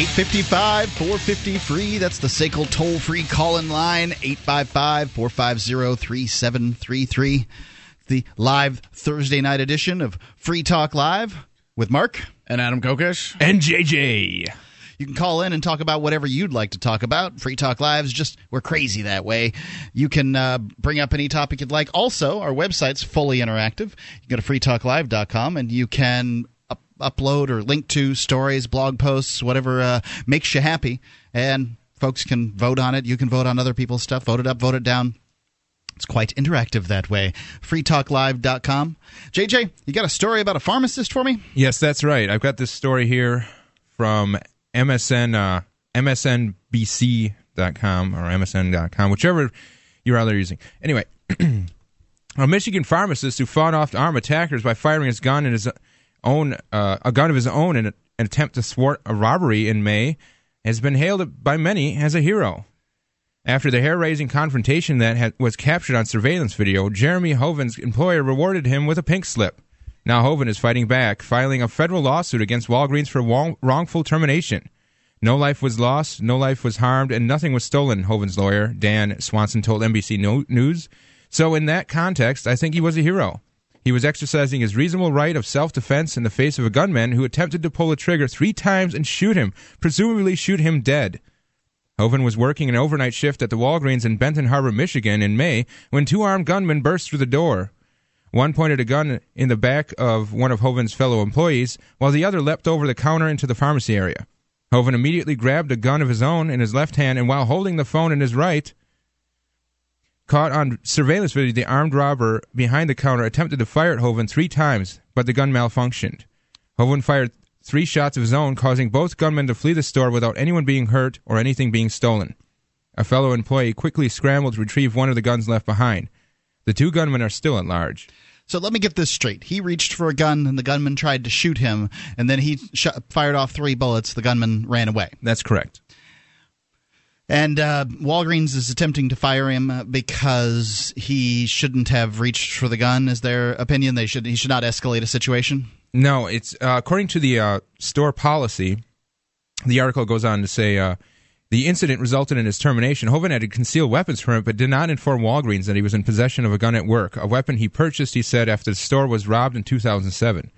855 450 free. That's the SACL toll free call in line 855 450 3733. The live Thursday night edition of Free Talk Live with Mark and Adam Kokesh and JJ. You can call in and talk about whatever you'd like to talk about. Free Talk Live is just, we're crazy that way. You can uh, bring up any topic you'd like. Also, our website's fully interactive. You can go to freetalklive.com and you can up- upload or link to stories, blog posts, whatever uh, makes you happy. And folks can vote on it. You can vote on other people's stuff. Vote it up, vote it down. It's quite interactive that way. freetalklive.com. JJ, you got a story about a pharmacist for me? Yes, that's right. I've got this story here from MSN, uh, MSNBC.com or MSN.com, whichever you're either using. Anyway, a Michigan pharmacist who fought off armed attackers by firing his gun in his own uh, a gun of his own in an attempt to thwart a robbery in May has been hailed by many as a hero. After the hair-raising confrontation that had, was captured on surveillance video, Jeremy Hoven's employer rewarded him with a pink slip. Now Hoven is fighting back, filing a federal lawsuit against Walgreens for wrongful termination. No life was lost, no life was harmed, and nothing was stolen, Hoven's lawyer, Dan Swanson, told NBC News. So, in that context, I think he was a hero. He was exercising his reasonable right of self defense in the face of a gunman who attempted to pull the trigger three times and shoot him, presumably shoot him dead. Hoven was working an overnight shift at the Walgreens in Benton Harbor, Michigan in May when two armed gunmen burst through the door. One pointed a gun in the back of one of Hoven's fellow employees, while the other leapt over the counter into the pharmacy area. Hoven immediately grabbed a gun of his own in his left hand, and while holding the phone in his right, Caught on surveillance video, the armed robber behind the counter attempted to fire at Hoven three times, but the gun malfunctioned. Hoven fired three shots of his own, causing both gunmen to flee the store without anyone being hurt or anything being stolen. A fellow employee quickly scrambled to retrieve one of the guns left behind. The two gunmen are still at large. So let me get this straight. He reached for a gun, and the gunman tried to shoot him, and then he shot, fired off three bullets. The gunman ran away. That's correct. And uh, Walgreens is attempting to fire him uh, because he shouldn't have reached for the gun. Is their opinion? They should he should not escalate a situation. No, it's uh, according to the uh, store policy. The article goes on to say uh, the incident resulted in his termination. Hoven had concealed weapons from him, but did not inform Walgreens that he was in possession of a gun at work, a weapon he purchased, he said, after the store was robbed in 2007.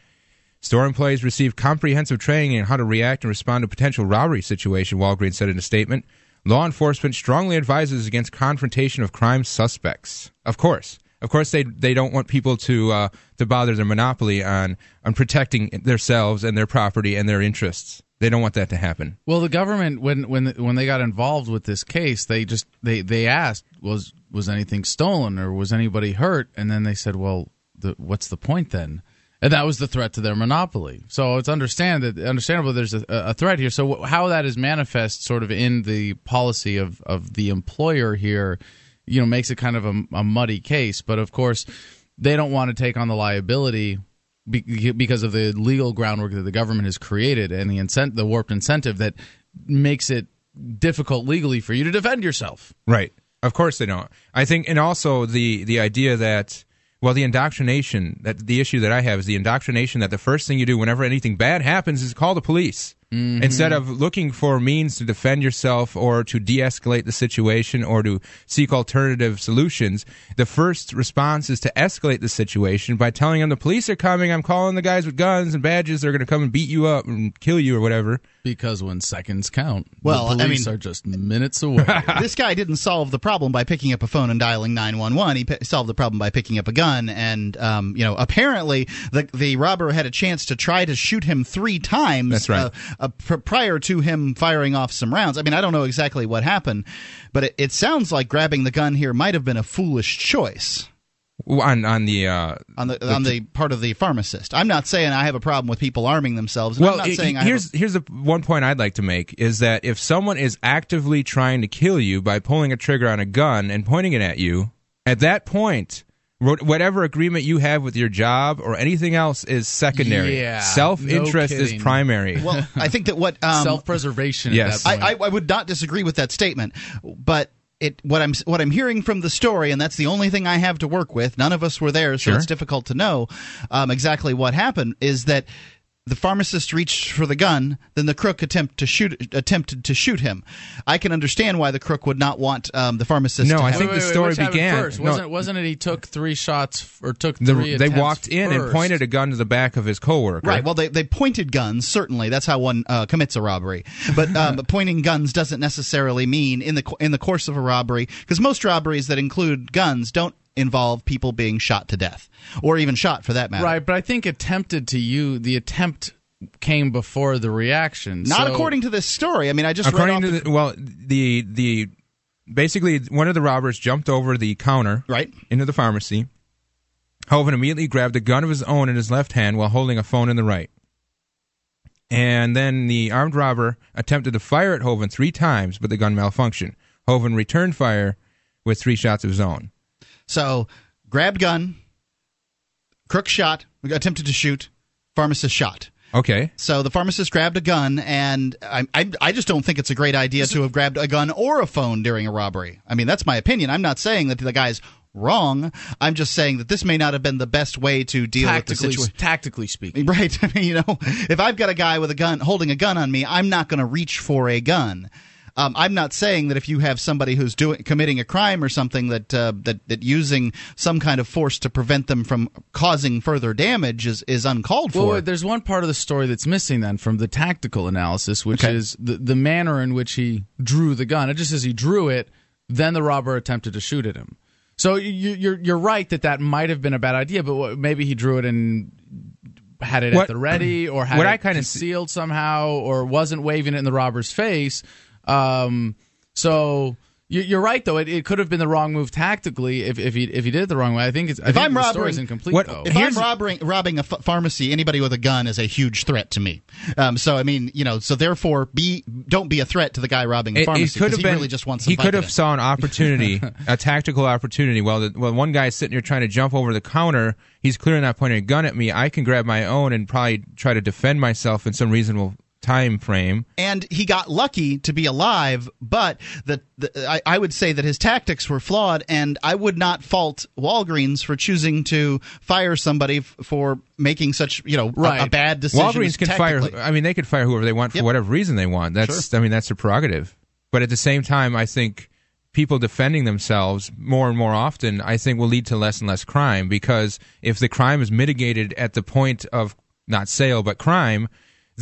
Store employees received comprehensive training in how to react and respond to potential robbery situation, Walgreens said in a statement. Law enforcement strongly advises against confrontation of crime suspects. Of course. Of course, they they don't want people to uh, to bother their monopoly on on protecting themselves and their property and their interests. They don't want that to happen. Well, the government when when when they got involved with this case, they just they they asked was was anything stolen or was anybody hurt, and then they said, well, the, what's the point then? And that was the threat to their monopoly. So it's understand that understandable there's a, a, threat here. So how that is manifest, sort of in the policy of of the employer here, you know, makes it kind of a, a muddy case. But of course, they don't want to take on the liability because of the legal groundwork that the government has created and the incent- the warped incentive that makes it difficult legally for you to defend yourself. Right. Of course they don't. I think, and also the the idea that well, the indoctrination that the issue that I have is the indoctrination that the first thing you do whenever anything bad happens is call the police. Mm-hmm. Instead of looking for means to defend yourself or to de escalate the situation or to seek alternative solutions, the first response is to escalate the situation by telling them the police are coming, I'm calling the guys with guns and badges, they're going to come and beat you up and kill you or whatever. Because when seconds count, well, the police I mean, are just minutes away. this guy didn't solve the problem by picking up a phone and dialing 911. He p- solved the problem by picking up a gun. And, um, you know, apparently the, the robber had a chance to try to shoot him three times. That's right. Uh, uh, pr- prior to him firing off some rounds. I mean, I don't know exactly what happened, but it, it sounds like grabbing the gun here might have been a foolish choice. On on the, uh, on the, the on the part of the pharmacist. I'm not saying I have a problem with people arming themselves. Well, I'm not saying here's a, here's the one point I'd like to make is that if someone is actively trying to kill you by pulling a trigger on a gun and pointing it at you, at that point whatever agreement you have with your job or anything else is secondary. Yeah, Self interest no is primary. Well, I think that what um, self preservation. Yes, I, I, I would not disagree with that statement, but. It, what I'm what I'm hearing from the story, and that's the only thing I have to work with. None of us were there, so sure. it's difficult to know um, exactly what happened. Is that the pharmacist reached for the gun, then the crook attempt to shoot attempted to shoot him. I can understand why the crook would not want um, the pharmacist. No, to I think Wait, the wait, wait, story began- First? no. Wasn't, wasn't it he took three shots or took The- three they walked in and pointed a gun to the back of his coworker. Right. Well, they, they pointed guns. Certainly, that's how one uh, commits a robbery. But um, pointing guns doesn't necessarily mean in the in the course of a robbery, because most robberies that include guns don't involve people being shot to death, or even shot for that matter. Right, but I think attempted to you the attempt came before the reaction. Not so- according to this story. I mean, I just according read to off the, well the the basically one of the robbers jumped over the counter Right. into the pharmacy Hoven immediately grabbed a gun of his own in his left hand while holding a phone in the right and then the armed robber attempted to fire at Hoven three times but the gun malfunctioned Hoven returned fire with three shots of his own So, grabbed gun, crook shot, attempted to shoot, pharmacist shot. okay So the pharmacist grabbed a gun, and I, I, I just don't think it's a great idea to have grabbed a gun or a phone during a robbery. I mean, that's my opinion. I'm not saying that the guy's wrong. I'm just saying that this may not have been the best way to deal with the situation. tactically speaking. Right. I mean, you know, if I've got a guy with a gun holding a gun on me, I'm not going to reach for a gun. Um, I'm not saying that if you have somebody who's doing committing a crime or something that uh, that that using some kind of force to prevent them from causing further damage is is uncalled Well, for. wait, there's one part of the story that's missing then from the tactical analysis, which Okay. is the the manner in which he drew the gun. It just says he drew it, then the robber attempted to shoot at him. So you, you're you're right that that might have been a bad idea, but what, maybe he drew it and had it What- at the ready, or had what it I kinda see- concealed somehow, or wasn't waving it in the robber's face. Um, so. you- You're right, though. It, it could have been the wrong move tactically if, if he if he did it the wrong way. I think it's. I If think I'm the robbing- story's incomplete what- though. If Here's- I'm robbing robbing a ph- pharmacy, anybody with a gun is a huge threat to me. Um, so I mean, you know, so therefore, be don't be a threat to the guy robbing a It- pharmacy it could 'cause have he been really just wants he could have saw an opportunity, a tactical opportunity. While the, while one guy's sitting here trying to jump over the counter, he's clearing that pointing a gun at me. I can grab my own and probably try to defend myself in some reasonable time frame. and he got lucky to be alive. But the, the I, I would say that his tactics were flawed, and I would not fault Walgreens for choosing to fire somebody f- for making such you know a- a, bad decision. Walgreens can fire. I mean, they could fire whoever they want for Yep. whatever reason they want. That's I mean, that's their prerogative. But at the same time, I think people defending themselves more and more often, I think, will lead to less and less crime because if the crime is mitigated at the point of not sale but crime,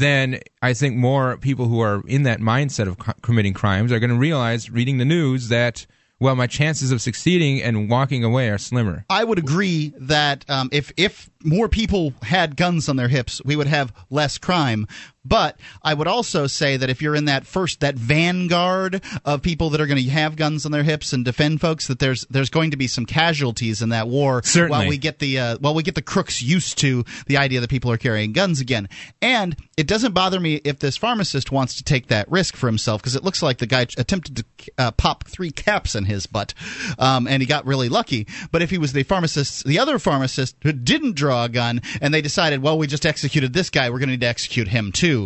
then I think more people who are in that mindset of co- committing crimes are going to realize, reading the news, that well, my chances of succeeding and walking away are slimmer. I would agree that um, if if more people had guns on their hips, we would have less crime. But I would also say that if you're in that first that vanguard of people that are going to have guns on their hips and defend folks, that there's there's going to be some casualties in that war. Certainly. While we get the uh, while we get the crooks used to the idea that people are carrying guns again, and it doesn't bother me if this pharmacist wants to take that risk for himself because it looks like the guy attempted to uh, pop three caps in his butt, um, and he got really lucky. But if he was the pharmacist, the other pharmacist who didn't draw a gun, and they decided, well, we just executed this guy, we're going to need to execute him too.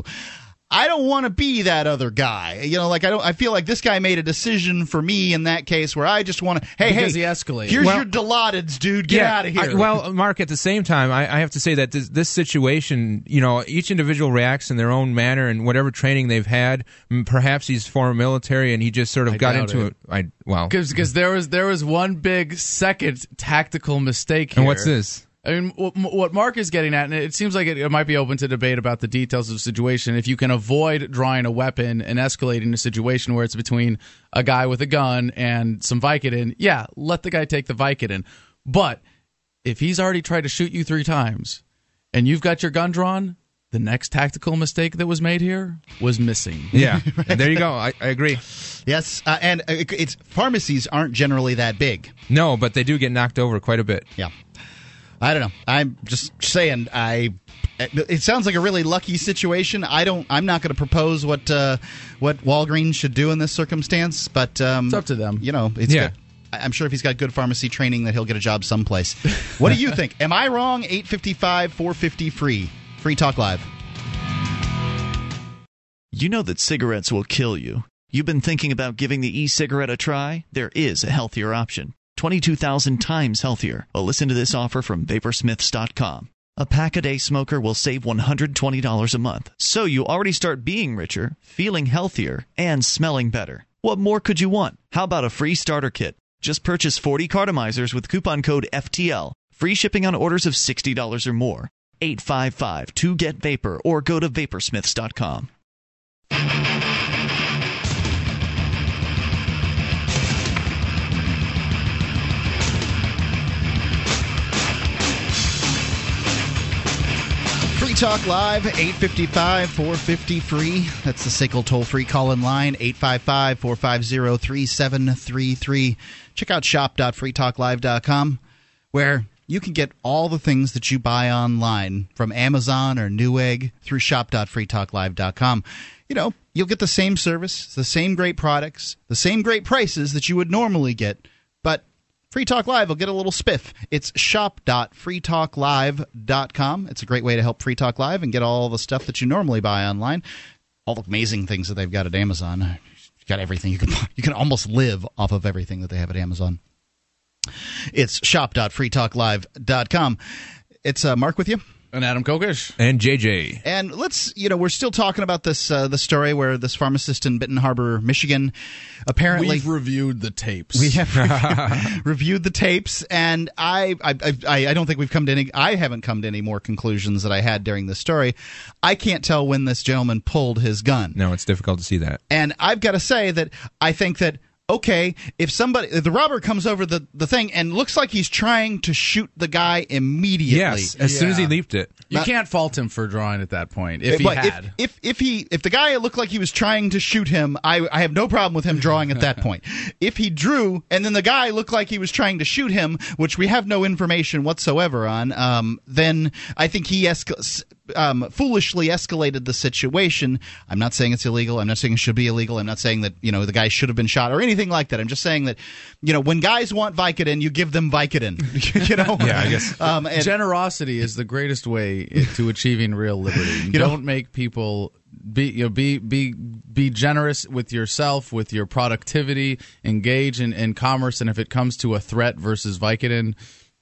I don't want to be that other guy. You know, like I don't. I feel like this guy made a decision for me in that case where I just want to. Hey, Because hey, he escalated. Here's Well- your Dilaudid, dude. Get out of here. I- well, Mark, at the same time, I, I have to say that this, this situation, you know, each individual reacts in their own manner and whatever training they've had. Perhaps he's former military and he just sort of I got into it. it. I well, because there was there was one big second tactical mistake here. and what's this? I mean, what, what Mark is getting at, and it seems like it, it might be open to debate about the details of the situation. If you can avoid drawing a weapon and escalating a situation where it's between a guy with a gun and some Vicodin, yeah, let the guy take the Vicodin. But if he's already tried to shoot you three times and you've got your gun drawn, the next tactical mistake that was made here was missing. Yeah, and there you go. I, I agree. yes, uh, and it, it's pharmacies aren't generally that big. No, but they do get knocked over quite a bit. Yeah. I don't know. I'm just saying. I. It sounds like a really lucky situation. I don't. I'm not going to propose what uh, what Walgreens should do in this circumstance, but um, It's up to them. You know, it's Yeah. good. I- I'm sure if he's got good pharmacy training, that he'll get a job someplace. what do you think? Am I wrong? 855 450 free. Free Talk Live. You know that cigarettes will kill you. You've been thinking about giving the e cigarette a try? There is a healthier option. 22,000 times healthier. Well, listen to this offer from Vaporsmiths.com. A pack a day smoker will save $120 a month. So you already start being richer, feeling healthier, and smelling better. What more could you want? How about a free starter kit? Just purchase 40 cartomizers with coupon code FTL. Free shipping on orders of $60 or more. 855 2 Get Vapor or go to vaporsmiths.com. Free Talk Live, 855 450 free. That's the SACL toll free call in line, 855 450 3733. Check out shop.freetalklive.com, where you can get all the things that you buy online from Amazon or Newegg through shop.freetalklive.com. You know, you'll get the same service, the same great products, the same great prices that you would normally get, Free Talk Live will get a little spiff. It's shop.freetalklive.com. It's a great way to help Free Talk Live and get all the stuff that you normally buy online. All the amazing things that they've got at Amazon. You've got everything. You can you can almost live off of everything that they have at Amazon. It's shop.freetalklive.com. It's uh, Mark with you. And Adam Kokesh. And JJ. And let's, you know, we're still talking about this uh, the story where this pharmacist in Benton Harbor, Michigan, apparently We've reviewed the tapes. we have reviewed the tapes, and I, I, I, I don't think we've come to any. I haven't come to any more conclusions that I had during this story. I can't tell when this gentleman pulled his gun, No, it's difficult to see that. and I've got to say that I think that. Okay, if somebody if the robber comes over the, the thing and looks like he's trying to shoot the guy immediately. Yes, as soon as he leaped it. You can't fault him for drawing at that point if he but had. If, if if he if the guy looked like he was trying to shoot him, I I have no problem with him drawing at that point. If he drew and then the guy looked like he was trying to shoot him, which we have no information whatsoever on, um, then I think he escal- um, foolishly escalated the situation. I'm not saying it's illegal. I'm not saying it should be illegal. I'm not saying that you know the guy should have been shot or anything like that. I'm just saying that you know when guys want Vicodin, you give them Vicodin. you know. Yeah, I guess. Um, and, Generosity is the greatest way to achieving real liberty. You Don't make people be you know, be be be generous with yourself, with your productivity, engage in, in commerce, and if it comes to a threat versus Vicodin,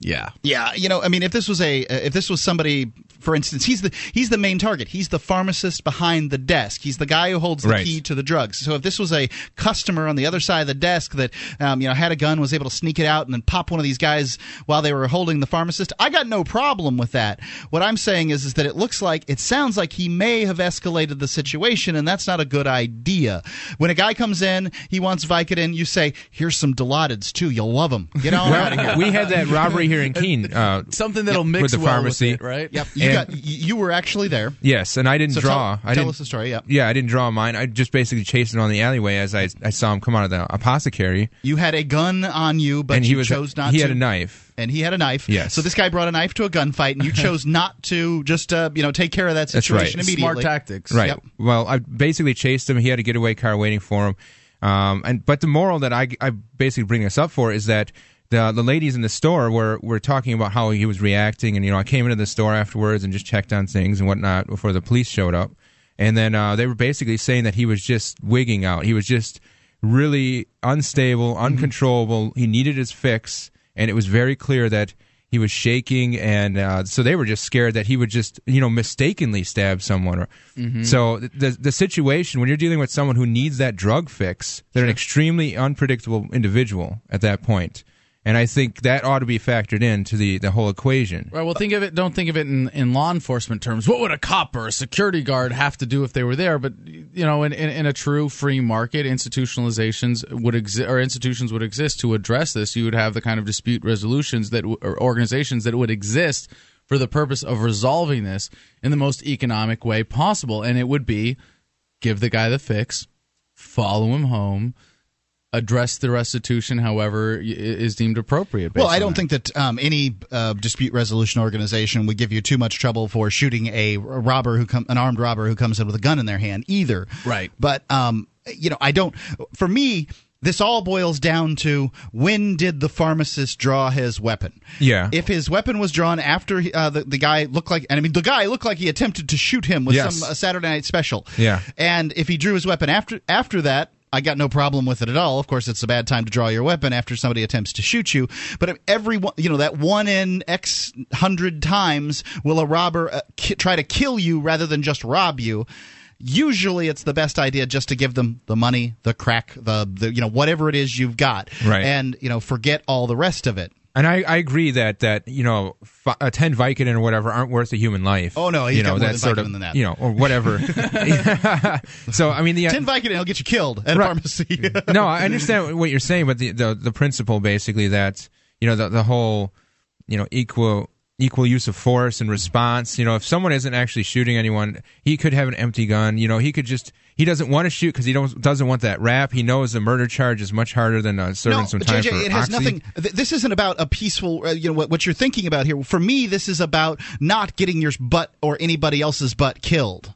yeah. Yeah, you know, I mean, if this was a, uh, if this was somebody, for instance, he's the he's the main target. He's the pharmacist behind the desk. He's the guy who holds the Right. key to the drugs. So if this was a customer on the other side of the desk that, um, you know, had a gun, was able to sneak it out and then pop one of these guys while they were holding the pharmacist, I got no problem with that. What I'm saying is, is that it looks like it sounds like he may have escalated the situation, and that's not a good idea. When a guy comes in, he wants Vicodin, you say, "Here's some Dilaudids too. You'll love them. Get on out of here." We had that robbery here in Keene. Uh, Something that'll with mix the well pharmacy. with it, right? Yep, you And- got you were actually there. yes, and I didn't So draw. tell, I tell didn't. us the story. Yeah, Yeah, I didn't draw mine. I just basically chased him on the alleyway as I I saw him come out of the apothecary, you had a gun on you, but and he you was chose not he to. had a knife. and he had a knife. Yes. So this guy brought a knife to a gunfight, and you chose not to just uh, you know take care of that That's right. situation Smart immediately. tactics. Right. Yep. Well, I basically chased him. He had a getaway car waiting for him. Um, and but the moral that I, I basically bring this up for is that the the ladies in the store were were talking about how he was reacting, and you know I came into the store afterwards and just checked on things and whatnot before the police showed up, and then uh, they were basically saying that he was just wigging out. He was just really unstable, uncontrollable. He needed his fix, and it was very clear that he was shaking, and uh, so they were just scared that he would just, you know, mistakenly stab someone. Or, So the the situation when you're dealing with someone who needs that drug fix, they're an extremely unpredictable individual at that point, and I think that ought to be factored into the the whole equation. Right. Well, think of it. Don't think of it in, in law enforcement terms. What would a cop or a security guard have to do if they were there? But you know, in, in, in a true free market, institutionalizations would exist, or institutions would exist to address this. You would have the kind of dispute resolutions that or organizations that would exist for the purpose of resolving this in the most economic way possible, and it would be give the guy the fix, follow him home. Address the restitution, however, is deemed appropriate. Well, I don't that. think that um, any uh, dispute resolution organization would give you too much trouble for shooting a robber who come an armed robber who comes in with a gun in their hand either. Right. But um, you know, I don't. For me. This all boils down to when did the pharmacist draw his weapon? Yeah. If his weapon was drawn after uh, the the guy looked like, and I mean the guy looked like he attempted to shoot him with Yes. some uh, Saturday Night Special. Yeah. And if he drew his weapon after after that, I got no problem with it at all. Of course, it's a bad time to draw your weapon after somebody attempts to shoot you. But every one, you know, that one in X hundred times will a robber uh, ki- try to kill you rather than just rob you. Usually, it's the best idea just to give them the money, the crack, the, the you know whatever it is you've got, Right. and you know forget all the rest of it. And I, I agree that that you know uh, ten Vicodin or whatever aren't worth a human life. Oh, no, he's you know got more that than sort Vicodin of than that. you know or whatever. so I mean the Tin Vicodin will get you killed at a pharmacy. no, I understand what you're saying, but the, the the principle basically that you know the the whole you know equal equal use of force and response. You know, if someone isn't actually shooting anyone, he could have an empty gun. You know, he could just he doesn't want to shoot because he don't doesn't want that rap. He knows the murder charge is much harder than uh, serving no, some time JJ, for it has oxy. nothing. Th- this isn't about a peaceful. Uh, you know what, what you're thinking about here. For me, this is about not getting your butt or anybody else's butt killed.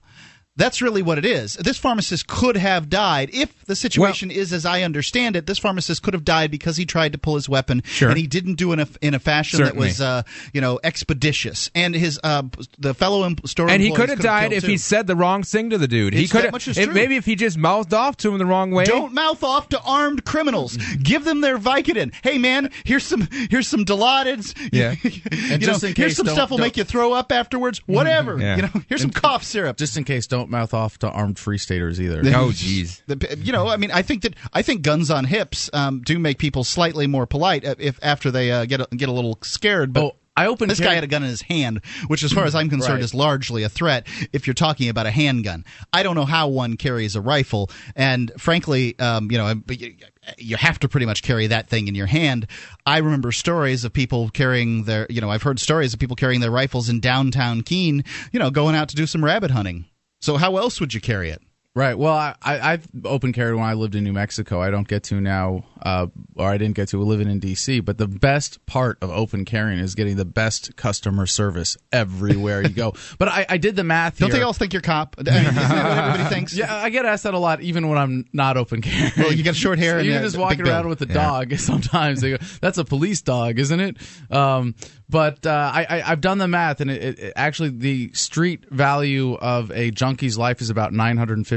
That's really what it is. This pharmacist could have died if the situation is as I understand it. This pharmacist could have died because he tried to pull his weapon Sure. and he didn't do it in a, in a fashion Certainly. that was, uh, you know, expeditious. And his uh, the fellow em- store And he could have died if too. he said the wrong thing to the dude. he could that much is have maybe if he just mouthed off to him the wrong way. Don't mouth off to armed criminals. Give them their Vicodin. Hey man, here's some here's some Dilaudid's. Yeah. you And know, just in here's case, some don't- stuff will make you throw up afterwards. Whatever. Yeah. You know, here's some cough syrup. Just in case, don't mouth off to armed free staters either. Oh jeez. You know, I mean, I think that I think guns on hips um, do make people slightly more polite uh, if after they uh, get a, get a little scared. But Oh, I opened this guy had a gun in his hand, which, as far as I'm concerned, Right. is largely a threat. If you're talking about a handgun, I don't know how one carries a rifle, and frankly, um, you know, but you- you have to pretty much carry that thing in your hand. I remember stories of people carrying their, you know, I've heard stories of people carrying their rifles in downtown Keene, you know, going out to do some rabbit hunting. So how else would you carry it? Right. Well, I, I, I've open carried when I lived in New Mexico. I don't get to now, uh, or I didn't get to living in D.C. But the best part of open carrying is getting the best customer service everywhere you go. But I, I did the math Don't here. they all think you're cop? I mean, isn't that what everybody thinks? yeah, I get asked that a lot, even when I'm not open carrying. Well, you got short hair So and you're just walking around with a dog. Sometimes they go, "That's a police dog, isn't it?" Um, but uh, I, I, I've done the math, and it, it, actually the street value of a junkie's life is about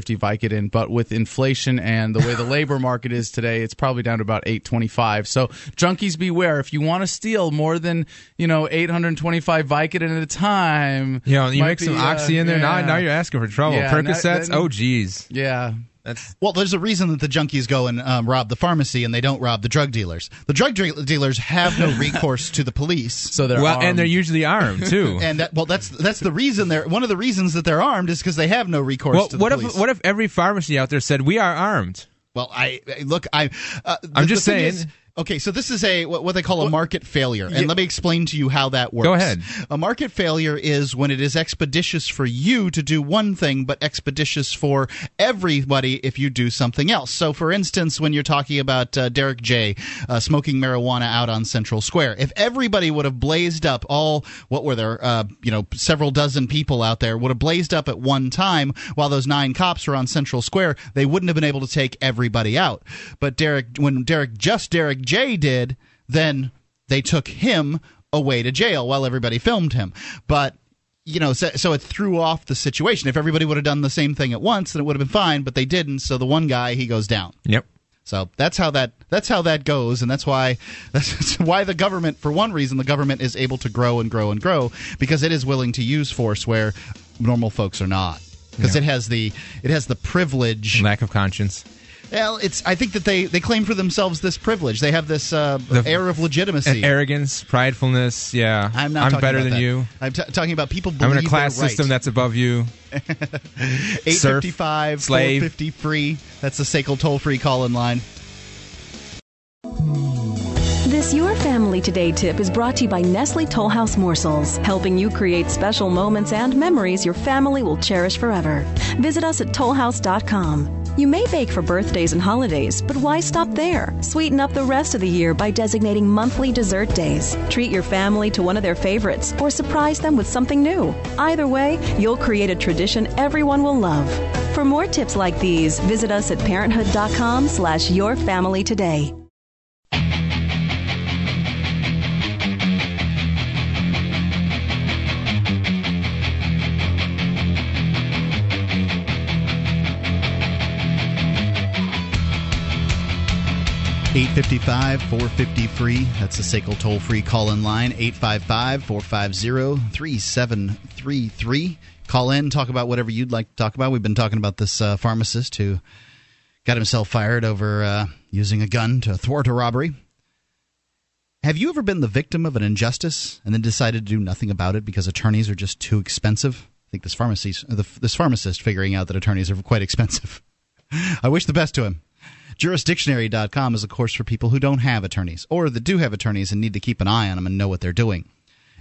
950 Vicodin. But with inflation and the way the labor market is today, it's probably down to about 825. So junkies beware. If you want to steal more than you know 825 Vicodin at a time, You know, you make some be, uh, oxy in there. yeah. Now, now you're asking for trouble. Yeah, Percocets. then- oh, geez. yeah. That's Well, there's a reason that the junkies go and um, rob the pharmacy and they don't rob the drug dealers. The drug de- dealers have no recourse to the police. So they're well, and they're usually armed too. And that, well, that's that's the reason they're one of the reasons that they're armed is because they have no recourse well, to the what police. if what if every pharmacy out there said we are armed? Well, I I- look. I. Uh, I'm the- just the saying. is- okay, so this is a what, they call a market failure, and let me explain to you how that works. Go ahead. A market failure is when it is expeditious for you to do one thing, but expeditious for everybody if you do something else. So, for instance, when you're talking about uh, Derrick J. Uh, smoking marijuana out on Central Square, if everybody would have blazed up all what were there, uh, you know, several dozen people out there would have blazed up at one time while those nine cops were on Central Square, they wouldn't have been able to take everybody out. But Derrick, when Derrick just Derrick J did, then they took him away to jail while everybody filmed him. But you know, so, so it threw off the situation. If everybody would have done the same thing at once, then it would have been fine. But they didn't. So the one guy he goes down. Yep. So that's how that that's how that goes, and that's why that's why the government, for one reason, the government is able to grow and grow and grow because it is willing to use force where normal folks are not. Because Yeah. it has the it has the privilege. Lack of conscience. Well, it's I think that they they claim for themselves this privilege. They have this uh, The- air of legitimacy. Arrogance, pridefulness. Yeah. I'm not. talking better about than that. you. I'm t- talking about people. I'm in a class right. system that's above you. eight serf, fifty five, slave. four fifty free. That's the SACL toll free call in line. This Your Family Today tip is brought to you by Nestle Toll House Morsels, helping you create special moments and memories your family will cherish forever. Visit us at tollhouse.com. You may bake for birthdays and holidays, but why stop there? Sweeten up the rest of the year by designating monthly dessert days. Treat your family to one of their favorites or surprise them with something new. Either way, you'll create a tradition everyone will love. For more tips like these, visit us at parenthood.com slash your family today. 855 450 free. That's the SACL toll free call in line. 855 450 3733. Call in, talk about whatever you'd like to talk about. We've been talking about this uh, pharmacist who got himself fired over uh, using a gun to thwart a robbery. Have you ever been the victim of an injustice and then decided to do nothing about it because attorneys are just too expensive? I think this pharmacist, this pharmacist figuring out that attorneys are quite expensive. I wish the best to him. Jurisdictionary.com is a course for people who don't have attorneys or that do have attorneys and need to keep an eye on them and know what they're doing.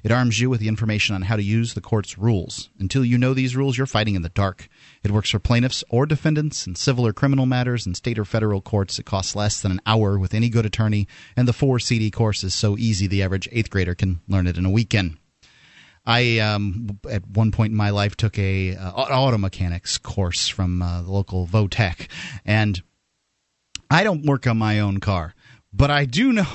It arms you with the information on how to use the court's rules. Until you know these rules, you're fighting in the dark. It works for plaintiffs or defendants in civil or criminal matters in state or federal courts. It costs less than an hour with any good attorney, and the four CD course is so easy the average eighth grader can learn it in a weekend. I um, at one point in my life took a uh, auto mechanics course from uh, the local Votech, and I don't work on my own car but I do know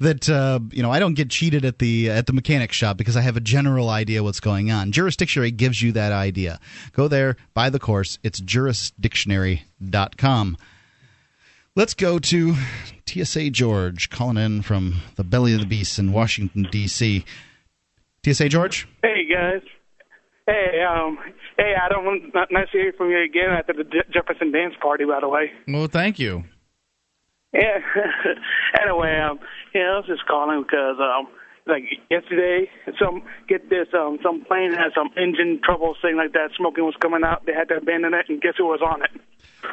that uh, you know I don't get cheated at the at the mechanic shop because I have a general idea what's going on. Jurisdictionary gives you that idea. Go there, buy the course. It's jurisdictionary.com. Let's go to TSA George calling in from the belly of the beast in Washington D.C. TSA George. Hey guys. Hey, um, hey, Adam. Nice to hear from you again after the Jefferson dance party. By the way. Well, thank you. Yeah. anyway, um, yeah, I was just calling because um, like yesterday, some get this, um, some plane had some engine trouble, thing like that. Smoking was coming out. They had to abandon it, and guess who was on it?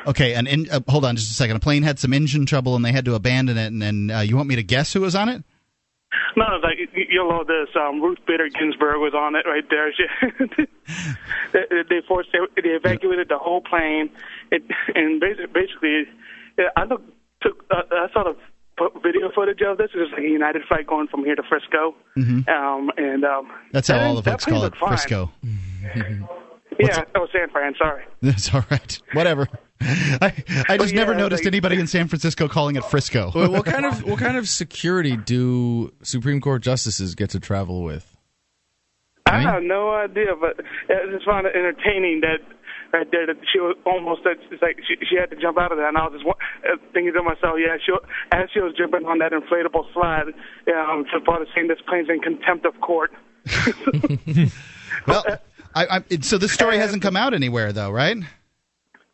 Okay, and in, uh, hold on just a second. A plane had some engine trouble, and they had to abandon it. And, and uh, you want me to guess who was on it? No, it's like You'll know this. Um, Ruth Bader Ginsburg was on it right there. She, they, they forced they, they evacuated the whole plane, it, and basically, basically, I looked took uh, I saw the video footage of this. It was like a United flight going from here to Frisco, mm-hmm. um, and um, that's how all the folks call it, Frisco. yeah, oh, San Fran. Sorry. That's all right. Whatever. I I just yeah, never noticed like, anybody in San Francisco calling it Frisco. what kind of what kind of security do Supreme Court justices get to travel with? I have no idea, but I just found it entertaining that right there that she was almost it's like she, she had to jump out of that, and I was just uh, thinking to myself, yeah, she as she was jumping on that inflatable slide, yeah, um, so far saying this plane's in contempt of court. well, I, I, so this story hasn't come out anywhere, though, right?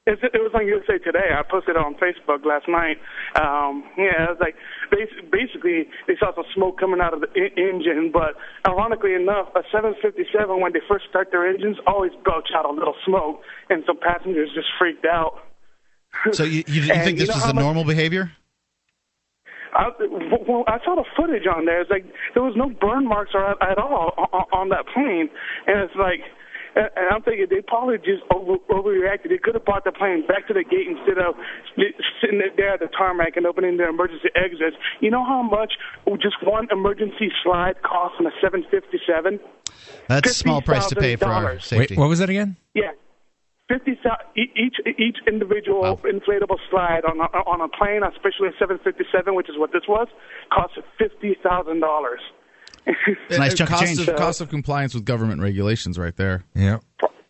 It's, it was on USA Today. I posted it on Facebook last night. Um, yeah, it was like basically they saw some smoke coming out of the engine, but ironically enough, a 757 when they first start their engines always belch out a little smoke, and some passengers just freaked out. So you, you, you think this you know was a normal behavior? I, well, I saw the footage on there. It's like there was no burn marks or at, at all on, on that plane, and it's like and, and I'm thinking they probably just over, overreacted. They could have brought the plane back to the gate instead of sitting there at the tarmac and opening their emergency exits. You know how much just one emergency slide costs on a 757? That's a small price to pay for our safety. Wait, what was that again? Yeah. 50 each each individual wow. inflatable slide on a, on a plane, especially a 757, which is what this was, cost $50,000. It's nice chunk cost of change. Of, cost of compliance with government regulations, right there. Yeah.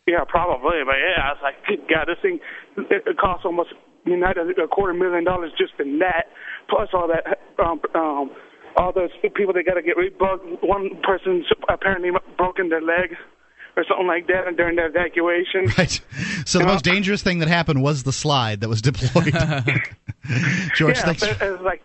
Yeah, probably. But yeah, I was like, God, this thing it, costs almost you know a quarter million dollars just in that, plus all that um, um, all those people they got to get rebugged. One person apparently broken their leg or something like that during the evacuation. Right. So the most dangerous thing that happened was the slide that was deployed. George, yeah, thanks. It was like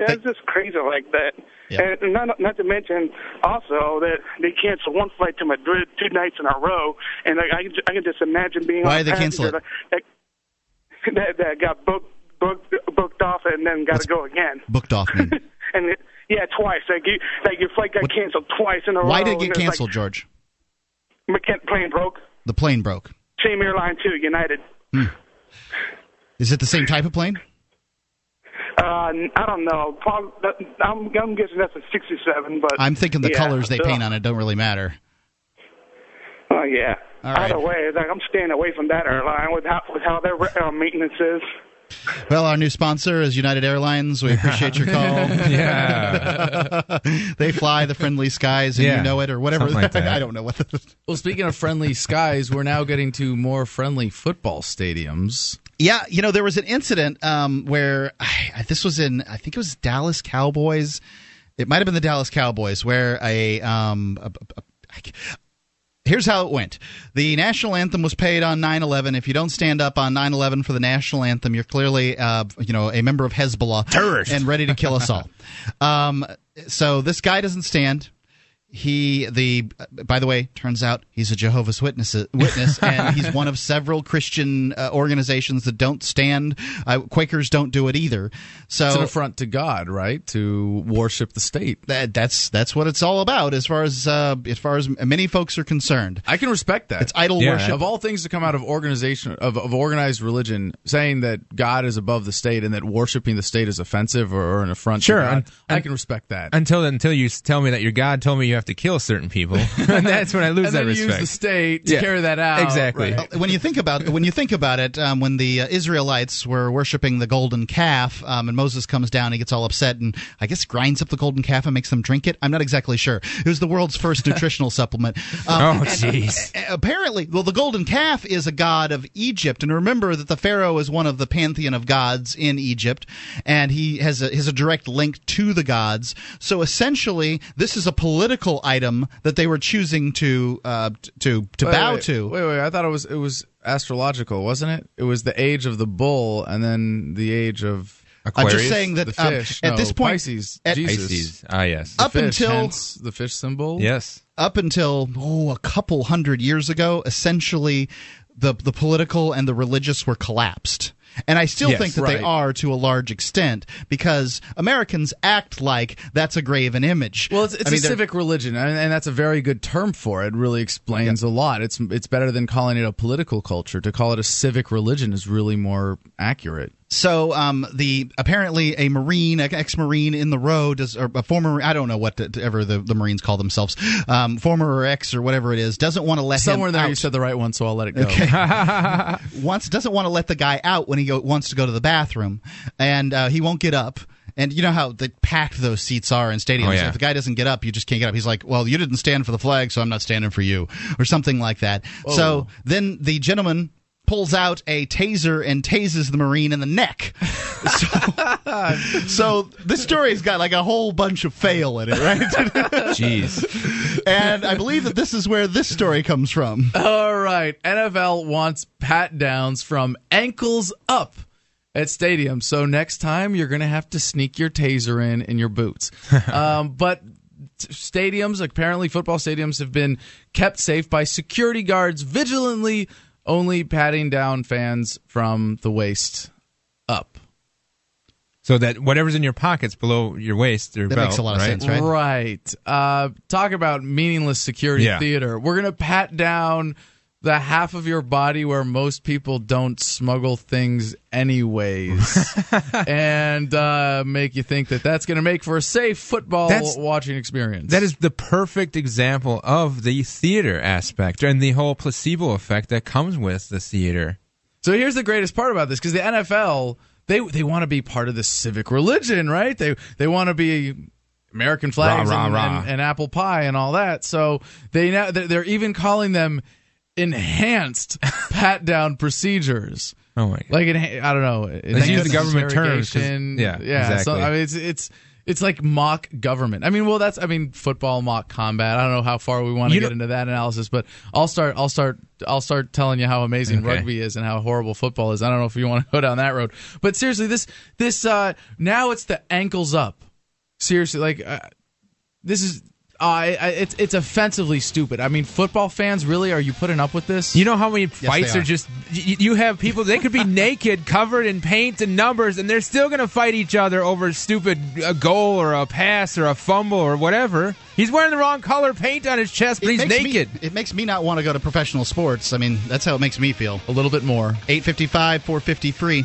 yeah, it's just crazy like that. Yeah. And not not to mention also that they canceled one flight to Madrid two nights in a row, and like, I can I can just imagine being why they cancel it that, that, that got booked booked booked off and then got to go again. Booked off and it, yeah, twice. Like you, like your flight got what, canceled twice in a row. Why did it get canceled, like, George? McKent plane broke. The plane broke. Same airline too, United. Hmm. Is it the same type of plane? Uh, I don't know. I'm, I'm guessing that's a 67, but I'm thinking the yeah, colors they paint on it don't really matter. Oh yeah. All right. Either way, like I'm staying away from that airline with how with how their uh, maintenance is. Well, our new sponsor is United Airlines. We appreciate your call. yeah. they fly the friendly skies and yeah. you know it or whatever. Like I don't know what the... Well, speaking of friendly skies, we're now getting to more friendly football stadiums. Yeah, you know, there was an incident um, where I, this was in, I think it was Dallas Cowboys. It might have been the Dallas Cowboys, where a, um, a, a, a Here's how it went. The national anthem was paid on 9/11. If you don't stand up on 9/11 for the national anthem, you're clearly, uh, you know, a member of Hezbollah Terrorist. and ready to kill us all. um, so this guy doesn't stand he the by the way turns out he's a jehovah's witness witness and he's one of several christian uh, organizations that don't stand uh, quakers don't do it either so It's an affront to God, right? To worship the state. that, that's that's what it's all about as far as uh, as far as many folks are concerned I can respect that. it's idol Yeah. worship of all things to come out of organization of, of organized religion, saying that God is above the state and that worshiping the state is offensive or, or an affront Sure, to God, and- I can respect that. Until until you tell me that your God told me you have to kill certain people, and that's when I lose and that then respect. use the state to Yeah, carry that out. exactly. Right. when you think about when you think about it, um, when the uh, Israelites were worshiping the golden calf, um, and Moses comes down, he gets all upset, and I guess grinds up the golden calf and makes them drink it. I'm not exactly sure. It was the world's first nutritional supplement. Um, oh, jeez. apparently, well, the golden calf is a god of Egypt, and remember that the pharaoh is one of the pantheon of gods in Egypt, and he has a, has a direct link to the gods. So essentially, this is a political item that they were choosing to uh, to to Wait, bow wait, to. Wait, wait. I thought it was it was astrological, wasn't it? It was the age of the bull and then the age of Aquarius, I'm just saying that the um, fish. at No, this point, Pisces, at- Jesus. Pisces. Ah, yes. Up Fish, until- hence the fish symbol. yes. up until oh a couple hundred years ago, essentially the the political and the religious were collapsed. And I still Yes, think that they are to a large extent because Americans act like that's a graven image. Well, it's, it's I mean, a civic religion, and, that's a very good term for it. It really explains a lot. It's it's better than calling it a political culture. To call it a civic religion is really more accurate. So um, the apparently a marine, ex-marine in the row, does or a former I don't know what to, ever the, the Marines call themselves, um, former or ex or whatever it is, doesn't want to let Somewhere him there, out. you said the right one, so I'll let it go. Okay. wants doesn't want to let the guy out when he go, wants to go to the bathroom, and uh, he won't get up. And you know how the packed those seats are in stadiums. Oh, yeah. If the guy doesn't get up, you just can't get up. He's like, "Well, you didn't stand for the flag, so I'm not standing for you," or something like that. So then the gentleman pulls out a taser and tases the marine in the neck. So, so this story's got like a whole bunch of fail in it, right? Jeez. and I believe that this is where this story comes from. All right. NFL wants pat downs from ankles up at stadiums. So next time you're going to have to sneak your taser in in your boots. um, but stadiums, apparently football stadiums, have been kept safe by security guards vigilantly only patting down fans from the waist up. So that whatever's in your pockets below your waist or That belt, makes a lot of right? sense, right? Right. Uh, talk about meaningless security Yeah. theater. We're going to pat down the half of your body where most people don't smuggle things anyways and uh, make you think that that's going to make for a safe football That's- watching experience. That is the perfect example of the theater aspect and the whole placebo effect that comes with the theater. So here's the greatest part about this because the NFL they they want to be part of the civic religion, right? They they want to be American flags Rah, rah, and, rah. And, and apple pie and all that. So they now they're they're even calling them enhanced pat down procedures. Oh my god. Like I don't know. Let's use the government terms, yeah, yeah. So. I mean, it's it's it's like mock government. I mean, well, that's I mean, football mock combat. I don't know how far we want to You get know- into that analysis, but I'll start. I'll start. I'll start telling you how amazing Okay. rugby is and how horrible football is. I don't know if you want to go down that road, but seriously, this this uh now it's the ankles up. Seriously, like uh, this is. Uh, I, I, it's it's offensively stupid. I mean, football fans, really, are you putting up with this? You know how many fights they are. are. just you, you have people they could be naked, covered in paint and numbers, and they're still going to fight each other over stupid a goal or a pass or a fumble or whatever. He's wearing the wrong color paint on his chest, but It he's makes me- naked. it makes me not want to go to professional sports. I mean, that's how it makes me feel. a little bit more. 855 450 free.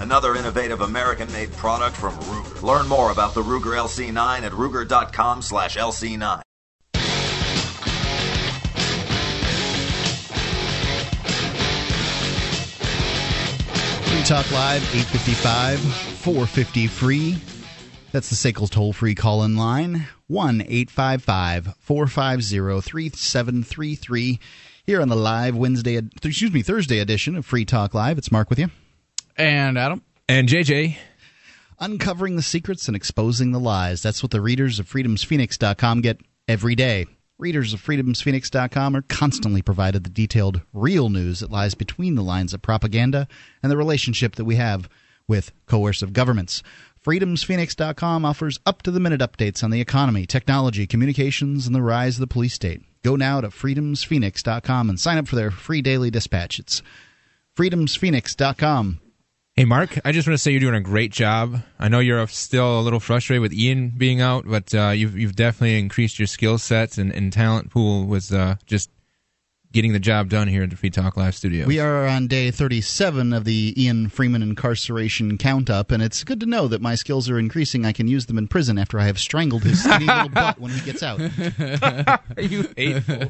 another innovative American-made product from Ruger. Learn more about the Ruger LC9 at ruger.com/lc9. Free Talk Live, 855 450 free. That's the SACL toll free call in line, 1 855 450 3733. Here on the live Wednesday, excuse me, Thursday edition of Free Talk Live. It's Mark with you. And Adam. And JJ. Uncovering the secrets and exposing the lies. That's what the readers of freedomsphoenix.com get every day. Readers of freedomsphoenix.com are constantly provided the detailed, real news that lies between the lines of propaganda and the relationship that we have with coercive governments. Freedomsphoenix.com offers up to the minute updates on the economy, technology, communications, and the rise of the police state. Go now to freedomsphoenix.com and sign up for their free daily dispatch. It's freedomsphoenix.com. Hey, Mark, I just want to say you're doing a great job. I know you're still a little frustrated with Ian being out, but uh, you've you've definitely increased your skill sets and, and talent pool was uh, just getting the job done here at the Free Talk Live studio. We are on day 37 of the Ian Freeman incarceration count up, and it's good to know that my skills are increasing. I can use them in prison after I have strangled his skinny little butt when he gets out. Are you hateful.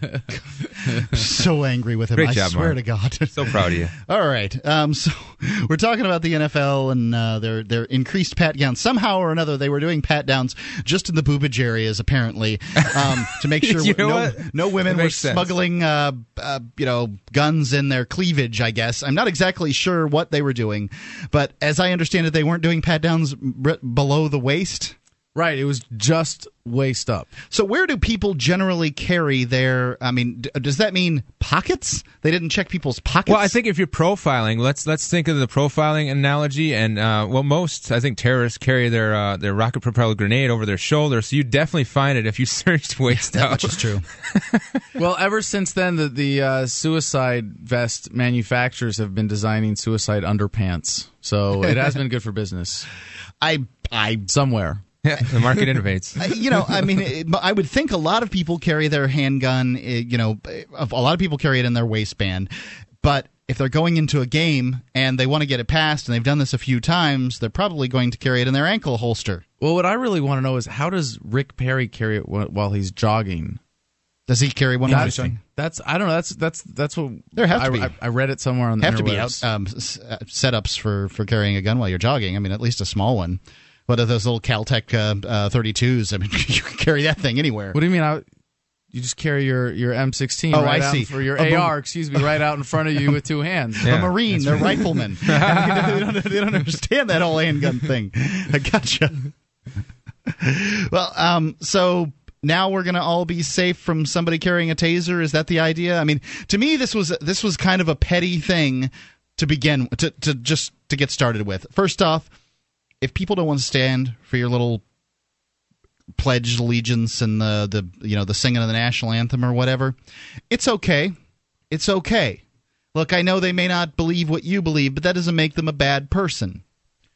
so angry with him. Great I job, swear Mark. to God. so proud of you. All right. Um, so we're talking about the NFL and uh, their their increased pat downs. Somehow or another, they were doing pat downs just in the boobage areas, apparently, um, to make sure You know no, no women were sense. smuggling, uh, uh, you know, guns in their cleavage. I guess I'm not exactly sure what they were doing, but as I understand it, they weren't doing pat downs below the waist. Right, it was just waist up. So where do people generally carry their? I mean, d- does that mean pockets? They didn't check people's pockets. Well, I think if you're profiling, let's let's think of the profiling analogy, and uh, well, most I think terrorists carry their uh, their rocket propelled grenade over their shoulder, so you definitely find it if you searched waist that up. much is true. Well, ever since then, the the uh, suicide vest manufacturers have been designing suicide underpants, so it has been good for business I I somewhere. Yeah, the market innovates. You know, I mean, it, I would think a lot of people carry their handgun. eh, You know, a lot of people carry it in their waistband, but if they're going into a game and they want to get it passed, and they've done this a few times, they're probably going to carry it in their ankle holster. Well, what I really want to know is how does Rick Perry carry it while he's jogging? Does he carry one? That's, That's, that's I don't know. That's that's that's what There have to I, be. I, I read it somewhere on the have to be out, um, s- uh, setups for for carrying a gun while you're jogging. I mean, at least a small one. What are those little Kel-Tec uh, uh, 32s? I mean, you can carry that thing anywhere. What do you mean? I, you just carry your your M16 Oh, right I see. for your A boom- AR, excuse me, right out in front of you with two hands. a Marine, they're riflemen. They, don't, they don't understand that whole handgun thing. I gotcha. well, um, so now we're gonna all be safe from somebody carrying a taser. Is that the idea? I mean, to me, this was this was kind of a petty thing to begin to to just to get started with. First off, if people don't want to stand for your little pledge allegiance and the the you know the singing of the national anthem or whatever, it's okay. It's okay. Look, I know they may not believe what you believe, but that doesn't make them a bad person.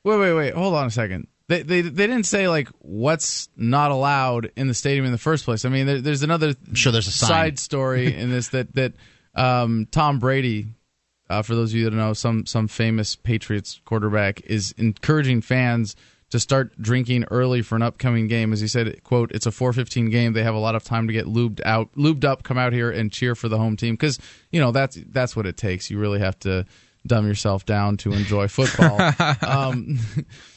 Wait, wait, wait. Hold on a second. They, they they didn't say like what's not allowed in the stadium in the first place. I mean, there, there's another I'm sure there's a sign. side story in this that that um, Tom Brady, uh, for those of you that know, some some famous Patriots quarterback is encouraging fans to start drinking early for an upcoming game. As he said, "quote It's a 4:15 game. They have a lot of time to get lubed out, lubed up, come out here and cheer for the home team because you know that's that's what it takes. You really have to." Dumb yourself down to enjoy football. um,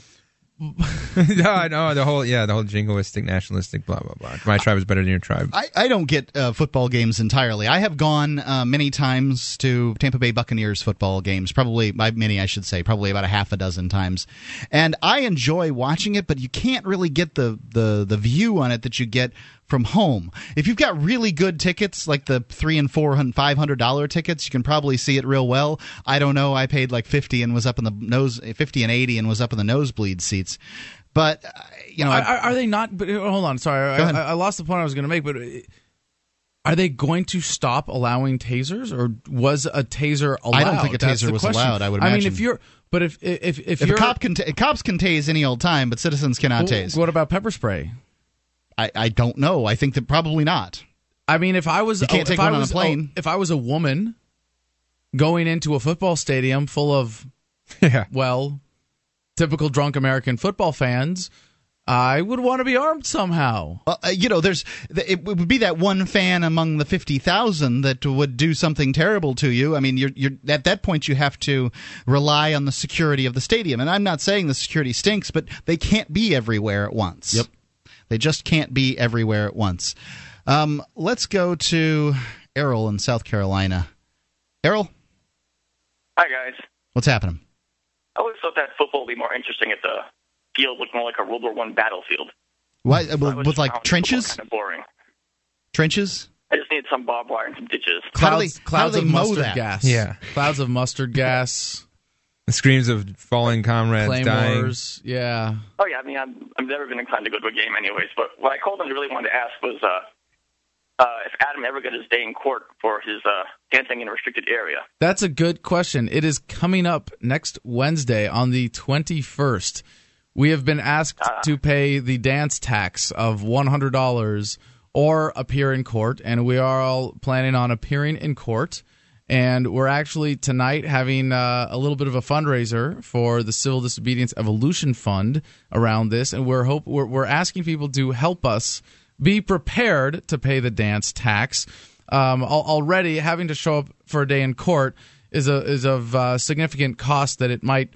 no, I know the whole yeah, the whole jingoistic, nationalistic, blah blah blah. My tribe is better than your tribe. I, I don't get uh, football games entirely. I have gone uh, many times to Tampa Bay Buccaneers football games, probably by many, I should say, probably about a half a dozen times, and I enjoy watching it. But you can't really get the the the view on it that you get from home. If you've got really good tickets, like the three and four and five hundred dollar tickets, you can probably see it real well. I don't know. I paid like fifty and was up in the nose, fifty and eighty and was up in the nosebleed seats. But uh, you know, are, I- are they not? But uh, hold on, sorry, I. I, I lost the point I was going to make. But uh, are they going to stop allowing tasers, or was a taser allowed? I don't think a That's taser was question. allowed, I would Imagine. I mean, if you're, but if if if, if you're a cop can cops can tase any old time, but citizens cannot Well, tase. What about pepper spray? I, I don't know. I think that probably not. I mean, if I was, You can't if take I one on a was- plane. if I was a woman going into a football stadium full of, Yeah. well, typical drunk American football fans, I would want to be armed somehow. Uh, you know, there's it would be that one fan among the fifty thousand that would do something terrible to you. I mean, you're you're at that point you have to rely on the security of the stadium. And I'm not saying the security stinks, but they can't be everywhere at once. Yep. They just can't be everywhere at once. Um, let's go to Errol in South Carolina. Errol, Hi, guys. what's happening? I always thought that football would be more interesting if the field looked more like a World War One battlefield. Why, I with, with like trenches? Kind of boring. Trenches? I just need some barbed wire and some ditches. How do Clouds, clouds of mustard that? gas. Yeah. clouds of mustard gas, The screams of fallen comrades dying. claymores. Yeah. Oh yeah, I mean, I'm, I've never been inclined to go to a game, anyways. But what I called and really wanted to ask was uh, uh, if Adam ever got his day in court for his uh, dancing in a restricted area. That's a good question. It is coming up next Wednesday on the 21st. We have been asked to pay the dance tax of $100 or appear in court, and we are all planning on appearing in court. And we're actually tonight having uh, a little bit of a fundraiser for the Civil Disobedience Evolution Fund around this, and we're hope we're, we're asking people to help us be prepared to pay the dance tax. Um, al- already having to show up for a day in court is a is of uh, significant cost that it might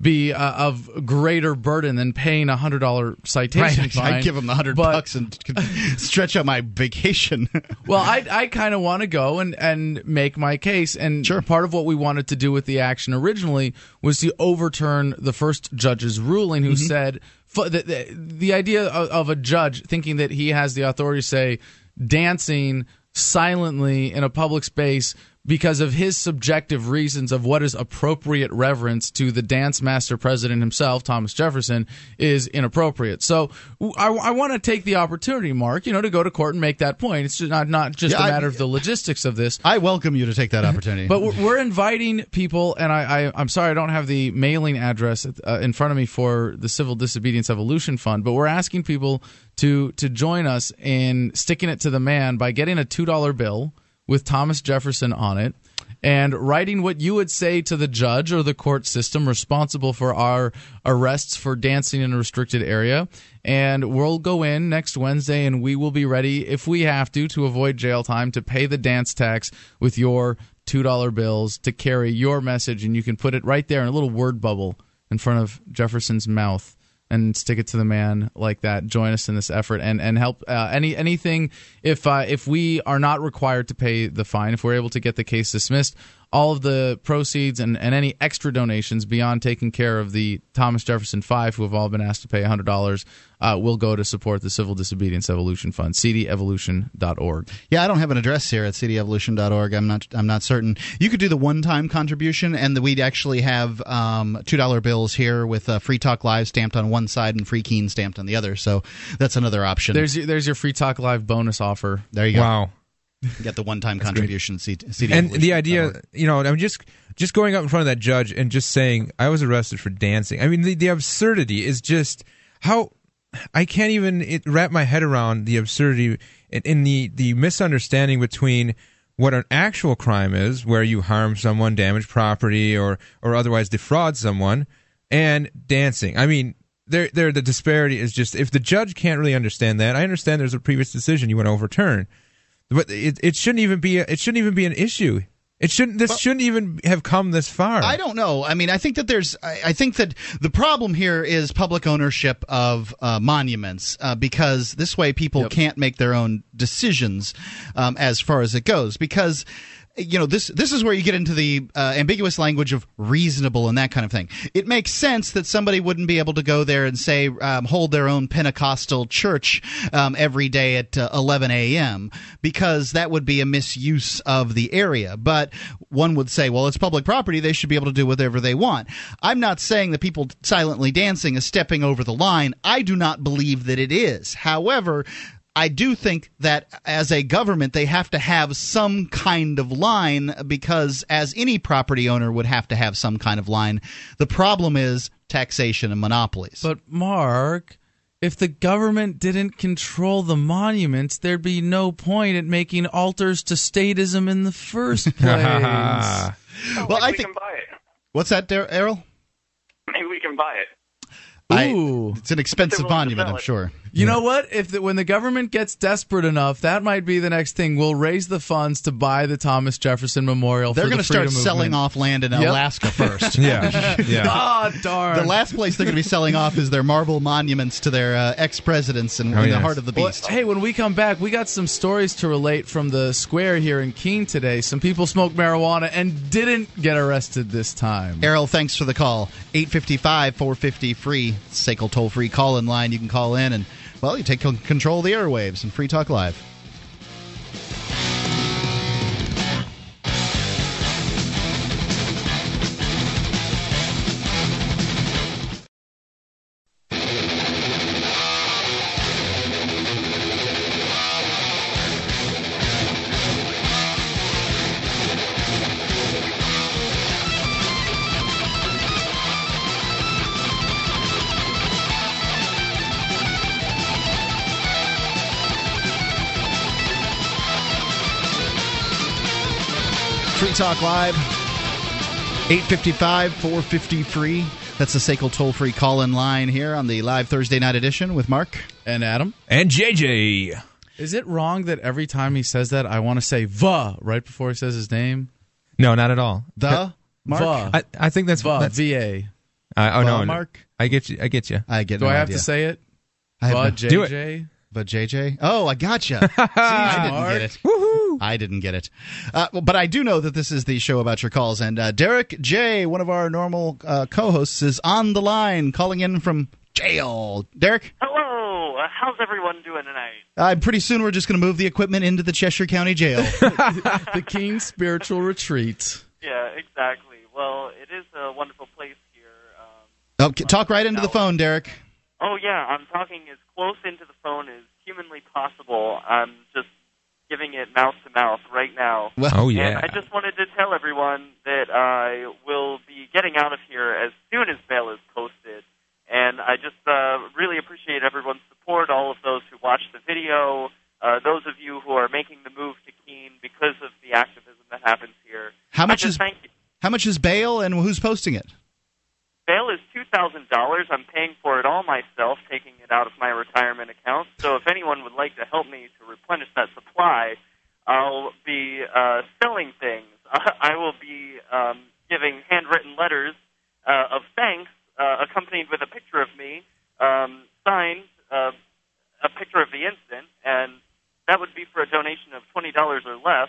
be uh, of greater burden than paying a hundred dollar citation Right, fine. I'd give them the hundred bucks and stretch out my vacation. well, I I kind of want to go and and make my case, and Sure. part of what we wanted to do with the action originally was to overturn the first judge's ruling, who Mm-hmm. said the, the the idea of, of a judge thinking that he has the authority to say dancing silently in a public space because of his subjective reasons of what is appropriate reverence to the dance master president himself, Thomas Jefferson, is inappropriate. So I, I want to take the opportunity, Mark, you know, to go to court and make that point. It's just not not just Yeah, a I- matter of the logistics of this. I welcome you to take that opportunity. But we're, we're inviting people, and I, I, I'm sorry I don't have the mailing address uh, in front of me for the Civil Disobedience Evolution Fund, but we're asking people to to join us in sticking it to the man by getting a two dollar bill with Thomas Jefferson on it. And writing what you would say to the judge or the court system responsible for our arrests for dancing in a restricted area. And we'll go in next Wednesday and we will be ready, if we have to, to avoid jail time, to pay the dance tax with your $2 bills to carry your message. And you can put it right there in a little word bubble in front of Jefferson's mouth and stick it to the man like that. Join us in this effort and and help uh, any anything if uh, if we are not required to pay the fine, if we're able to get the case dismissed, all of the proceeds and, and any extra donations beyond taking care of the Thomas Jefferson Five, who have all been asked to pay hundred dollars, uh, will go to support the Civil Disobedience Evolution Fund, cdevolution.org. Yeah, I don't have an address here at cdevolution.org. I'm not. I'm not certain. You could do the one-time contribution, and the, we'd actually have um, two dollar bills here with uh, Free Talk Live stamped on one side and Free Keene stamped on the other. So that's another option. There's your, there's your Free Talk Live bonus offer. there you go. Wow. Get the one-time contribution. C- CD and the idea, you know, I'm just just going up in front of that judge and just saying I was arrested for dancing. I mean, the, the absurdity is just how I can't even it, wrap my head around the absurdity in, in the the misunderstanding between what an actual crime is, where you harm someone, damage property, or or otherwise defraud someone, and dancing. I mean. There, there, the disparity is just if the judge can't really understand that. I understand there's a previous decision you want to overturn, but it, it shouldn't even be a, it shouldn't even be an issue. It shouldn't. This shouldn't even have come this far. I don't know. I mean, I think that there's. I, I think that the problem here is public ownership of uh, monuments uh, because this way people can't make their own decisions um, as far as it goes. Because you know this this is where you get into the uh, ambiguous language of reasonable and that kind of thing. It makes sense that somebody wouldn't be able to go there and say um, hold their own Pentecostal church um, every day at uh, 11 a.m. because that would be a misuse of the area. But one would say, well, it's public property; they should be able to do whatever they want. I'm not saying that people silently dancing is stepping over the line. I do not believe that it is. However. I do think that as a government, they have to have some kind of line because, as any property owner would have to have some kind of line, the problem is taxation and monopolies. But Mark, if the government didn't control the monuments, there'd be no point in making altars to statism in the first place. Oh, Well, maybe I we think- can buy it. What's that, Dar- Errol? Maybe we can buy it. I- Ooh. it's an expensive They're willing to monument, I'm sure. You know what? If the, when the government gets desperate enough, that might be the next thing. We'll raise the funds to buy the Thomas Jefferson Memorial. They're going to start selling off land in Yep. Alaska first. Yeah, yeah. Ah, darn. The last place they're going to be selling off is their marble monuments to their uh, ex presidents in, Oh, in the heart of the Well, beast. hey, when we come back, we got some stories to relate from the square here in Keene today. Some people smoked marijuana and didn't get arrested this time. Errol, thanks for the call. 855 450 free. SACL toll free call in line. You can call in and, well, you take control of the airwaves and Free Talk Live. Talk Live. 855 450 free. That's the SACL toll free call in line here on the live Thursday night edition with Mark. And Adam, And JJ. is it wrong that every time he says that, I want to say "va" right before he says his name? No, not at all. The Mark. Va. I, I think that's Va. that's. V A. Uh, oh no, Va, no. Mark? I get you. I get you. I get Do no I have idea. to say it? I have Va no- J Do it. J. But JJ? Oh, I gotcha. See, I didn't Mark. get it. I didn't get it. Uh, well, but I do know that this is the show about your calls. And uh, Derrick J., one of our normal uh, co hosts, is on the line calling in from jail. Derrick? Hello. How's everyone doing tonight? Uh, pretty soon we're just going to move the equipment into the Cheshire County Jail. The Keene Spiritual Retreat. Yeah, exactly. Well, it is a wonderful place here. Um, oh, talk right into the phone, Derrick. oh yeah, I'm talking as close into the phone as humanly possible. I'm just giving it mouth to mouth right now. Well, Oh And yeah. I just wanted to tell everyone that I will be getting out of here as soon as bail is posted. And I just uh, really appreciate everyone's support, all of those who watched the video, uh, those of you who are making the move to Keene because of the activism that happens here. How much just is thank you. how much is bail and who's posting it? Bail is two thousand dollars. I'm paying for it all myself, taking it out of my retirement account. So if anyone would like to help me to replenish that supply, I'll be uh, selling things. I will be um, giving handwritten letters uh, of thanks, uh, accompanied with a picture of me, um, signed, uh, a picture of the incident, and that would be for a donation of twenty dollars or less.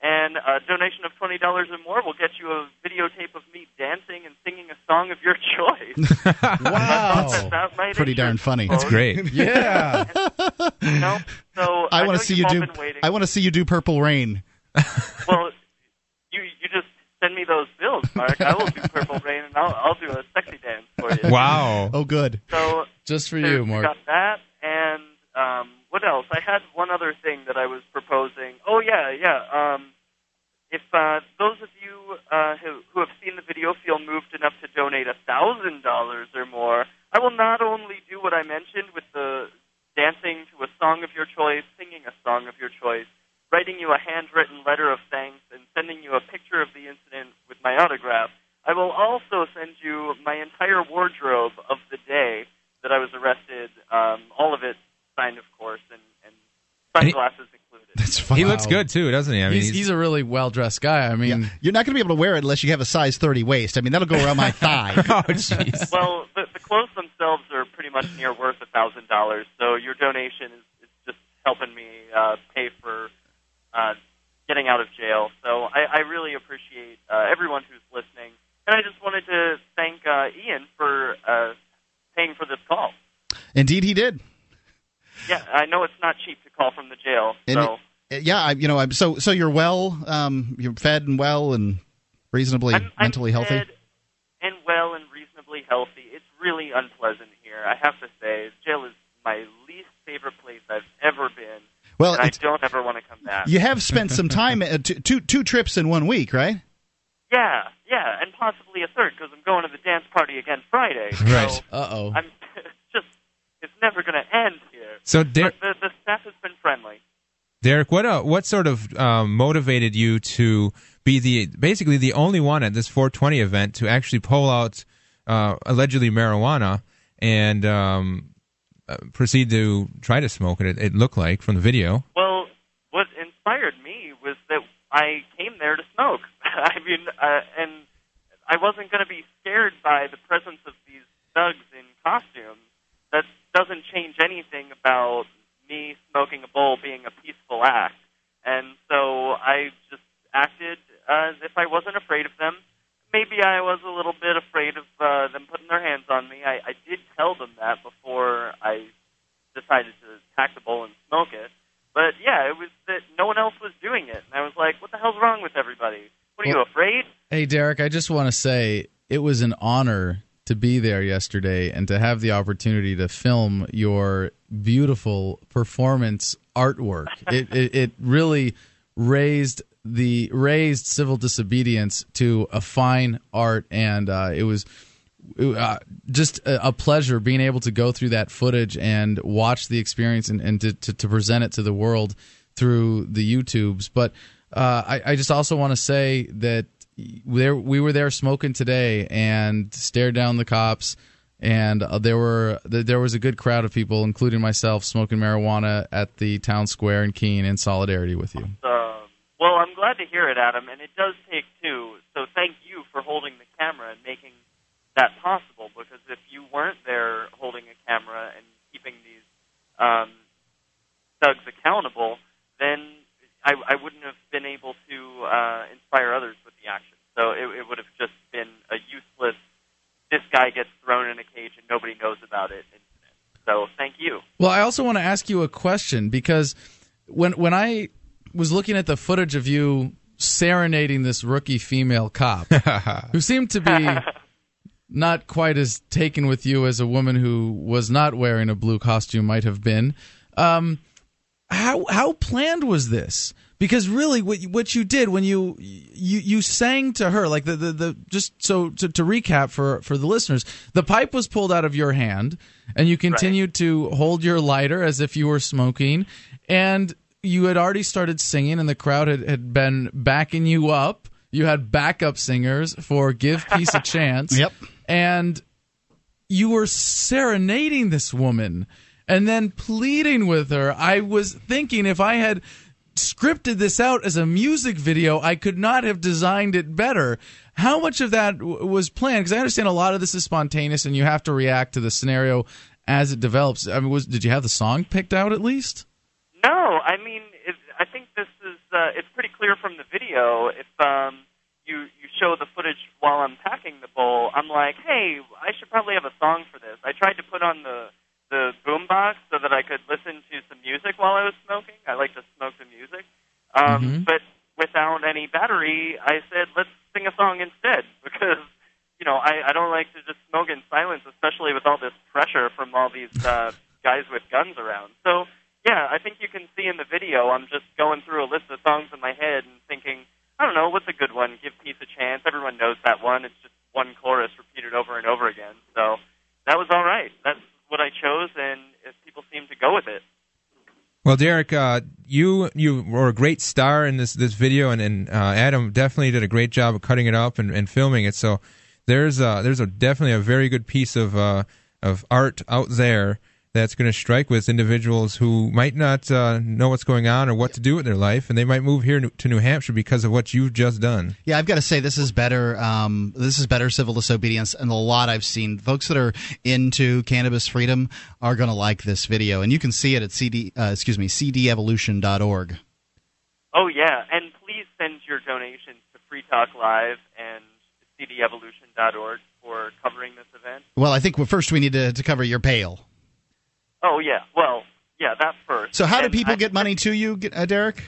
And a donation of twenty dollars or more will get you a videotape of me dancing and singing a song of your choice. Wow. That might Pretty darn funny. folks, That's great. yeah. You know? So I know want to see you do. I want to see you do Purple Rain. Well, you you just send me those bills, Mark. I will do Purple Rain, and I'll I'll do a sexy dance for you. Wow. Oh, good. So Just for you, Mark. got that, and um, what else? I had one other thing that I was proposing. Oh yeah, yeah. Um, if uh, those of you uh, who, who have seen the video feel moved enough to donate a thousand dollars or more, I will not only do what I mentioned with the dancing to a song of your choice, singing a song of your choice, writing you a handwritten letter of thanks, and sending you a picture of the incident with my autograph. I will also send you my entire wardrobe of the day that I was arrested, um, all of it signed, of course, and, and And he- sunglasses included. That's funny. He looks good too, doesn't he? I mean, he's, he's a really well dressed guy. I mean, You're not going to be able to wear it unless you have a size 30 waist. I mean, that'll go around my thigh. oh jeez. well, the, the clothes themselves are pretty much near worth a thousand dollars, so your donation is, is just helping me uh, pay for uh, getting out of jail. So I, I really appreciate uh, everyone who's listening, and I just wanted to thank uh, Ian for uh, paying for this call. Indeed, he did. Yeah, I know it's not cheap to call from the jail. So it- yeah, I, you know, I'm so so you're well, um, you're fed and well and reasonably I'm, I'm mentally healthy. fed and well and reasonably healthy. It's really unpleasant here. I have to say, jail is my least favorite place I've ever been. Well, I don't ever want to come back. You have spent some time, uh, two, two two trips in one week, right? Yeah, yeah, and possibly a third because I'm going to the dance party again Friday. Right. Uh oh. I'm it's never going to end here. So, Der- but the, the staff has been friendly. Derrick, what uh, what sort of um, motivated you to be the basically the only one at this 420 event to actually pull out uh, allegedly marijuana and um, uh, proceed to try to smoke it? It looked like from the video. Well, what inspired me was that I came there to smoke. I mean, uh, and I wasn't going to be scared by the presence of these thugs in costumes. Doesn't change anything about me smoking a bowl being a peaceful act. And so I just acted as if I wasn't afraid of them. Maybe I was a little bit afraid of uh, them putting their hands on me. I, I did tell them that before I decided to pack the bowl and smoke it. But yeah, it was that no one else was doing it. And I was like, what the hell's wrong with everybody? What are you afraid? Hey, Derrick, I just want to say it was an honor to be there yesterday and to have the opportunity to film your beautiful performance artwork. it, it, it really raised the raised civil disobedience to a fine art, and uh, it was uh, just a, a pleasure being able to go through that footage and watch the experience and, and to, to, to present it to the world through the YouTubes. But uh, I, I just also want to say that there we were there smoking today and stared down the cops. And uh, there were there was a good crowd of people, including myself, smoking marijuana at the town square in Keene in solidarity with you. Um, well, I'm glad to hear it, Adam, and it does take two. So thank you for holding the camera and making that possible. Because if you weren't there holding a camera and keeping these um, thugs accountable, then I, I wouldn't have been able to uh, inspire others with the action. So it, it would have just been a useless. This guy gets thrown in a cage and nobody knows about it. Incident. So thank you. Well, I also want to ask you a question because when when I was looking at the footage of you serenading this rookie female cop who seemed to be not quite as taken with you as a woman who was not wearing a blue costume might have been. Um, how planned was this? Because really, what you- what you did when you you you sang to her, like the the, the just so to, to recap for for the listeners, the pipe was pulled out of your hand, and you continued to hold your lighter as if you were smoking, and you had already started singing, and the crowd had, had been backing you up. You had backup singers for "Give Peace a Chance." Yep. and you were serenading this woman and then pleading with her. I was thinking if I had scripted this out as a music video, I could not have designed it better. How much of that w- was planned? Because I understand a lot of this is spontaneous, and you have to react to the scenario as it develops. I mean, was did you have the song picked out at least? No, I mean, it, I think this is uh, it's pretty clear from the video. If um, you you show the footage while I'm packing the bowl, I'm like, hey, I should probably have a song for this. I tried to put on the the boombox so that I could listen to some music while I was smoking. I like to smoke the music, um, Mhm. but without any battery, I said, let's sing a song instead because. You know, I, I don't like to just smoke in silence, especially with all this pressure from all these uh, guys with guns around. So, yeah, I think you can see in the video, I'm just going through a list of songs in my head and thinking, I don't know, what's a good one? Give Peace a Chance. Everyone knows that one. It's just one chorus repeated over and over again. So that was all right. That's what I chose, and if people seem to go with it. Well, Derrick, uh, you you were a great star in this this video, and, and uh, Adam definitely did a great job of cutting it up and, and filming it. So there's uh, there's a definitely a very good piece of uh, of art out there that's going to strike with individuals who might not uh, know what's going on or what to do with their life, and they might move here to New Hampshire because of what you've just done. Yeah, I've got to say this is better. Um, this is better civil disobedience, and a lot I've seen. Folks that are into cannabis freedom are going to like this video, and you can see it at cd. Uh, excuse me, cdevolution.org. Oh, yeah. And please send your donations to Free Talk Live and cdevolution.org for covering this event? Well, I think well, first we need to, to cover your bail. Oh yeah, well yeah, that first. So, how do people I- get money to you, uh, Derrick?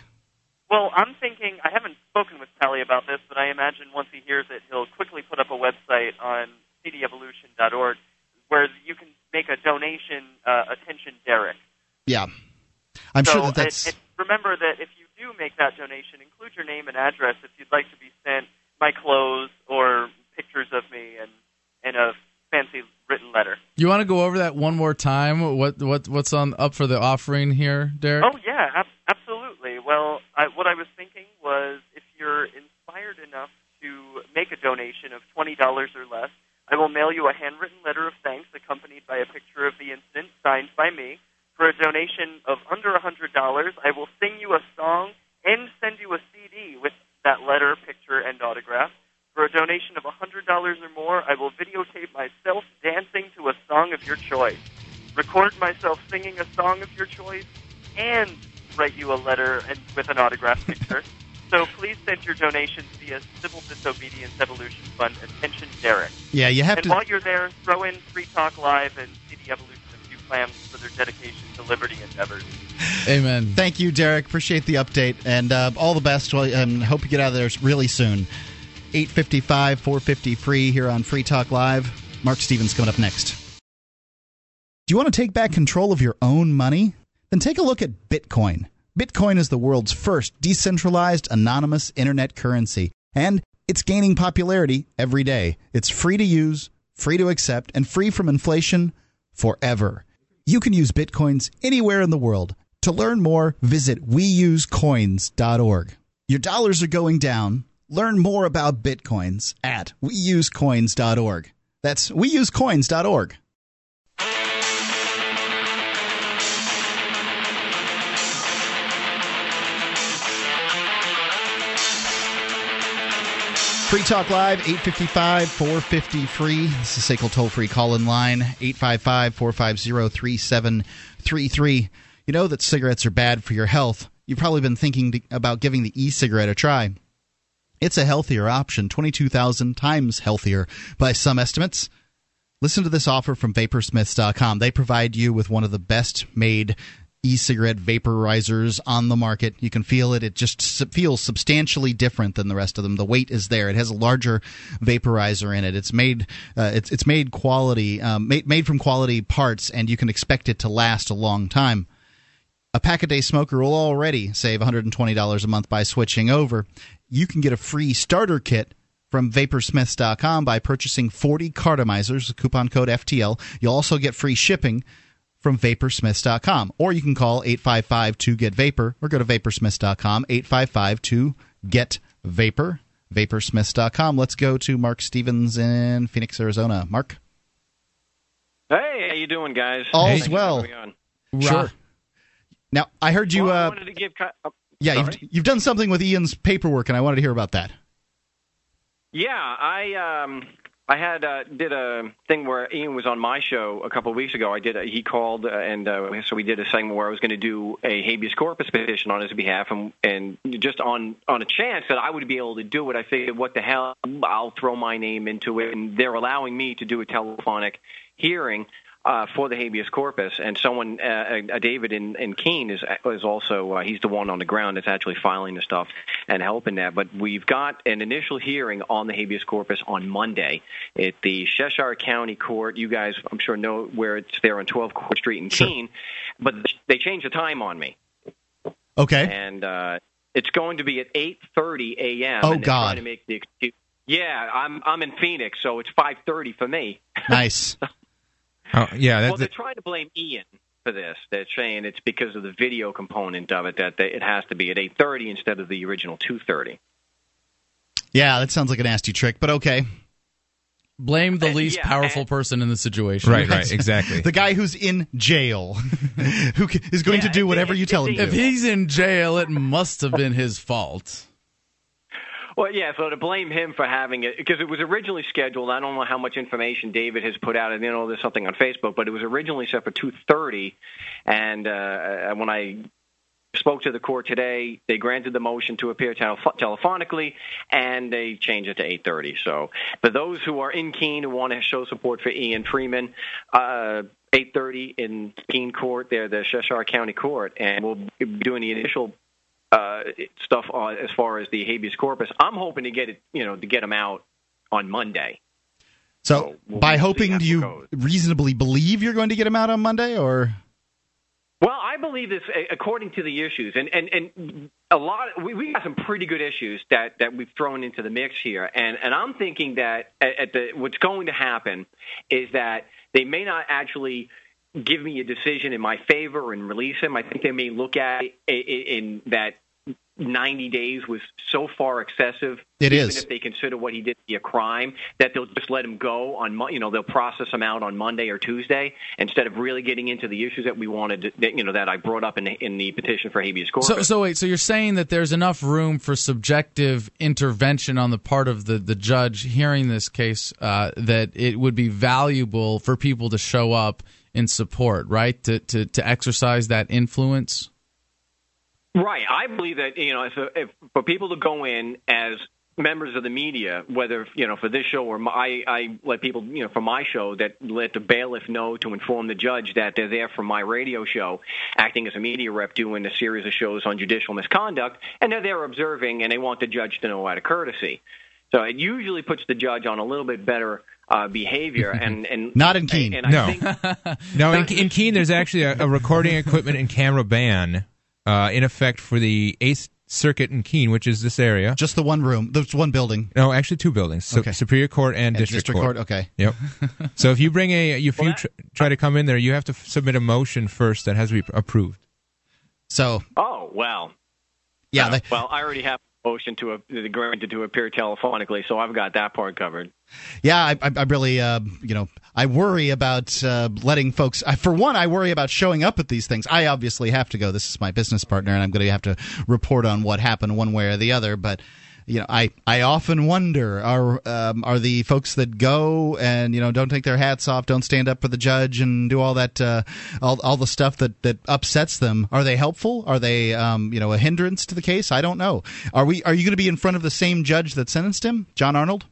Well, I'm thinking I haven't spoken with Pally about this, but I imagine once he hears it, he'll quickly put up a website on cdevolution.org where you can make a donation. Uh, attention, Derrick. Yeah, I'm so sure that that's. And, and remember that if you do make that donation, include your name and address if you'd like to be sent my clothes or pictures of me and and a fancy written letter. You want to go over that one more time? What what what's on up for the offering here, Derrick? Oh yeah, ab- absolutely. Well, I, what I was thinking was if you're inspired enough to make a donation of twenty dollars or less, I will mail you a handwritten letter of thanks accompanied by a picture of the incident signed by me. For a donation of under a hundred dollars, I will sing you a song and send you a CD with that letter, picture, and autograph. For a donation of a hundred dollars or more, I will videotape myself dancing to a song of your choice, record myself singing a song of your choice, and write you a letter and with an autographed picture. So please send your donations via Civil Disobedience Evolution Fund. Attention, Derrick. yeah, you have and to. while you're there, throw in Free Talk Live and CD Evolution a few clams for their dedication to liberty endeavors. Amen. Thank you, Derrick. Appreciate the update and uh, all the best. And hope you get out of there really soon. 855 450 free here on Free Talk Live. Marc Stevens coming up next. Do you want to take back control of your own money? Then take a look at Bitcoin. Bitcoin is the world's first decentralized, anonymous internet currency, and it's gaining popularity every day. It's free to use, free to accept, and free from inflation forever. You can use Bitcoins anywhere in the world. To learn more, visit weusecoins.org. Your dollars are going down. Learn more about Bitcoins at weusecoins.org. That's weusecoins.org. Free Talk Live, 855 450 free. This is SACL toll free call in line, 855 450 3733. You know that cigarettes are bad for your health. You've probably been thinking about giving the e cigarette a try. It's a healthier option, 22,000 times healthier by some estimates. Listen to this offer from Vaporsmiths.com. They provide you with one of the best made e-cigarette vaporizers on the market. You can feel it. It just feels substantially different than the rest of them. The weight is there. It has a larger vaporizer in it. It's made uh, it's it's made quality um, made made from quality parts, and you can expect it to last a long time. A pack a day smoker will already save $120 a month by switching over. You can get a free starter kit from vaporsmiths.com by purchasing 40 cartomizers, with coupon code FTL. You'll also get free shipping from vaporsmiths.com. Or you can call 855 2 get vapor or go to vaporsmiths.com 855 2 get vapor vaporsmiths.com. Let's go to Marc Stevens in Phoenix, Arizona. Mark? Hey, how you doing, guys? All's for well. Sure. Now, I heard you Well, I uh, wanted to give. uh, yeah, you've, you've done something with Ian's paperwork and I wanted to hear about that. Yeah, I um I had uh, did a thing where Ian was on my show a couple of weeks ago. I did a, he called uh, and uh, so we did a segment where I was going to do a habeas corpus petition on his behalf and and just on on a chance that I would be able to do it, I figured what the hell I'll throw my name into it and they're allowing me to do a telephonic hearing uh, for the habeas corpus, and someone, uh, uh, David in, in Keene, is is also uh, he's the one on the ground that's actually filing the stuff and helping that. But we've got an initial hearing on the habeas corpus on Monday at the Cheshire County Court. You guys, I'm sure, know where it's there on 12 Court Street in Keene, but they changed the time on me, Okay. and uh, it's going to be at 8:30 a.m. Oh, God. To make the excuse. Yeah, I'm I'm in Phoenix, so it's 5:30 for me. Nice. Oh, yeah, well, they're trying to blame Ian for this. They're saying it's because of the video component of it that they, it has to be at 8:30 instead of the original 2:30. Yeah, that sounds like a nasty trick, but okay. Blame the Uh, least yeah, powerful and- person in the situation. right, right, exactly. The guy who's in jail, who is going Yeah, to do it's- whatever you it's- tell him it's- to. If he's in jail, it must have been his fault. Well, yeah, so to blame him for having it because it was originally scheduled. I don't know how much information David has put out. I know there's something on Facebook, but it was originally set for 2:30, and uh, when I spoke to the court today. They granted the motion to appear telef- telephonically, and they changed it to 8:30. So, for those who are in Keene who want to show support for Ian Freeman, uh, 8:30 in Keene Court, there, the Cheshire County Court, and we'll be doing the initial uh, stuff on, as far as the habeas corpus. I'm hoping to get it, you know, to get them out on Monday. So, we'll by hoping, do you goes. reasonably believe you're going to get them out on Monday, or Well, I believe this according to the issues, and and and a lot. We we got some pretty good issues that that we've thrown into the mix here, and and I'm thinking that at, at the what's going to happen is that they may not actually give me a decision in my favor and release him. I think they may look at it i- i- in that 90 days was so far excessive. It even is. if they consider what he did to be a crime, that they'll just let him go on. Mon- You know, they'll process him out on Monday or Tuesday instead of really getting into the issues that we wanted. To, that, you know, that I brought up in the, in the petition for habeas corpus. So, so wait. So you're saying that there's enough room for subjective intervention on the part of the, the judge hearing this case uh, that it would be valuable for people to show up in support, right? To to to exercise that influence. Right. I believe that you know, if, if for people to go in as members of the media, whether you know for this show or my, I, I let people you know for my show that let the bailiff know to inform the judge that they're there for my radio show, acting as a media rep, doing a series of shows on judicial misconduct, and they're there observing, and they want the judge to know out of courtesy. So it usually puts the judge on a little bit better uh, behavior, and and Not in Keene. And I No. think, No, in, in Keene, there's actually a, a recording equipment and camera ban uh, in effect for the Eighth Circuit in Keene, which is this area. just the one room? There's one building. No, actually two buildings: so Okay. Superior Court and, And District, District Court, okay. Yep. so if you bring a, if you tr- try to come in there, you have to f- submit a motion first that has to be approved. So, oh well. yeah, Uh, they, well, I already have a motion to a, granted to appear telephonically, so I've got that part covered. Yeah, I, I, really, uh, you know, I worry about uh, letting folks. I, for one, I worry about showing up at these things. I obviously have to go. This is my business partner, and I'm going to have to report on what happened one way or the other. But you know, I, I often wonder are um, are the folks that go and you know don't take their hats off, don't stand up for the judge, and do all that uh, all all the stuff that that upsets them. Are they helpful? Are they um, you know a hindrance to the case? I don't know. Are we? Are you going to be in front of the same judge that sentenced him, John Arnold?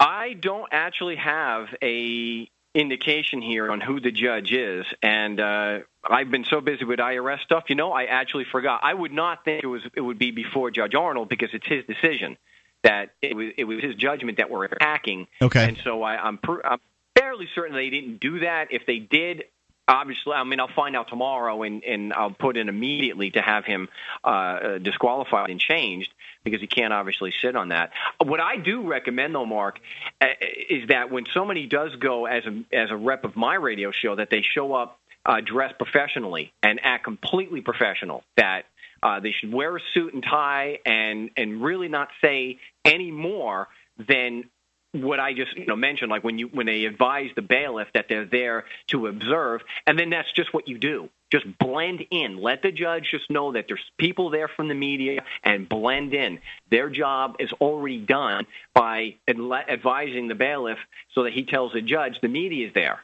I don't actually have a indication here on who the judge is, and uh, I've been so busy with IRS stuff. You know, I actually forgot. I would not think it was it would be before Judge Arnold because it's his decision that it was it was his judgment that we're attacking. Okay. and so I, I'm pr- I'm fairly certain they didn't do that. If they did. Obviously, I mean, I'll find out tomorrow, and, and I'll put in immediately to have him uh, disqualified and changed because he can't obviously sit on that. What I do recommend, though, Mark, uh, is that when somebody does go as a as a rep of my radio show, that they show up uh, dressed professionally and act completely professional. That uh, they should wear a suit and tie and and really not say any more than what I just you know mentioned, like when you when they advise the bailiff that they're there to observe, and then that's just what you do. Just blend in. Let the judge just know that there's people there from the media and blend in. Their job is already done by advising the bailiff so that he tells the judge the media is there.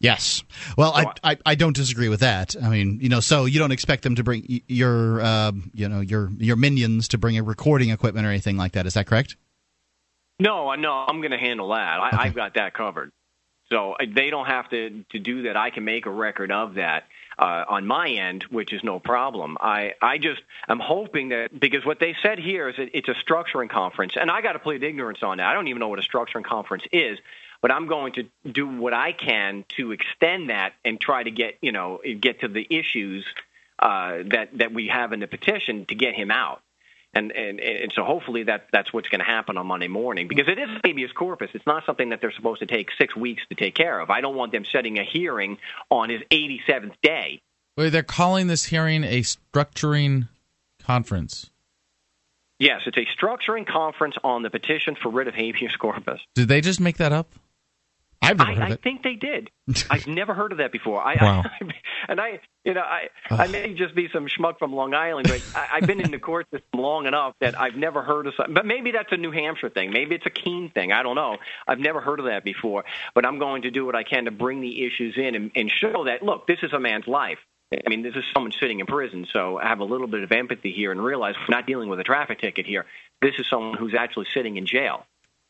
Yes. Well, I, I I don't disagree with that. I mean, you know, so you don't expect them to bring your uh, you know your your minions to bring a recording equipment or anything like that. Is that correct? No, I no, I'm going to handle that. I, Okay. I've got that covered. So they don't have to to do that. I can make a record of that uh, on my end, which is no problem. I I just I'm hoping that because what they said here is that it's a structuring conference, and I got to plead ignorance on that. I don't even know what a structuring conference is. But I'm going to do what I can to extend that and try to get you know get to the issues uh, that that we have in the petition to get him out. And, and and so hopefully that that's what's going to happen on Monday morning because it is habeas corpus. It's not something that they're supposed to take six weeks to take care of. I don't want them setting a hearing on his 87th day. Wait, they're calling this hearing a structuring conference. Yes, it's a structuring conference on the petition for writ of habeas corpus. Did they just make that up? I've never I, heard I of it. think they did. I've never heard of that before. I, Wow. I, and I, you know, I, I may just be some schmuck from Long Island, but I, I've been in the court system long enough that I've never heard of something. But maybe that's a New Hampshire thing. Maybe it's a Keene thing. I don't know. I've never heard of that before. But I'm going to do what I can to bring the issues in and, and show that look, this is a man's life. I mean, this is someone sitting in prison, so I have a little bit of empathy here and realize we're not dealing with a traffic ticket here. This is someone who's actually sitting in jail.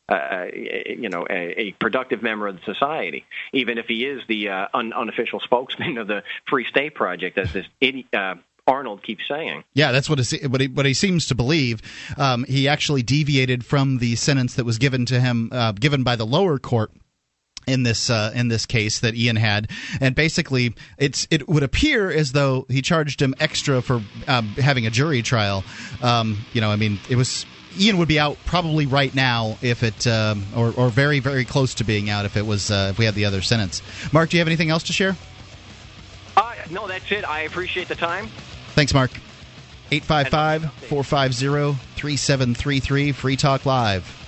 Uh, you know, a, a productive member of the society, even if he is the uh, un- unofficial spokesman of the Free State Project, as this idiot, uh, Arnold keeps saying. Yeah, that's what, it, what, he, what he seems to believe. Um, he actually deviated from the sentence that was given to him, uh, given by the lower court in this uh, in this case that Ian had, and basically it's it would appear as though he charged him extra for um, having a jury trial. Um, you know, I mean, it was Ian would be out probably right now if it, um, or, or very, very close to being out if it was, uh, if we had the other sentence. Mark, do you have anything else to share? Uh, no, that's it. I appreciate the time. Thanks, Mark. 855 450 3733, Free Talk Live.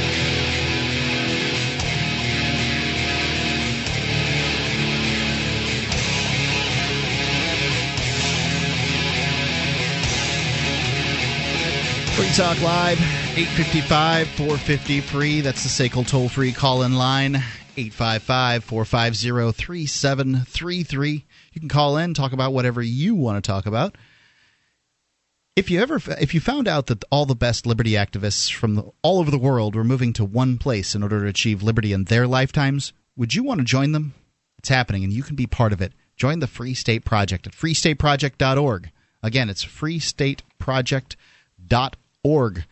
Free Talk Live, 855 450 free. That's the SACL toll free call in line, 855 450 3733. You can call in, talk about whatever you want to talk about. If you ever, if you found out that all the best liberty activists from the, all over the world were moving to one place in order to achieve liberty in their lifetimes, would you want to join them? It's happening, and you can be part of it. Join the Free State Project at freestateproject.org. Again, it's freestateproject.org org.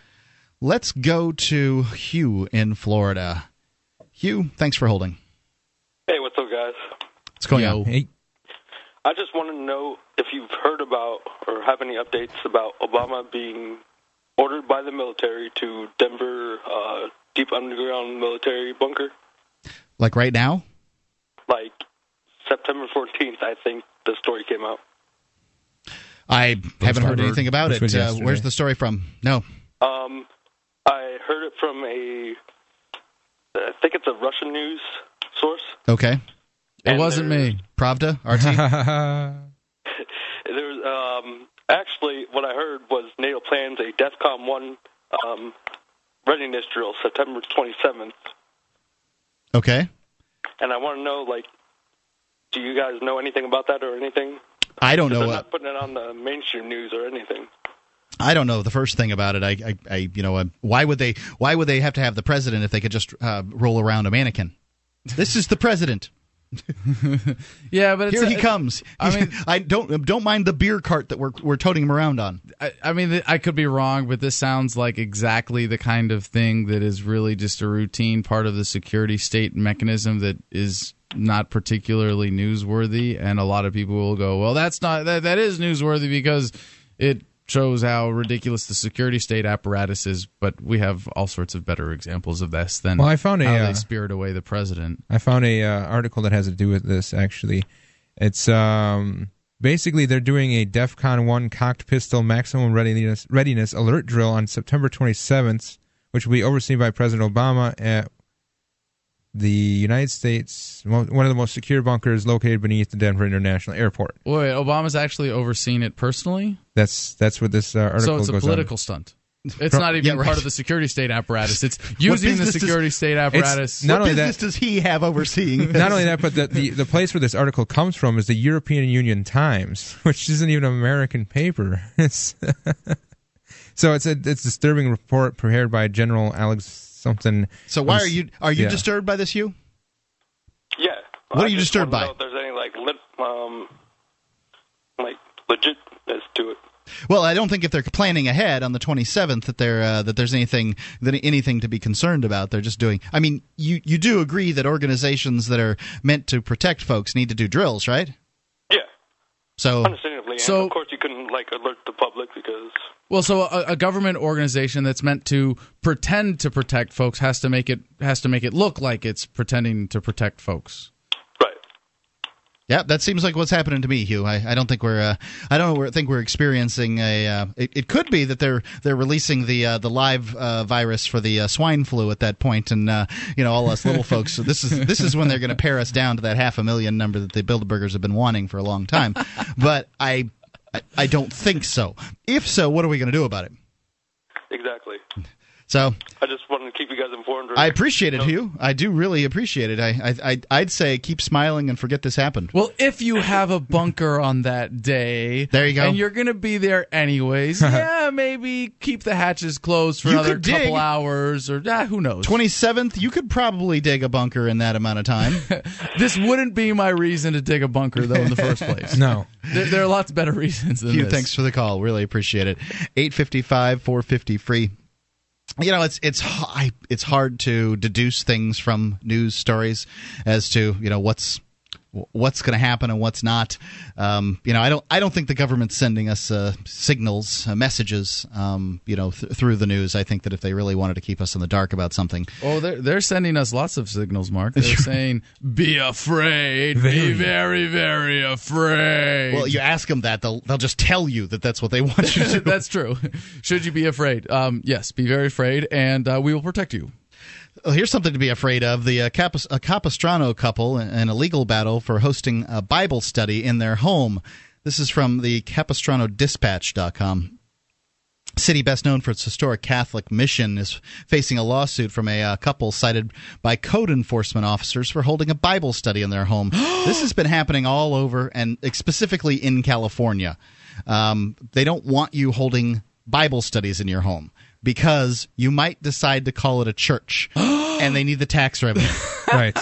Let's go to Hugh in Florida. Hugh, thanks for holding. Hey, what's up, guys? What's going on? Hey. I just want to know if you've heard about or have any updates about Obama being ordered by the military to Denver uh, deep underground military bunker. Like right now? Like September 14th, I think the story came out. I haven't heard Harvard, anything about which it. Uh, where's the story from? No. Um, I heard it from a, I think it's a Russian news source. Okay. It wasn't me. Pravda? RT? There was, um, actually, what I heard was NATO plans a DEFCON 1 um, readiness drill September 27th. okay. And I want to know, like, do you guys know anything about that or anything? I don't know. They're not putting it on the mainstream news or anything. I don't know the first thing about it. I, I, I you know, uh, why would they? Why would they have to have the president if they could just uh, roll around a mannequin? This is the president. Yeah, but it's Here a- he comes. I mean, I don't don't mind the beer cart that we're we're toting him around on. I, I mean, I could be wrong, but this sounds like exactly the kind of thing that is really just a routine part of the security state mechanism that is not particularly newsworthy. And a lot of people will go, "Well, that's not that that is newsworthy because it shows how ridiculous the security state apparatus is." But we have all sorts of better examples of this than Well, I found a, how uh, they spirit away the president. I found a uh, article that has to do with this. Actually, it's um, basically they're doing a DEFCON one cocked pistol maximum readiness readiness alert drill on September 27th, which will be overseen by President Obama at the United States, one of the most secure bunkers located beneath the Denver International Airport. Wait, Obama's actually overseeing it personally, That's that's what this uh, article so it's a political on. stunt. It's not even Yeah, right. part of the security state apparatus. It's using the business does- security state apparatus. not what only business that- does he have overseeing? Not only that, but the, the the place where this article comes from is the European Union Times, which isn't even an American paper. It's so it's a it's a disturbing report prepared by General Alex something. so why are you are you Yeah. disturbed by this, You? Yeah. What I are you just disturbed by? Know if there's any like lit, um, like legitness to it. Well, I don't think if they're planning ahead on the 27th that there uh, that there's anything that anything to be concerned about. They're just doing. I mean, you you do agree that organizations that are meant to protect folks need to do drills, right? Yeah. So Understandably, So- of course, you couldn't like alert the public because Well, so a, a government organization that's meant to pretend to protect folks has to make it has to make it look like it's pretending to protect folks. Right. Yeah, that seems like what's happening to me, Hugh. I, I don't think we're uh, I don't think we're experiencing a. Uh, it, it could be that they're they're releasing the uh, the live uh, virus for the uh, swine flu at that point, and uh, you know all us little folks. So this is this is when they're going to pare us down to that half a million number that the Bilderbergers have been wanting for a long time. but I, I I don't think so. If so, what are we going to do about it? exactly. So I just wanted to keep you guys informed. I appreciate it, Hugh. I do really appreciate it. I, I, I I'd say keep smiling and forget this happened. Well, if you have a bunker on that day, there you go, and you're going to be there anyways, yeah, maybe keep the hatches closed for You another couple hours, or ah, who knows. Twenty seventh, you could probably dig a bunker in that amount of time. this wouldn't be my reason to dig a bunker, though, in the first place. No. There, there are lots better reasons than Hugh, this. thanks for the call. Really appreciate it. Eight fifty five, four fifty free. You know, it's it's it's hard to deduce things from news stories as to you know what's what's going to happen and what's not. Um, you know, I don't I don't think the government's sending us uh, signals, uh, messages. Um, you know, th- through the news. I think that if they really wanted to keep us in the dark about something, Oh, they're they're sending us lots of signals, Mark. They're saying, "Be afraid, be very, very afraid." well, you ask them that they'll they'll just tell you that that's what they want you to. do. That's true. Should you be afraid? Um, yes, be very afraid, and uh, we will protect you. Well, here's something to be afraid of. The uh, Cap- a Capistrano couple in a legal battle for hosting a Bible study in their home. This is from the Capistranodispatch.com. City best known for its historic Catholic mission is facing a lawsuit from a uh, couple cited by code enforcement officers for holding a Bible study in their home. this has been happening all over, and specifically in California. Um, they don't want you holding Bible studies in your home because you might decide to call it a church, and they need the tax revenue. Right.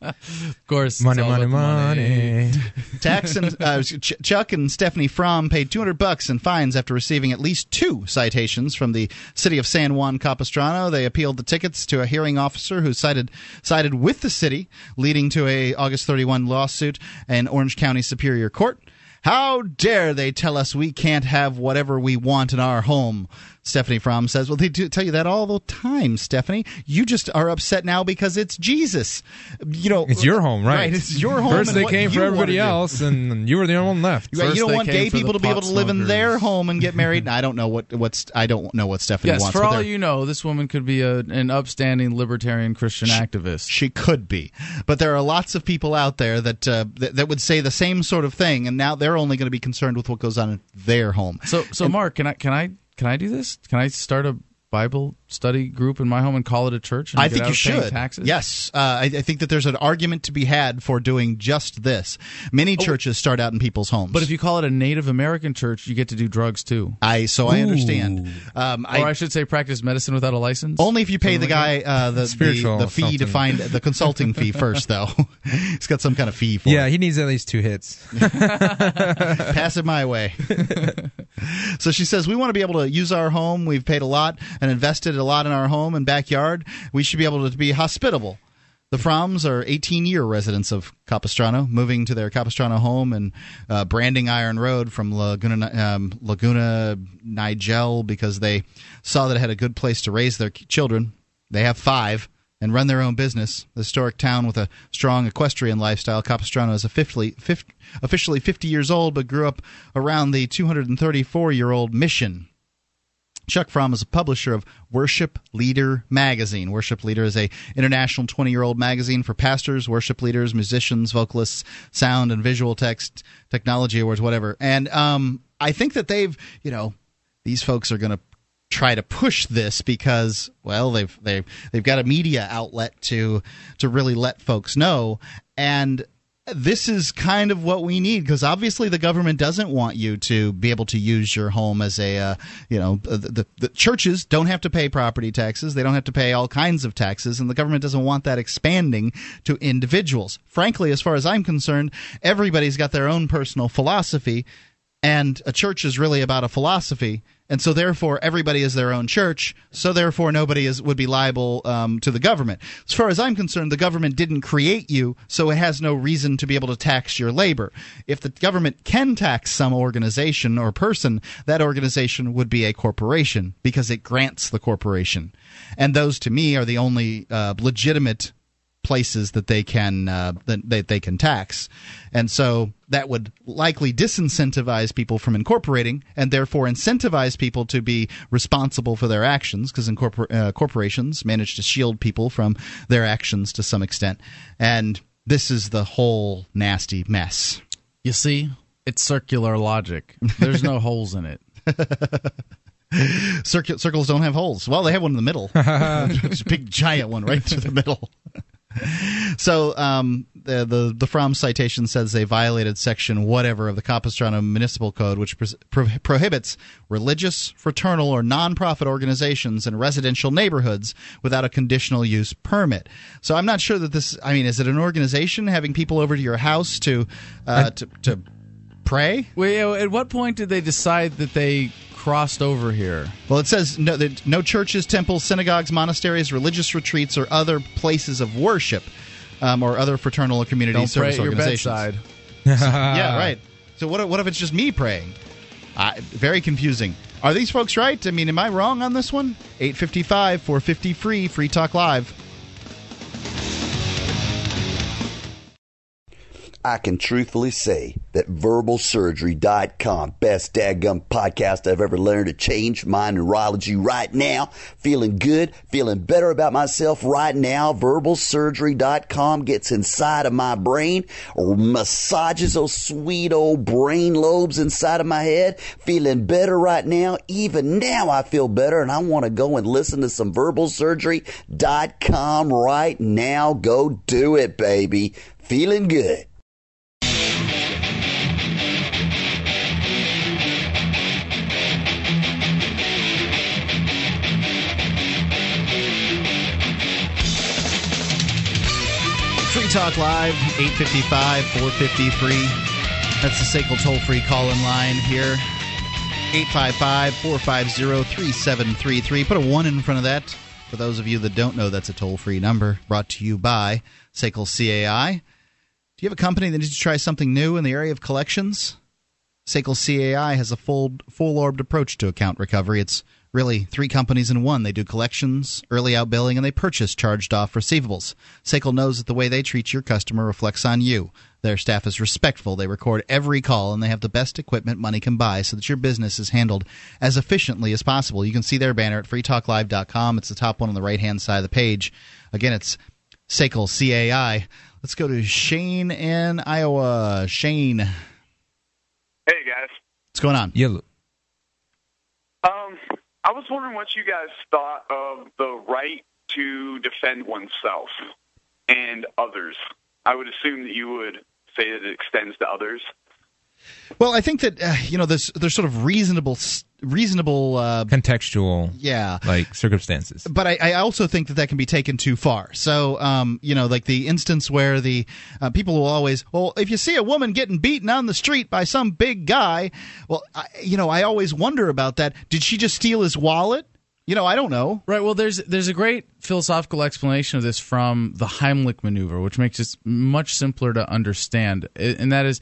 Of course, Money, it's all money, about the money. Tax and uh, Ch- Chuck and Stephanie Fromm paid 200 bucks in fines after receiving at least two citations from the city of San Juan Capistrano. They appealed the tickets to a hearing officer who sided sided with the city, leading to a August 31 lawsuit in Orange County Superior Court. How dare they tell us we can't have whatever we want in our home? Stephanie Fromm says, Well, they do tell you that all the time, Stephanie. You just are upset now because it's Jesus. You know, It's your home, right? It's your home. First they came for everybody else, and you were the only one left. Right, you don't want gay people to be able to live in their home and get married. I don't know what what's I don't know what Stephanie Yes, wants. for all you know, this woman could be a, an upstanding libertarian Christian activist. She could be, but there are lots of people out there that uh, that, that would say the same sort of thing, and now they're only going to be concerned with what goes on in their home. So, so Mark, can I can I can I do this? Can I start a Bible study group in my home and call it a church? And I get think out you of should. Taxes? Yes, uh, I, I think that there's an argument to be had for doing just this. Many churches start out in people's homes, But if you call it a Native American church, you get to do drugs too. I so I understand. Um, or I, should say, practice medicine without a license. Only if you pay the Something like guy uh, the, the Spiritual the fee to find the consulting fee first, though. He's got some kind of fee for Yeah, it. he needs at least two hits. Pass it my way. so she says, We want to be able to use our home. We've paid a lot and invested a lot in our home and backyard. We should be able to be hospitable. The Fromms are 18 year residents of Capistrano, moving to their Capistrano home and uh, branding Iron Road from Laguna, um, Laguna Niguel because they saw that it had a good place to raise their children. They have five and run their own business. The historic town with a strong equestrian lifestyle, Capistrano is officially 50 years old, but grew up around the 234 year old mission. Chuck Fromm is a publisher of Worship Leader magazine. Worship Leader is a international 20 year old magazine for pastors, worship leaders, musicians, vocalists, sound and visual text, technology awards, whatever. And um, I think that they've, you know, these folks are going to try to push this because well they've they've they've got a media outlet to to really let folks know and this is kind of what we need because obviously the government doesn't want you to be able to use your home as a uh, you know the, the, the churches don't have to pay property taxes. They don't have to pay all kinds of taxes and the government doesn't want that expanding to individuals. Frankly as far as i'm concerned everybody's got their own personal philosophy and a church is really about a philosophy and so therefore everybody is their own church so therefore nobody is would be liable um, to the government. As far as i'm concerned the government didn't create you so it has no reason to be able to tax your labor. If the government can tax some organization or person that organization would be a corporation because it grants the corporation. And those to me are the only uh, legitimate places that they can uh, that they, they can tax, and so that would likely disincentivize people from incorporating, and therefore incentivize people to be responsible for their actions, because incorpor- uh, corporations manage to shield people from their actions to some extent, and this is the whole nasty mess. You see, it's circular logic. There's no holes in it. Circles don't have holes. Well, they have one in the middle. It's a big giant one right through the middle. So um, the, the the Fromm citation says they violated section whatever of the Capistrano Municipal Code, which pro- pro- prohibits religious, fraternal, or nonprofit organizations in residential neighborhoods without a conditional use permit. So I'm not sure that this. I mean, is it an organization having people over to your house to uh, to, to pray? Wait, at what point did they decide that they crossed over here? Well, it says no, that no churches, temples, synagogues, monasteries, religious retreats, or other places of worship, um, or other fraternal or community Don't pray service at your organizations. bedside. yeah, right. So what? What if it's just me praying? Uh, very confusing. Are these folks right? I mean, am I wrong on this one? Eight fifty five, four fifty free, free talk live. I can truthfully say that verbalsurgery.com, best dadgum podcast I've ever learned to change my neurology right now. Feeling good, feeling better about myself right now. Verbalsurgery.com gets inside of my brain, massages those sweet old brain lobes inside of my head. Feeling better right now. Even now I feel better and I want to go and listen to some verbalsurgery.com right now. Go do it, baby. Feeling good. Talk Live, 855 453. That's the SACL toll free call in line here. 855 450 3733. Put a 1 in front of that. For those of you that don't know, that's a toll free number brought to you by SACL CAI. Do you have a company that needs to try something new in the area of collections? SACL CAI has a full full orbed approach to account recovery. It's really three companies in one. They do collections, early outbilling, and they purchase charged off receivables. SACL knows that the way they treat your customer reflects on you. Their staff is respectful. They record every call, and they have the best equipment money can buy so that your business is handled as efficiently as possible. You can see their banner at freetalklive.com. It's the top one on the right hand side of the page. Again, it's SACL CAI. Let's go to Shane in Iowa. Shane, Hey guys. What's going on? Yeah. I was wondering what you guys thought of the right to defend oneself and others. I would assume that you would say that it extends to others. Well, I think that uh, you know there's there's sort of reasonable reasonable uh, Contextual, yeah like circumstances. but I, I also think that that can be taken too far. So, um, you know, like the instance where the uh, people will always, well, if you see a woman getting beaten on the street by some big guy, well, I, you know, I always wonder about that. Did she just steal his wallet? You know, I don't know. Right. Well, there's there's a great philosophical explanation of this from the Heimlich maneuver, which makes it much simpler to understand, and that is.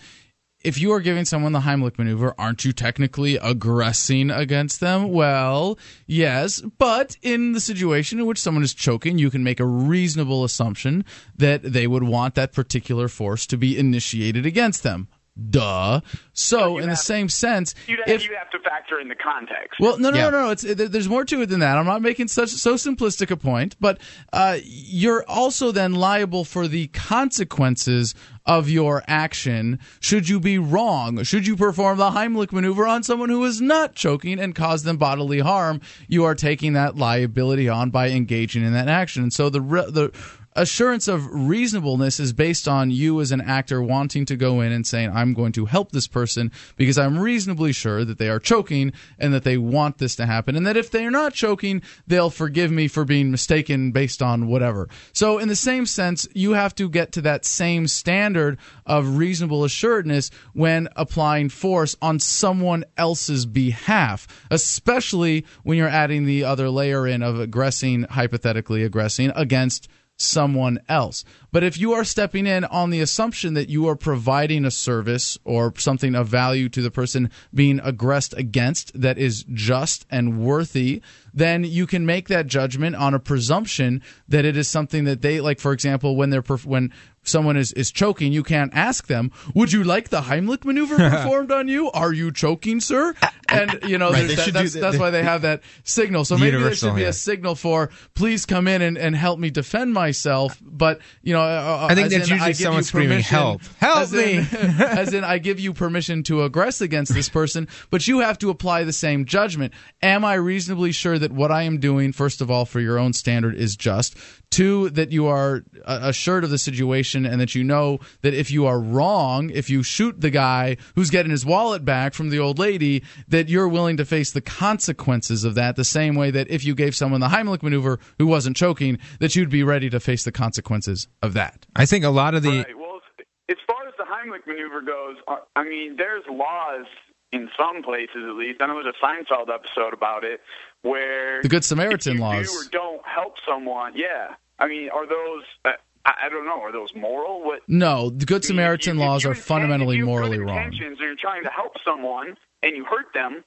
If you are giving someone the Heimlich maneuver, aren't you technically aggressing against them? Well, yes, but in the situation in which someone is choking, you can make a reasonable assumption that they would want that particular force to be initiated against them. Duh. So, in the same sense, You if you have to factor in the context. well, no, no, no, no. It's there- there's more to it than that. I'm not making such so simplistic a point, but uh, you're also then liable for the consequences of your action. Should you be wrong? Should you perform the Heimlich maneuver on someone who is not choking and cause them bodily harm? You are taking that liability on by engaging in that action. And so the re- the assurance of reasonableness is based on you as an actor wanting to go in and saying, I'm going to help this person because I'm reasonably sure that they are choking and that they want this to happen. And that if they're not choking, they'll forgive me for being mistaken based on whatever. So, in the same sense, you have to get to that same standard of reasonable assuredness when applying force on someone else's behalf, especially when you're adding the other layer in of aggressing, hypothetically aggressing against someone else. But if you are stepping in on the assumption that you are providing a service or something of value to the person being aggressed against that is just and worthy, then you can make that judgment on a presumption that it is something that they like. For example, when they're perf- when someone is, is choking, you can't ask them, "Would you like the Heimlich maneuver performed on you? Are you choking, sir?" And you know, Right, that- that's, that. that's why they have that signal. So maybe there should be yeah. a signal for, "Please come in and, and help me defend myself." But you know, uh, I think that's in, usually someone screaming, "Help! Help as in- me!" as in, I give you permission to aggress against this person, but you have to apply the same judgment. Am I reasonably sure that what I am doing, first of all, for your own standard, is just? Two, that you are uh, assured of the situation and that you know that if you are wrong, if you shoot the guy who's getting his wallet back from the old lady, that you're willing to face the consequences of that, the same way that if you gave someone the Heimlich maneuver who wasn't choking, that you'd be ready to face the consequences of that. I think a lot of the Right. Well, as far as the Heimlich maneuver goes, uh, I mean, there's laws in some places at least. I know there's a Seinfeld episode about it where The Good Samaritan laws. do or don't help someone. Yeah, I mean, are those? Uh, I, I don't know. Are those moral? What No, the Good Samaritan laws are fundamentally morally wrong. intentions? And you're trying to help someone and you hurt them.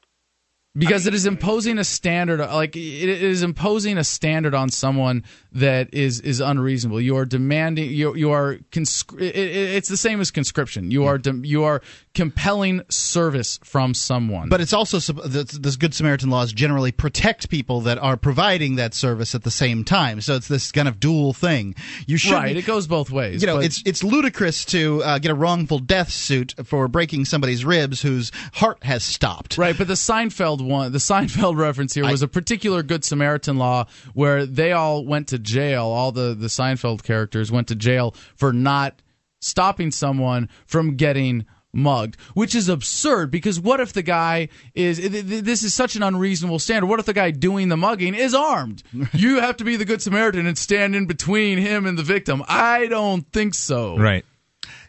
because it is imposing a standard like it is imposing a standard on someone that is is unreasonable you are demanding you you are conscri- it, it, it's the same as conscription you are dem- you are compelling service from someone But it's also the Good Samaritan laws generally protect people that are providing that service at the same time. So it's this kind of dual thing. You should right it goes both ways you know, but- it's it's ludicrous to uh, get a wrongful death suit for breaking somebody's ribs whose heart has stopped. Right, but the Seinfeld one, the Seinfeld reference here was a particular Good Samaritan law where they all went to jail. All the the Seinfeld characters went to jail for not stopping someone from getting mugged, which is absurd because what if the guy is th- th- this is such an unreasonable standard. What if the guy doing the mugging is armed? you have to be the good Samaritan and stand in between him and the victim. I don't think so. right.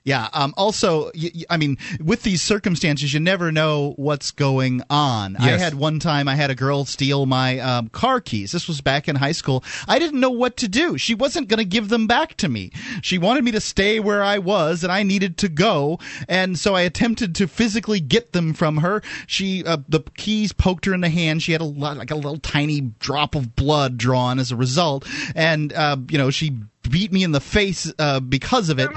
Yeah. Um, also, y- y- I mean, with these circumstances, you never know what's going on. I had one time, I had a girl steal my um, car keys. This was back in high school. I didn't know what to do. She wasn't going to give them back to me. She wanted me to stay where I was, and I needed to go. And so I attempted to physically get them from her. She, uh, the keys poked her in the hand. She had a lot, like a little tiny drop of blood drawn as a result, and uh, you know, she beat me in the face uh, because of it.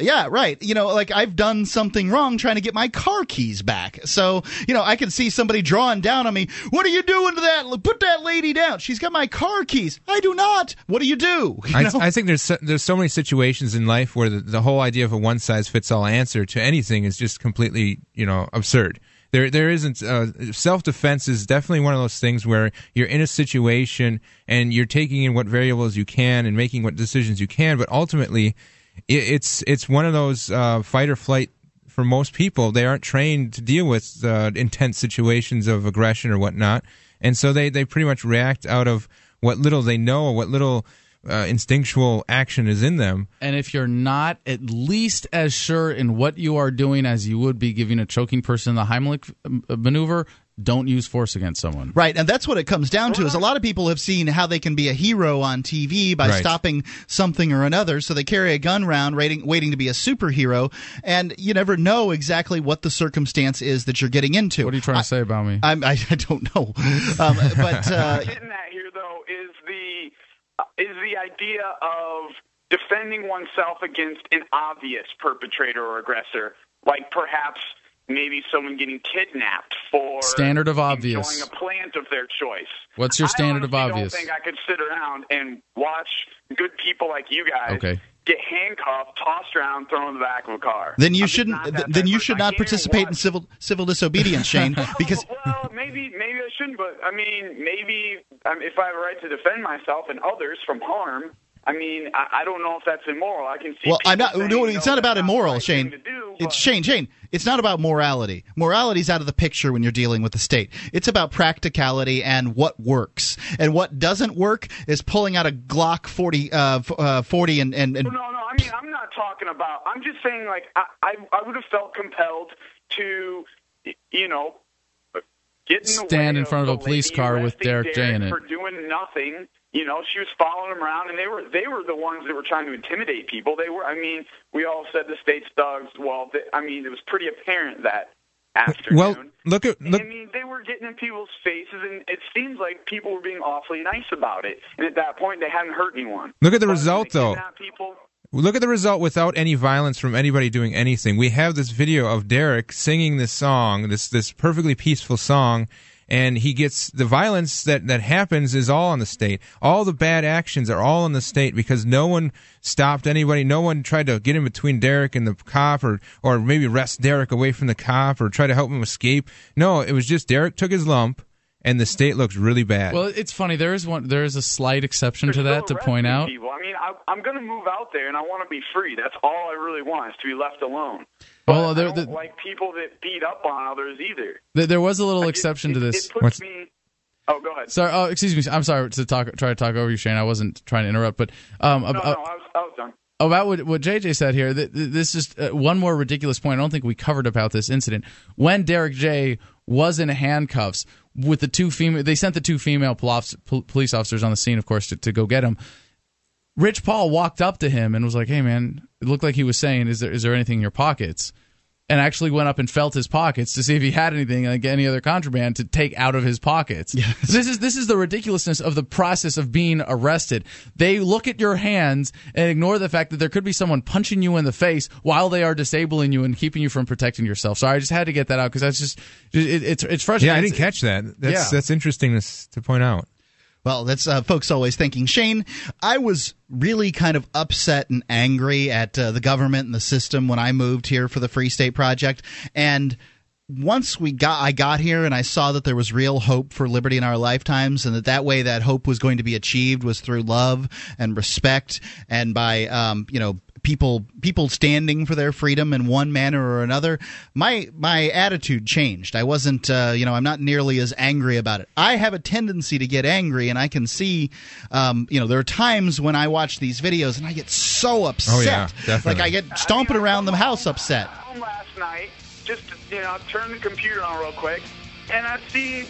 Yeah, right. You know, like I've done something wrong trying to get my car keys back. So, you know, I can see somebody drawing down on me. What are you doing to that? Put that lady down. She's got my car keys. I do not. What do you do? You I. I think there's so, there's so many situations in life where the, the whole idea of a one size fits all answer to anything is just completely you know absurd. There there isn't uh, self defense is definitely one of those things where you're in a situation and you're taking in what variables you can and making what decisions you can, but ultimately it, it's it's one of those uh, fight or flight for most people. They aren't trained to deal with uh, intense situations of aggression or whatnot, and so they they pretty much react out of what little they know what little uh, instinctual action is in them. And if you're not at least as sure in what you are doing as you would be giving a choking person the Heimlich uh, maneuver, don't use force against someone. Right, and that's what it comes down to. Is a lot of people have seen how they can be a hero on TV by Right. stopping something or another. So they carry a gun around, waiting, waiting to be a superhero, and you never know exactly what the circumstance is that you're getting into. What are you trying to say about me? I'm, I, I don't know, um, but uh, getting at here though is the uh, is the idea of defending oneself against an obvious perpetrator or aggressor, like perhaps maybe someone getting kidnapped for Standard of obvious. a plant of their choice. What's your standard of I obvious? don't think I could sit around and watch good people like you guys Okay. get handcuffed, tossed around, thrown in the back of a car. then you I'm shouldn't. th- then you should not participate in civil civil disobedience, Shane, because well, maybe maybe I shouldn't, but I mean, maybe um, if I have a right to defend myself and others from harm, I mean, I, I don't know if that's immoral. I can see. Well, I'm not. saying, No, you it's know, not about immoral, the right Shane. do, It's Shane. Shane. It's not about morality. Morality's out of the picture when you're dealing with the state. It's about practicality and what works. And what doesn't work is pulling out a Glock 40, uh, f- uh, 40 and, and, and No, no, I mean, I'm not talking about. I'm just saying, like, I, I, I would have felt compelled to, you know, get in the Stand way in front of a police car with Derrick J in it. for doing nothing. You know, she was following them around, and they were they were the ones that were trying to intimidate people. They were. I mean, we all said the state's thugs. Well, they, I mean, it was pretty apparent that afternoon. Well, look at look. I mean, they were getting in people's faces, and it seems like people were being awfully nice about it. And at that point, they hadn't hurt anyone. Look at the But result, though. People, Look at the result without any violence from anybody doing anything. We have this video of Derrick singing this song, this this perfectly peaceful song, and he gets the violence that that happens is all on the state. All the bad actions are all on the state because no one stopped anybody. No one tried to get in between Derrick and the cop, or or maybe wrest Derrick away from the cop, or try to help him escape. No, it was just Derrick took his lump, and the state looks really bad. Well, it's funny. There is one. There is a slight exception to that to point out. people. I mean, I, I'm going to move out there, and I want to be free. That's all I really want is to be left alone. Well, I don't there, like people that beat up on others either. there- there was a little exception to this. It. Oh, go ahead. Sorry. Oh, excuse me. I'm sorry to talk. Try to talk over you, Shane. I wasn't trying to interrupt, but um, no, ab- no, I was, I was done. about what, what JJ said here, th- th- this is uh, one more ridiculous point. I don't think we covered about this incident. When Derrick J was in handcuffs with the two female, they sent the two female pol- pol- police officers on the scene, of course, to, to go get him. Rich Paul walked up to him and was like, "Hey, man," it looked like he was saying, "Is there is there anything in your pockets?" And actually went up and felt his pockets to see if he had anything, like any other contraband, to take out of his pockets. This is this is the ridiculousness of the process of being arrested. They look at your hands and ignore the fact that there could be someone punching you in the face while they are disabling you and keeping you from protecting yourself. Sorry, I just had to get that out because that's just it, it's it's frustrating. yeah, I didn't catch that. That's Yeah. that's interesting to, to point out. Well, that's uh, folks always thinking. Shane, I was really kind of upset and angry at uh, the government and the system when I moved here for the Free State Project, and once we got I got here and I saw that there was real hope for liberty in our lifetimes and that that way that hope was going to be achieved was through love and respect and by um, you know people people standing for their freedom in one manner or another. My my attitude changed. I wasn't uh, you know I'm not nearly as angry about it. I have a tendency to get angry and I can see um, you know there are times when I watch these videos and I get so upset Oh, yeah, definitely. like I get stomping around the house upset. Home last night, just to, you know, turn the computer on real quick, and I see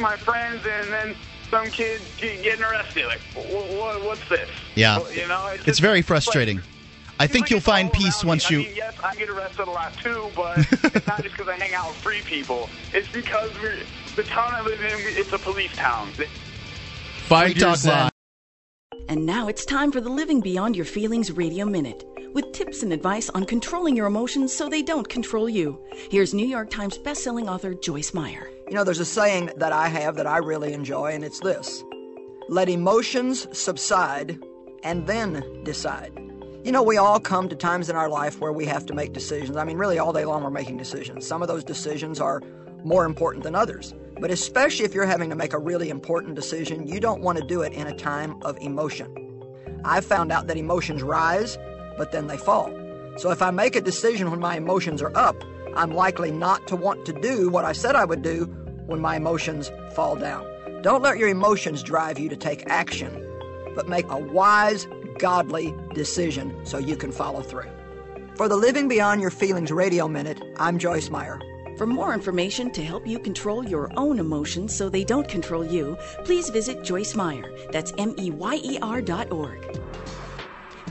my friends and then some kid ge- getting arrested. Like, what, what's this? Yeah. You know, it's, It's just- very like, frustrating. I think you'll find peace once I you. mean, yes, I get arrested a lot too, but it's not just because I hang out with free people. It's because we're, the town I live in, it's a police town. Five Free Talk years in. Live. And now it's time for the Living Beyond Your Feelings Radio Minute with tips and advice on controlling your emotions so they don't control you. Here's New York Times bestselling author Joyce Meyer. You know, there's a saying that I have that I really enjoy, and it's this let emotions subside and then decide. You know, we all come to times in our life where we have to make decisions. I mean, really, all day long we're making decisions. Some of those decisions are more important than others. But especially if you're having to make a really important decision, you don't want to do it in a time of emotion. I've found out that emotions rise, but then they fall. So if I make a decision when my emotions are up, I'm likely not to want to do what I said I would do when my emotions fall down. Don't let your emotions drive you to take action, but make a wise, godly decision so you can follow through. For the Living Beyond Your Feelings Radio Minute, I'm Joyce Meyer. For more information to help you control your own emotions so they don't control you, please visit Joyce Meyer. That's M E Y E R dot org.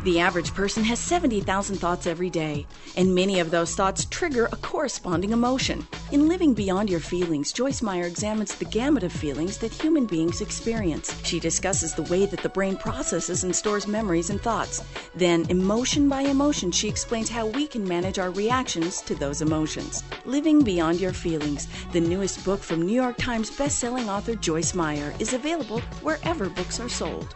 The average person has 70,000 thoughts every day, and many of those thoughts trigger a corresponding emotion. In Living Beyond Your Feelings, Joyce Meyer examines the gamut of feelings that human beings experience. She discusses the way that the brain processes and stores memories and thoughts. Then, emotion by emotion, she explains how we can manage our reactions to those emotions. Living Beyond Your Feelings, the newest book from New York Times bestselling author Joyce Meyer, is available wherever books are sold.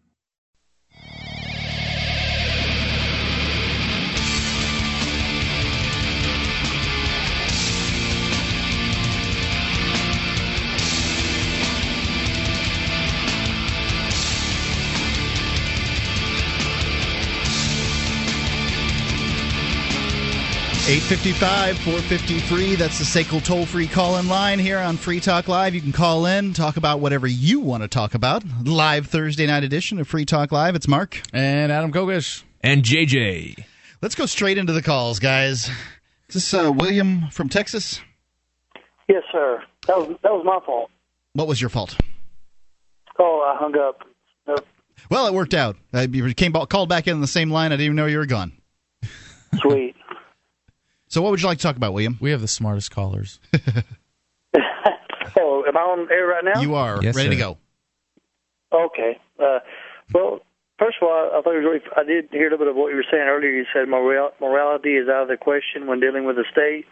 Eight fifty-five, four fifty-three. That's the SACL toll-free call-in line here on Free Talk Live. You can call in, talk about whatever you want to talk about. Live Thursday night edition of Free Talk Live. It's Mark and Adam Kokesh and JJ. Let's go straight into the calls, guys. Is this uh, William from Texas? Yes, sir. That was that was my fault. What was your fault? Oh, I hung up. Nope. Well, it worked out. Uh, you came called back in on the same line. I didn't even know you were gone. Sweet. So, what would you like to talk about, William? We have the smartest callers. oh, am I on air right now? You are Yes, ready to go. Okay. Uh, well, first of all, I thought it was really. I did hear a little bit of what you were saying earlier. You said moral, morality is out of the question when dealing with the state.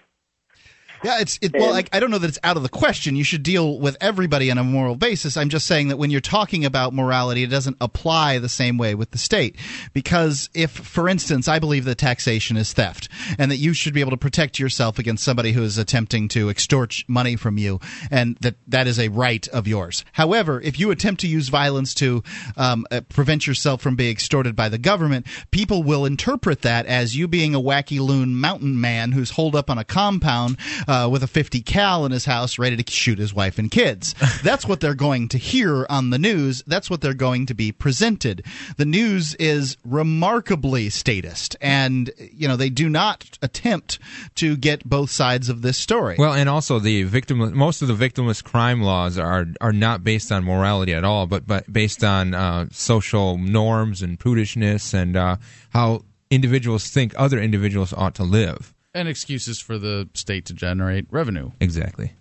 Yeah, it's it, well. I, And- I don't know that it's out of the question. You should deal with everybody on a moral basis. I'm just saying that when you're talking about morality, it doesn't apply the same way with the state. Because if, for instance, I believe that taxation is theft, and that you should be able to protect yourself against somebody who is attempting to extort money from you, and that that is a right of yours. However, if you attempt to use violence to um, uh, prevent yourself from being extorted by the government, people will interpret that as you being a wacky loon mountain man who's holed up on a compound uh, with a 50 cal in his house, ready to shoot his wife and kids. That's what they're going to hear on the news. That's what they're going to be presented. The news is remarkably statist, and you know they do not attempt to get both sides of this story. Well, and also the victim, most of the victimless crime laws are are not based on morality at all, but but based on uh, social norms and prudishness and uh, how individuals think other individuals ought to live. And excuses for the state to generate revenue. Exactly.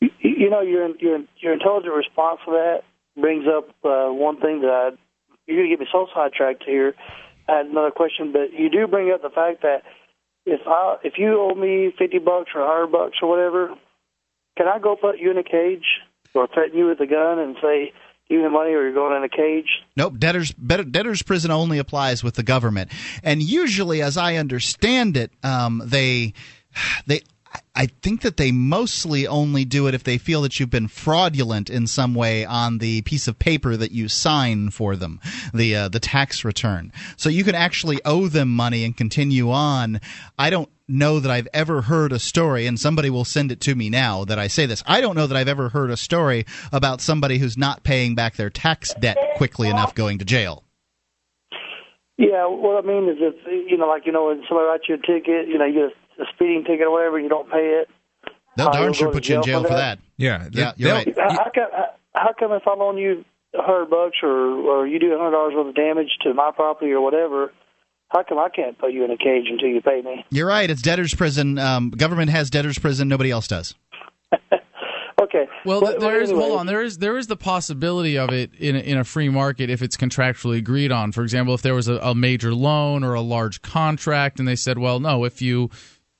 You, you know, your your your intelligent response to that brings up uh, one thing that I, you're going to get me so sidetracked here. I had another question, but you do bring up the fact that if I if you owe me fifty bucks or a hundred bucks or whatever, can I go put you in a cage or threaten you with a gun and say me the money or you're going in a cage? Nope, debtors debtors prison only applies with the government, and usually, as I understand it, um, they they. I think that they mostly only do it if they feel that you've been fraudulent in some way on the piece of paper that you sign for them, the uh, the tax return. So you can actually owe them money and continue on. I don't know that I've ever heard a story, and somebody will send it to me now that I say this. I don't know that I've ever heard a story about somebody who's not paying back their tax debt quickly enough going to jail. Yeah, what I mean is if you know, like you know, when somebody writes you a ticket, you know, you get a, a speeding ticket or whatever, and you don't pay it. They'll uh, darn sure put you in jail for that. Yeah, Yeah, you're right. How, how come? How come if I loan you a hundred bucks or or you do a hundred dollars worth of damage to my property or whatever, how come I can't put you in a cage until you pay me? You're right. It's debtor's prison. Um, government has debtor's prison. Nobody else does. Okay. Well, But- there but is. anyway, Hold on. There is there is the possibility of it in a, in a free market if it's contractually agreed on. For example, if there was a, a major loan or a large contract, and they said, "Well, no, if you."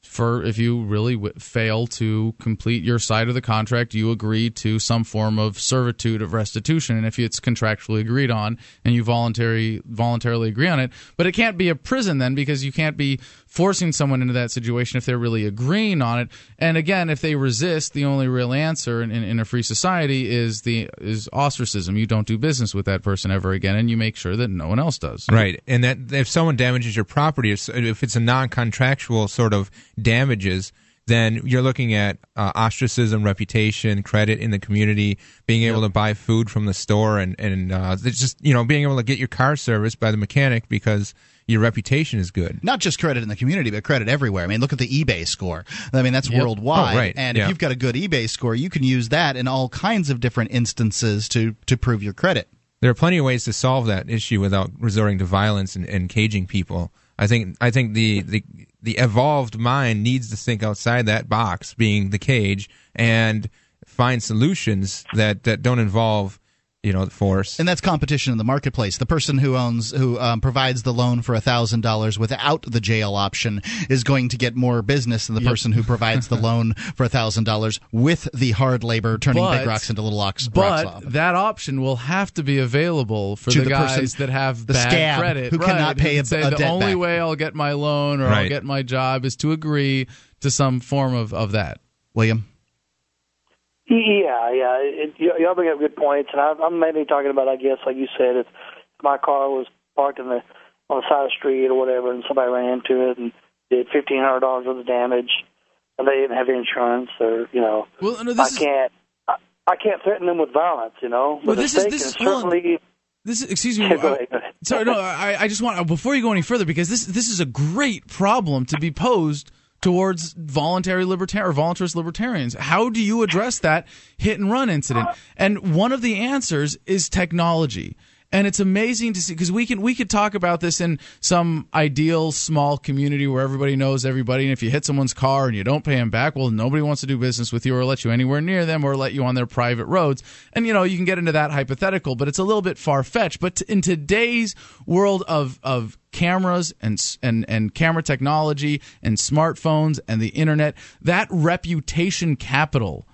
For if you really w- fail to complete your side of the contract, you agree to some form of servitude of restitution, and if it's contractually agreed on, and you voluntary voluntarily agree on it, but it can't be a prison then because you can't be forcing someone into that situation if they're really agreeing on it. And again, if they resist, the only real answer in, in, in a free society is the is ostracism. You don't do business with that person ever again, and you make sure that no one else does. Right, and that if someone damages your property, if it's a non-contractual sort of damages, then you're looking at uh, ostracism, reputation, credit in the community, being able to buy food from the store, and and uh, just you know being able to get your car serviced by the mechanic because your reputation is good. Not just credit in the community, but credit everywhere. I mean, look at the eBay score. I mean, that's Yep. Oh, worldwide. Oh, right. And Yeah. if you've got a good eBay score, you can use that in all kinds of different instances to to prove your credit. there are plenty of ways to solve that issue without resorting to violence and, and caging people. I think I think the, the the evolved mind needs to think outside that box, being the cage, and find solutions that, that don't involve you know, the force. And that's competition in the marketplace. The person who owns, who um, provides the loan for thousand dollars without the jail option is going to get more business than the Yep. person who provides the loan for thousand dollars with the hard labor, turning But- big rocks into little rocks. rocks But off. that option will have to be available for To the, the person- guys that have the bad credit, who right, cannot pay a- say a the only back. way I'll get my loan or I'll get my job is to agree to some form of, of that. William. Yeah, yeah. It, y'all bring up good points, and I, I'm mainly talking about, I guess, like you said, if my car was parked in the on the side of the street or whatever, and somebody ran into it and did fifteen hundred dollars worth of damage, and they didn't have insurance, or you know, Well, no, I this is- can't, I, I can't threaten them with violence, you know. Well, But this is- this is- on. certainly. This is, excuse me. Go ahead, go ahead. sorry, no, I, I just want before you go any further because this this is a great problem to be posed towards voluntary or voluntarist libertarians. How do you address that hit and run incident? And one of the answers is technology. And it's amazing to see because we can we could talk about this in some ideal small community where everybody knows everybody, and if you hit someone's car and you don't pay them back, well, nobody wants to do business with you or let you anywhere near them or let you on their private roads. And you know you can get into that hypothetical, but it's a little bit far fetched. But in today's world of of cameras and and and camera technology and smartphones and the internet, that reputation capital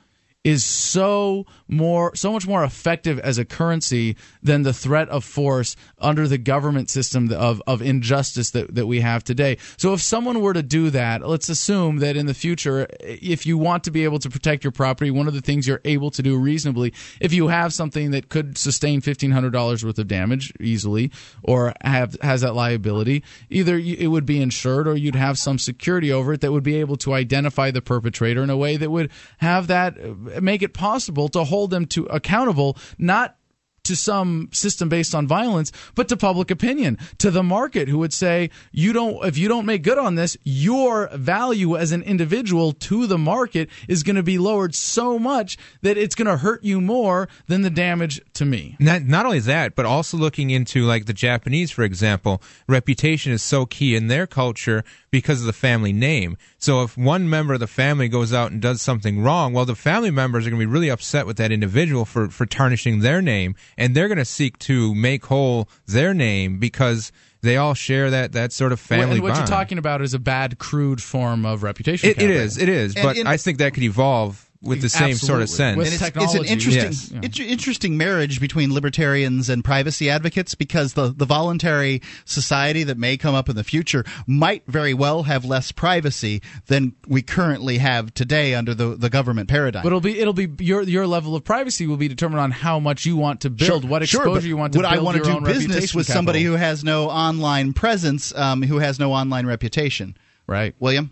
is so more so much more effective as a currency than the threat of force under the government system of, of injustice that, that we have today. So if someone were to do that, let's assume that in the future, if you want to be able to protect your property, one of the things you're able to do reasonably, if you have something that could sustain fifteen hundred dollars worth of damage easily, or have has that liability, either it would be insured or you'd have some security over it that would be able to identify the perpetrator in a way that would have that make it possible to hold them to accountable, not to some system based on violence, but to public opinion, to the market who would say, you don't, if you don't make good on this, your value as an individual to the market is going to be lowered so much that it's going to hurt you more than the damage to me. Not, not only that, but also looking into like the Japanese, for example, reputation is so key in their culture because of the family name. So if one member of the family goes out and does something wrong, well, the family members are going to be really upset with that individual for, for tarnishing their name, and they're going to seek to make whole their name because they all share that, that sort of family and what bond. you're talking about is a bad, crude form of reputation. It, it capital. is, it is, And but in- I think that could evolve with the same sort of sense. With And it's, it's an interesting, yes. int- interesting marriage between libertarians and privacy advocates because the, the voluntary society that may come up in the future might very well have less privacy than we currently have today under the, the government paradigm. But it'll be it'll be your your level of privacy will be determined on how much you want to build, Sure, what exposure but you want to would build I want to do business reputation with somebody who has no online presence, um, who has no online reputation? Right, William.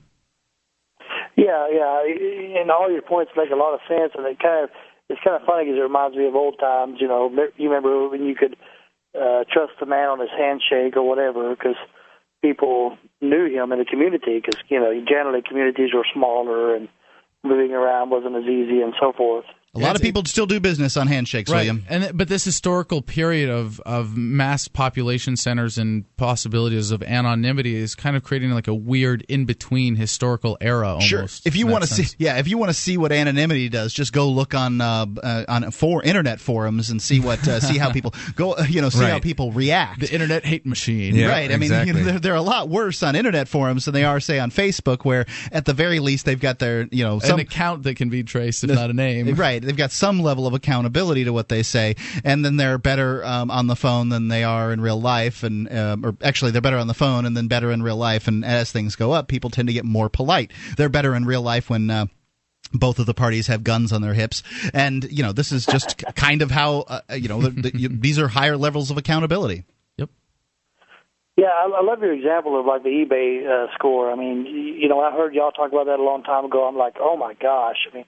Yeah, yeah, and all your points make a lot of sense, and it kind of it's kind of funny because it reminds me of old times. You know, you remember when you could uh, trust the man on his handshake or whatever because people knew him in the community because you know generally communities were smaller and moving around wasn't as easy and so forth. A lot of people still do business on handshakes, right. William. And but this historical period of of mass population centers and possibilities of anonymity is kind of creating like a weird in between historical era. Almost. Sure. If you want to see, yeah, if you want to see what anonymity does, just go look on uh, uh, on for internet forums and see what uh, see how people go. uh, You know, see how people react. the internet hate machine. right. I mean, you know, they're, they're a lot worse on internet forums than they are, say, on Facebook, where at the very least they've got their, you know, some an account that can be traced, if not a name. Right. They've got some level of accountability to what they say, and then they're better um, on the phone than they are in real life, and um, or actually they're better on the phone and then better in real life. And as things go up, people tend to get more polite. They're better in real life when. Uh, both of the parties have guns on their hips, and you know this is just kind of how uh, you know the, the, you, these are higher levels of accountability. Yep yeah, I, I love your example of like the eBay uh, score. I mean, you know, I heard y'all talk about that a long time ago. I'm like, oh my gosh. I mean,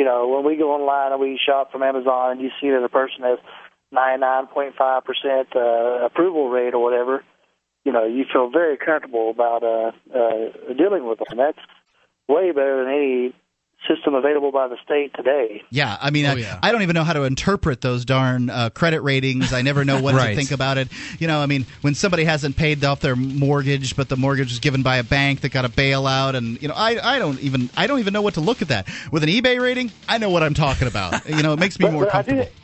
you know, when we go online and we shop from Amazon and you see that a person has 99.5 percent uh, approval rate or whatever, you know, you feel very comfortable about uh, uh, dealing with them. That's way better than any system available by the state today. Yeah, I mean, Oh, I, yeah. I don't even know how to interpret those darn uh, credit ratings. I never know what to think about it. You know, I mean, when somebody hasn't paid off their mortgage, but the mortgage was given by a bank that got a bailout, and you know, I, I don't even I don't even know what to look at that. With an eBay rating, I know what I'm talking about. you know, it makes me But- more but I do- comfortable.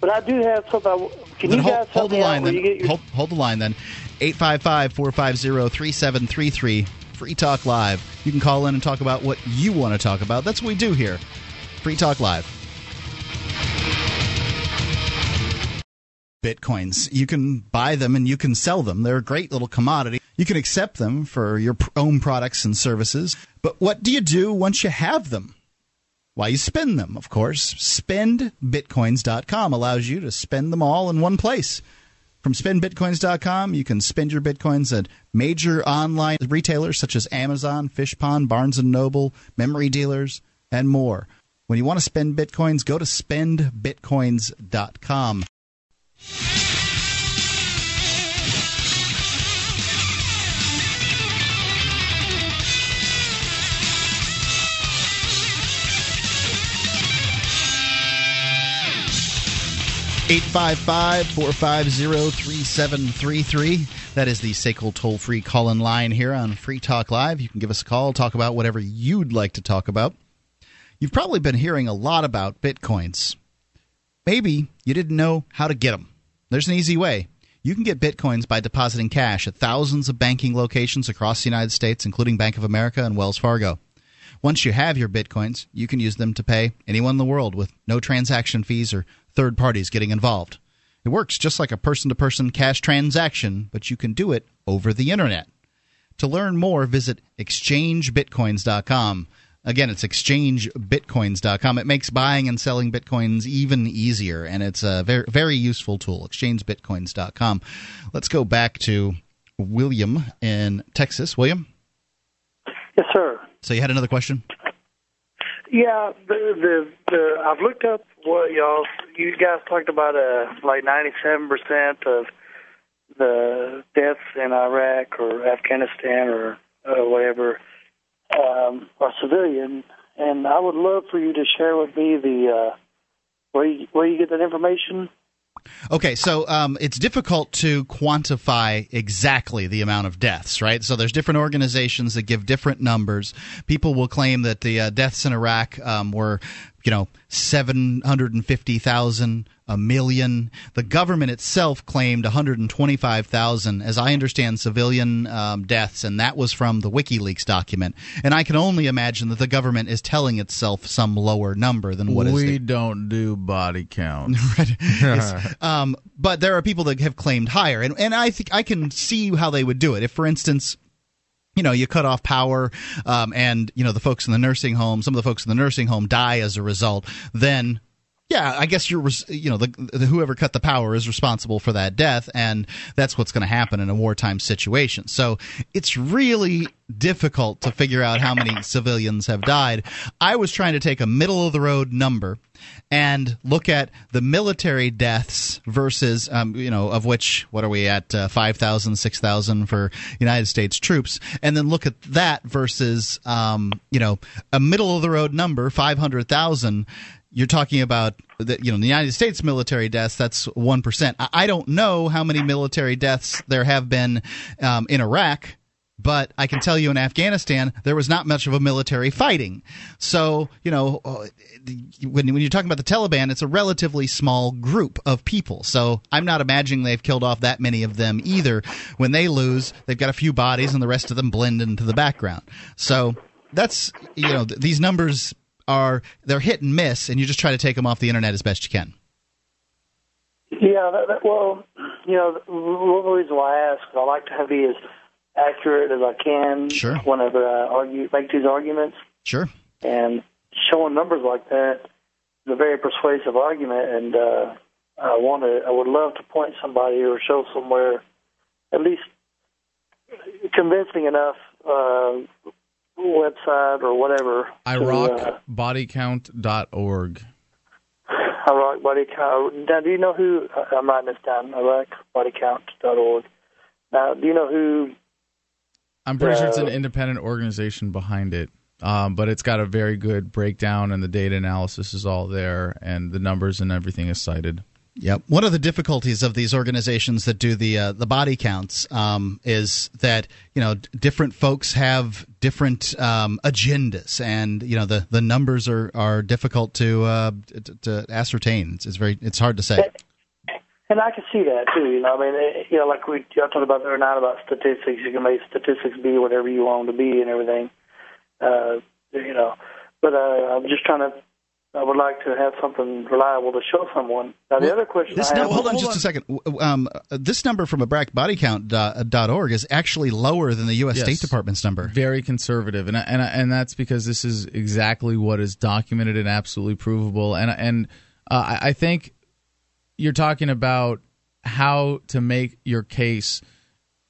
But I do have something. Can Then you hold, guys hold the line then. your hold, hold the line then. 855-450-3733. Free Talk Live. You can call in and talk about what you want to talk about. That's what we do here. Free Talk Live. Bitcoins. You can buy them and you can sell them. They're a great little commodity. You can accept them for your own products and services. But what do you do once you have them? Why, you spend them, of course. SpendBitcoins.com allows you to spend them all in one place. From spendbitcoins.com, you can spend your bitcoins at major online retailers such as Amazon, Fishpond, Barnes & Noble, memory dealers, and more. When you want to spend bitcoins, go to spendbitcoins.com. Eight five five four five zero three seven three three. That is the SACL toll free call in line here on Free Talk Live. You can give us a call, talk about whatever you'd like to talk about. You've probably been hearing a lot about bitcoins. Maybe you didn't know how to get them. There's an easy way. You can get bitcoins by depositing cash at thousands of banking locations across the United States, including Bank of America and Wells Fargo. Once you have your bitcoins, you can use them to pay anyone in the world with no transaction fees or third parties getting involved. It works just like a person to person cash transaction, but you can do it over the internet. To learn more, visit exchangebitcoins.com. Again, it's exchangebitcoins.com. It makes buying and selling bitcoins even easier, and it's a very, very useful tool. Exchangebitcoins.com. Let's go back to William in Texas. William? Yes, sir. So you had another question? Yeah, the the, the I've looked up what y'all you guys talked about uh like ninety seven percent of the deaths in Iraq or Afghanistan or uh, whatever um, are civilian, and I would love for you to share with me the uh, where you, where you get that information. Okay, so um, it's difficult to quantify exactly the amount of deaths, right? So there's different organizations that give different numbers. People will claim that the uh, deaths in Iraq um, were, you know, 750,000 a million. The government itself claimed one hundred and twenty-five thousand, as I understand, civilian um, deaths, and that was from the WikiLeaks document. And I can only imagine that the government is telling itself some lower number than what is we the don't do body count. Um, but there are people that have claimed higher, and and I think I can see how they would do it. If, for instance. You know, you cut off power, um, and you know the folks in the nursing home. Some of the folks in the nursing home die as a result. Then, yeah, I guess you're, you know, the, the whoever cut the power is responsible for that death, and that's what's going to happen in a wartime situation. So it's really difficult to figure out how many civilians have died. I was trying to take a middle of the road number and look at the military deaths versus, um, you know, of which, what are we at, uh, 5,000, 6,000 for United States troops, and then look at that versus, um, you know, a middle of the road number, 500,000. You're talking about the, you know the United States military deaths. That's one percent. I don't know how many military deaths there have been um, in Iraq but I can tell you in Afghanistan there was not much of a military fighting. So you know uh, when when you're talking about the Taliban, it's a relatively small group of people. So I'm not imagining they've killed off that many of them either. When they lose, they've got a few bodies, and the rest of them blend into the background. So that's you know th- these numbers are they're hit and miss, and you just try to take them off the internet as best you can. Yeah, that, that, well, you know, the the reason why I ask, I like to be as accurate as I can Sure. whenever I argue, make these arguments. Sure. And showing numbers like that is a very persuasive argument, and uh, I want to, I would love to point somebody or show somewhere, at least convincing enough uh, website or whatever. to, uh. Iraq Body Count. Now, do you know who? I'm writing this down. IraqBodyCount.org. Now, do you know who? I'm pretty sure it's an Uh, independent organization behind it. Um, but it's got a very good breakdown, and the data analysis is all there, and the numbers and everything is cited. Yep. One of the difficulties of these organizations that do the uh, the body counts um, is that you know different folks have different um, agendas, and you know the, the numbers are, are difficult to uh, to, to ascertain. It's, it's very it's hard to say. And I can see that too. You know, I mean, it, you know, like we I talked about the other night about statistics. You can make statistics be whatever you want them to be and everything. Uh, you know, but uh, I'm just trying to. I would like to have something reliable to show someone. Now, the other question This I no, have, hold on just a second. Um, uh, this number from IraqBodyCount.org is actually lower than the U.S. Yes. State Department's number. Very conservative, and and and that's because this is exactly what is documented and absolutely provable. And and uh, I I think you're talking about how to make your case.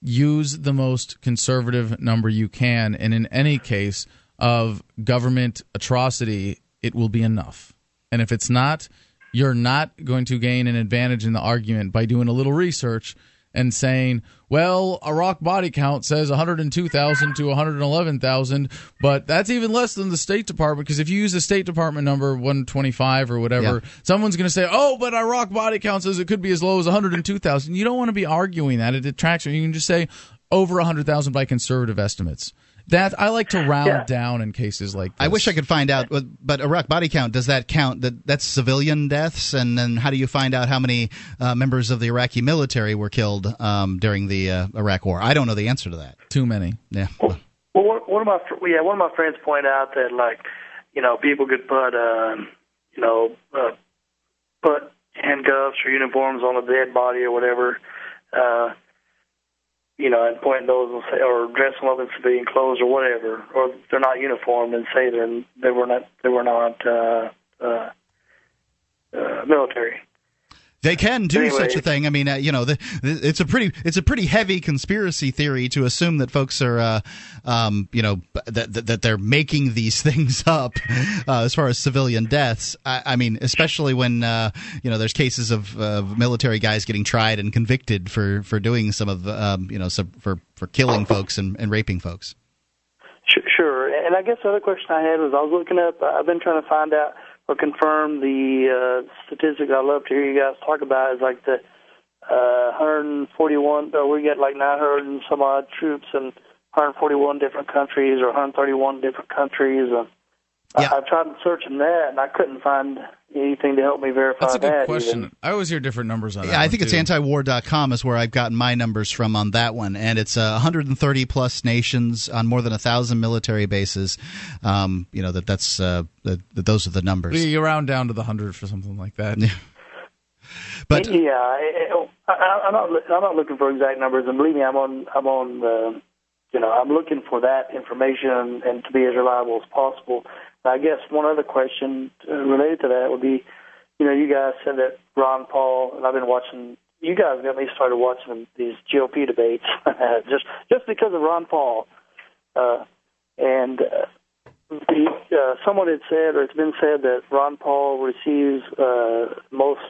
Use the most conservative number you can, and in any case of government atrocity, it will be enough. And if it's not, you're not going to gain an advantage in the argument by doing a little research and saying, well, Iraq Body Count says 102,000 to 111,000, but that's even less than the State Department because if you use the State Department number 125 or whatever, Yeah. someone's going to say, oh, but Iraq Body Count says it could be as low as 102,000. You don't want to be arguing that. It detracts. You can just say over 100,000 by conservative estimates. That I like to round Yeah. down in cases like this. I wish I could find out, but- but Iraq body count does that count? That that's civilian deaths, and then how do you find out how many uh, members of the Iraqi military were killed um, during the uh, Iraq War? I don't know the answer to that. Too many. Yeah. Well, one, one of my fr- yeah, one of my friends point out that like, you know, people could put, um, you know, uh, put handcuffs or uniforms on a dead body or whatever, uh, you know, and point those and say, or dress them up in civilian clothes or whatever, or they're not uniformed and say they're they were not they were not uh, uh, uh, military. They can do Anyway. such a thing. I mean, uh, you know, the, the, it's a pretty it's a pretty heavy conspiracy theory to assume that folks are, uh, um, you know, that, that that they're making these things up uh, as far as civilian deaths. I, I mean, especially when uh, you know there's cases of uh, military guys getting tried and convicted for for doing some of the, um, you know some, for for killing folks and, and raping folks. Sure, sure. And I guess the other question I had was I was looking up. I've been trying to find out or confirm the uh, statistic I love to hear you guys talk about is like the uh, 141. Or we get like 900 and some odd troops in 141 different countries or 131 different countries. And I, I've tried searching that and I couldn't find anything to help me verify That's a good that. question. even. I always hear different numbers on that. Yeah, I one, think it's too. antiwar.com is where I've gotten my numbers from on that one, and it's uh, 130 plus nations on more than a thousand military bases. Um, you know that that's uh, that, that those are the numbers. You round down to the hundred for something like that. But yeah, I, I, I'm not. I'm not looking for exact numbers, and believe me, I'm on. I'm on. Uh, you know, I'm looking for that information and to be as reliable as possible. I guess one other question uh, related to that would be, you know, you guys said that Ron Paul, and I've been watching. You guys got me started watching these GOP debates just just because of Ron Paul, uh, and. Uh, the, uh, someone had said, or it's been said, that Ron Paul receives uh, most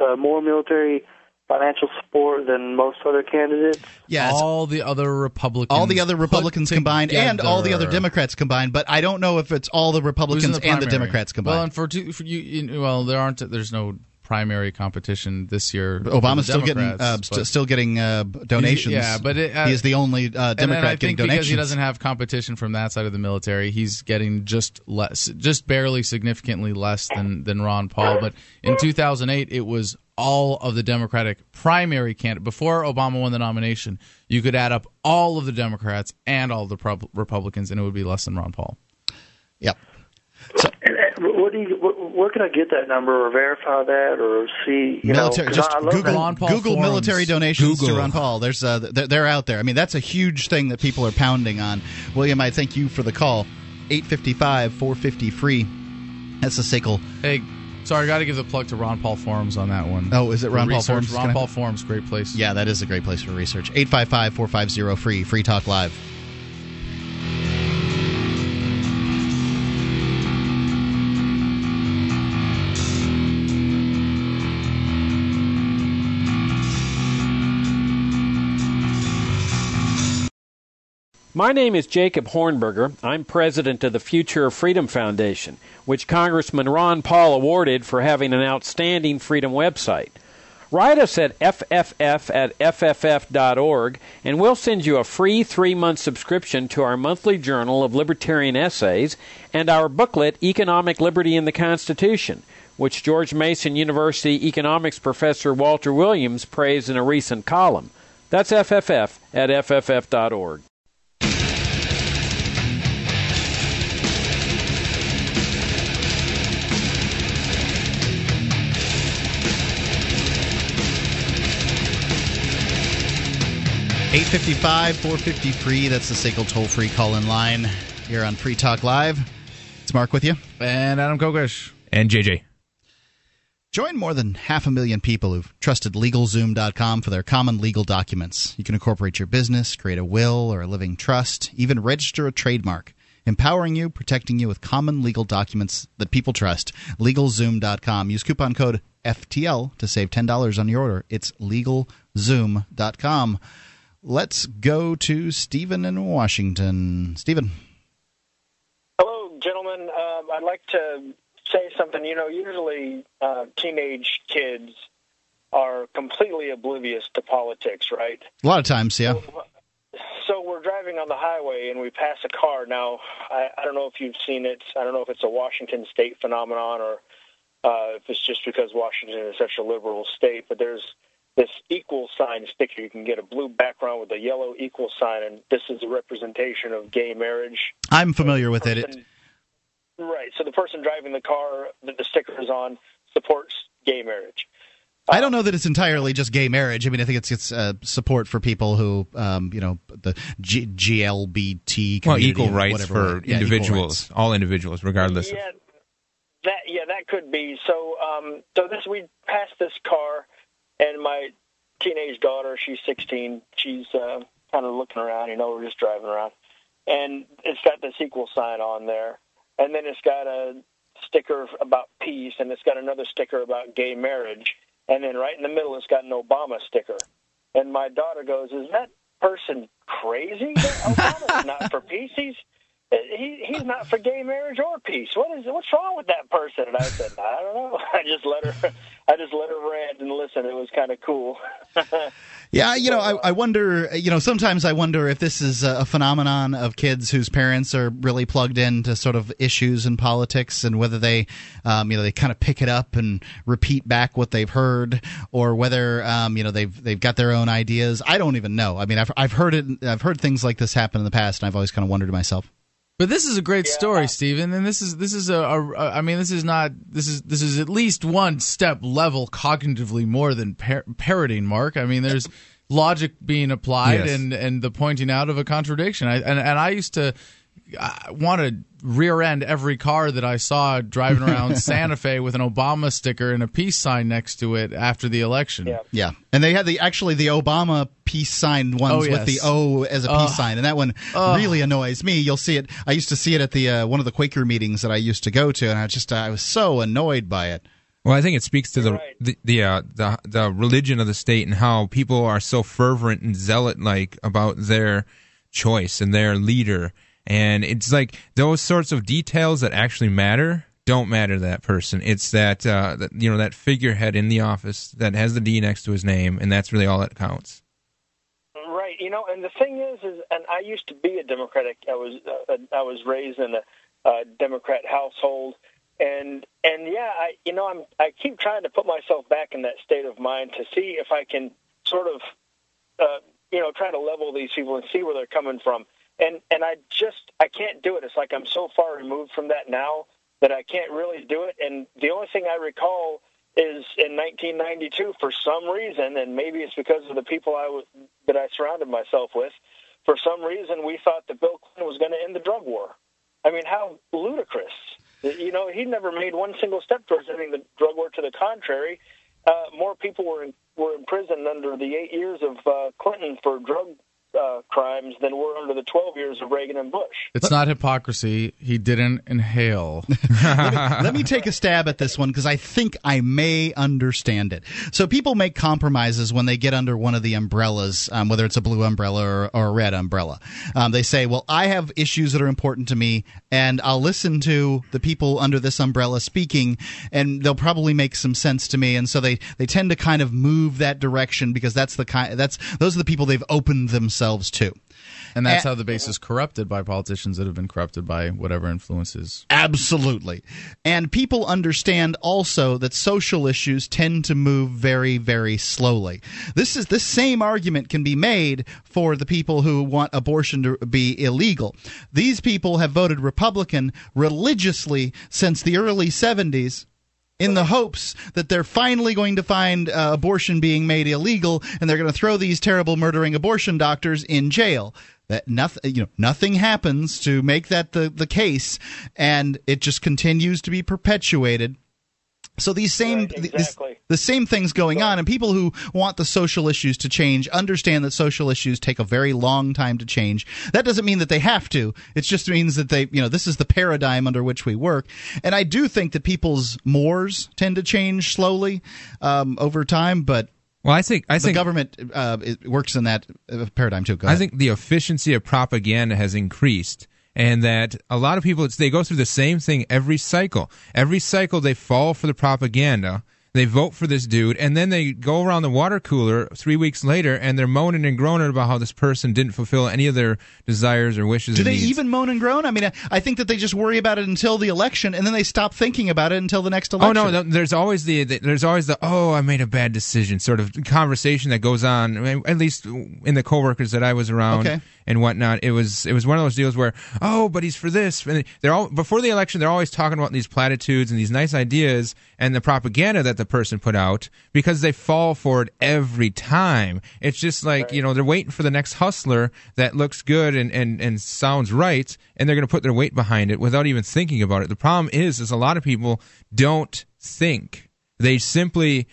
uh, more military financial support than most other candidates. Yeah, all the other Republicans, all the other Republicans combined and all the other. Democrats combined, but I don't know if it's all the Who's in Republicans and the primary? Democrats Well, combined. and for two, for you, you, well, there aren't. There's no primary competition this year. for Obama's still getting uh, st- still getting uh, donations. Yeah, but it, uh, he is the only uh, and then Democrat I getting think donations. because he doesn't have competition from that side of the military, he's getting just less, just barely significantly less than than Ron Paul. But in 2008, it was all of the Democratic primary candidate before Obama won the nomination. You could add up all of the Democrats and all the Pro- Republicans, and it would be less than Ron Paul. Yep. And, uh, what do you, wh- where can I get that number or verify that or see? You military, know, 'cause just I love Google, that. Google military donations Google. to Ron Paul. There's uh, they're, they're out there. I mean, that's a huge thing that people are pounding on. William, I thank you for the call. 855 450 free. That's the SACL. Hey, sorry, I got to give the plug to Ron Paul Forums on that one. Oh, is it For Ron Paul research. Forums? Can Ron Paul Forums, great place. Yeah, that is a great place for research. 855 450 free. Free Talk Live. My name is Jacob Hornberger. I'm president of the Future of Freedom Foundation, which Congressman Ron Paul awarded for having an outstanding freedom website. Write us at fff at fff.org, and we'll send you a free three month subscription to our monthly journal of libertarian essays and our booklet, Economic Liberty in the Constitution, which George Mason University economics professor Walter Williams praised in a recent column. That's FFF at FFF.org. Eight fifty five four fifty free. That's the SACL toll free call in line here on Free Talk Live. It's Mark with you. And Adam Kokesh. And JJ. Join more than half a million people who've trusted LegalZoom.com for their common legal documents. You can incorporate your business, create a will or a living trust, even register a trademark. Empowering you, protecting you with common legal documents that people trust. LegalZoom.com. Use coupon code FTL to save $10 on your order. It's LegalZoom.com. Let's go to Stephen in Washington. Stephen. Hello, gentlemen. Um, I'd like to say something. You know, usually uh, teenage kids are completely oblivious to politics, right? A lot of times, yeah. So we're driving on the highway and we pass a car. Now, I, I don't know if you've seen it. I don't know if it's a Washington state phenomenon or uh, if it's just because Washington is such a liberal state, but there's this equal sign sticker. You can get a blue background with a yellow equal sign, and this is a representation of gay marriage. I'm familiar with it. it. Right. So the person driving the car that the sticker is on supports gay marriage. I don't know that it's entirely just gay marriage. I mean, I think it's it's uh, support for people who, um, you know, the G- GLBT Well, equal rights whatever. for Yeah, individuals, rights. all individuals, regardless. Yeah, that yeah, that could be. So, um, so this we passed this car, and my teenage daughter, she's 16. She's uh, kind of looking around. You know, we're just driving around, and it's got this equal sign on there, and then it's got a sticker about peace, and it's got another sticker about gay marriage, and then right in the middle, it's got an Obama sticker. And my daughter goes, "Is that person crazy? Obama's not for peace. He's he he's not for gay marriage or peace. What is what's wrong with that person?" And I said, "I don't know. I just let her I just let her rant and listen. It was kind of cool." Yeah, you know, I, I wonder. You know, sometimes I wonder if this is a phenomenon of kids whose parents are really plugged into sort of issues in politics, and whether they, um, you know, they kind of pick it up and repeat back what they've heard, or whether, um, you know, they've they've got their own ideas. I don't even know. I mean, I've I've heard it. I've heard things like this happen in the past, and I've always kind of wondered to myself. But this is a great story, Stephen, and this is this is a, a, a I mean this is not this is this is at least one step level cognitively more than par- parroting. Mark, I mean there's logic being applied Yes. and and the pointing out of a contradiction. I, and and I used to I want to rear end every car that I saw driving around Santa Fe with an Obama sticker and a peace sign next to it after the election. Yeah. Yeah, and they had the actually the Obama peace sign ones Oh, with the O as a peace Ugh. sign, and that one Ugh. really annoys me. You'll see it. I used to see it at the uh, one of the Quaker meetings that I used to go to, and I just I was so annoyed by it. Well, I think it speaks to the the the, uh, the the religion of the state and how people are so fervent and zealot like about their choice and their leader, and it's like those sorts of details that actually matter don't matter to that person. It's that, uh, that you know that figurehead in the office that has the D next to his name, and that's really all that counts. Right. You know, and the thing is, is, and I used to be a Democratic. I was, uh, I was raised in a uh, Democrat household, and and yeah, I, you know, I'm, I keep trying to put myself back in that state of mind to see if I can sort of, uh, you know, try to level these people and see where they're coming from. And and I just I can't do it. It's like I'm so far removed from that now that I can't really do it. And the only thing I recall is in 1992 for some reason, and maybe it's because of the people I was that I surrounded myself with. For some reason, we thought that Bill Clinton was going to end the drug war. I mean, how ludicrous! You know, he never made one single step towards ending the drug war. To the contrary, uh, more people were in, were imprisoned under the eight years of uh, Clinton for drug uh, crimes than were under the 12 years of Reagan and Bush. It's not hypocrisy. He didn't inhale. let, me, let me take a stab at this one because I think I may understand it. So people make compromises when they get under one of the umbrellas, um, whether it's a blue umbrella or, or a red umbrella. Um, they say, "Well, I have issues that are important to me, and I'll listen to the people under this umbrella speaking, and they'll probably make some sense to me." And so they they tend to kind of move that direction because that's the kind that's those are the people they've opened themselves to. And that's how the base is corrupted by politicians that have been corrupted by whatever influences. Absolutely. And people understand also that social issues tend to move very, very slowly. This is this same argument can be made for the people who want abortion to be illegal. These people have voted Republican religiously since the early 70s in the hopes that they're finally going to find uh, abortion being made illegal and they're going to throw these terrible murdering abortion doctors in jail. That nothing you know nothing happens to make that the the case and it just continues to be perpetuated so these same th- this- the same things going on and people who want the social issues to change understand that social issues take a very long time to change. That doesn't mean that they have to. It just means that they you know this is the paradigm under which we work. And i do think that people's mores tend to change slowly um, over time but well i think i the think government uh, it works in that uh, paradigm too. Go I think the efficiency of propaganda has increased. And that a lot of people, they go through the same thing every cycle. Every cycle, they fall for the propaganda. They vote for this dude, and then they go around the water cooler three weeks later, and they're moaning and groaning about how this person didn't fulfill any of their desires or wishes. Do or they needs. even moan and groan? I mean, I, think that they just worry about it until the election, and then they stop thinking about it until the next Oh election. no, no! There's always the, the there's always the oh I made a bad decision sort of conversation that goes on. I mean, at least in the coworkers that I was around Okay. and whatnot. It was it was one of those deals where oh but he's for this. And they're all before the election. They're always talking about these platitudes and these nice ideas and the propaganda that the person put out because they fall for it every time. It's just like you know they're waiting for the next hustler that looks good and and and sounds right, and they're going to put their weight behind it without even thinking about it. The problem is, is a lot of people don't think. They simply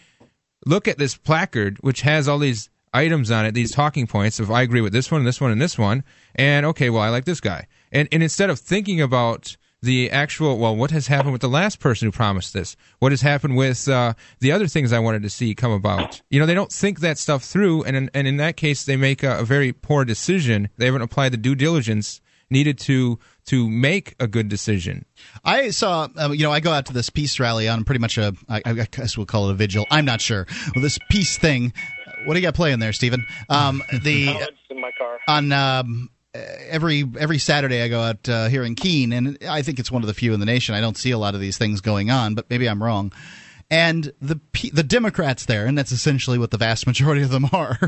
look at this placard, which has all these items on it, these talking points of I agree with this one, and this one, and this one, and okay, well, I like this guy. And, and instead of thinking about the actual, well, what has happened with the last person who promised this? What has happened with uh, the other things I wanted to see come about? You know, they don't think that stuff through, and in, and in that case, they make a, a very poor decision. They haven't applied the due diligence needed to to make a good decision. I saw, um, you know, I go out to this peace rally on pretty much a, I, I guess we'll call it a vigil. I'm not sure. Well, this peace thing. What do you got playing there, Stephen? Um, the Oh, in my car. on um, every every Saturday I go out uh, here in Keene, and I think it's one of the few in the nation. I don't see a lot of these things going on, but maybe I'm wrong. And the the Democrats there, and that's essentially what the vast majority of them are.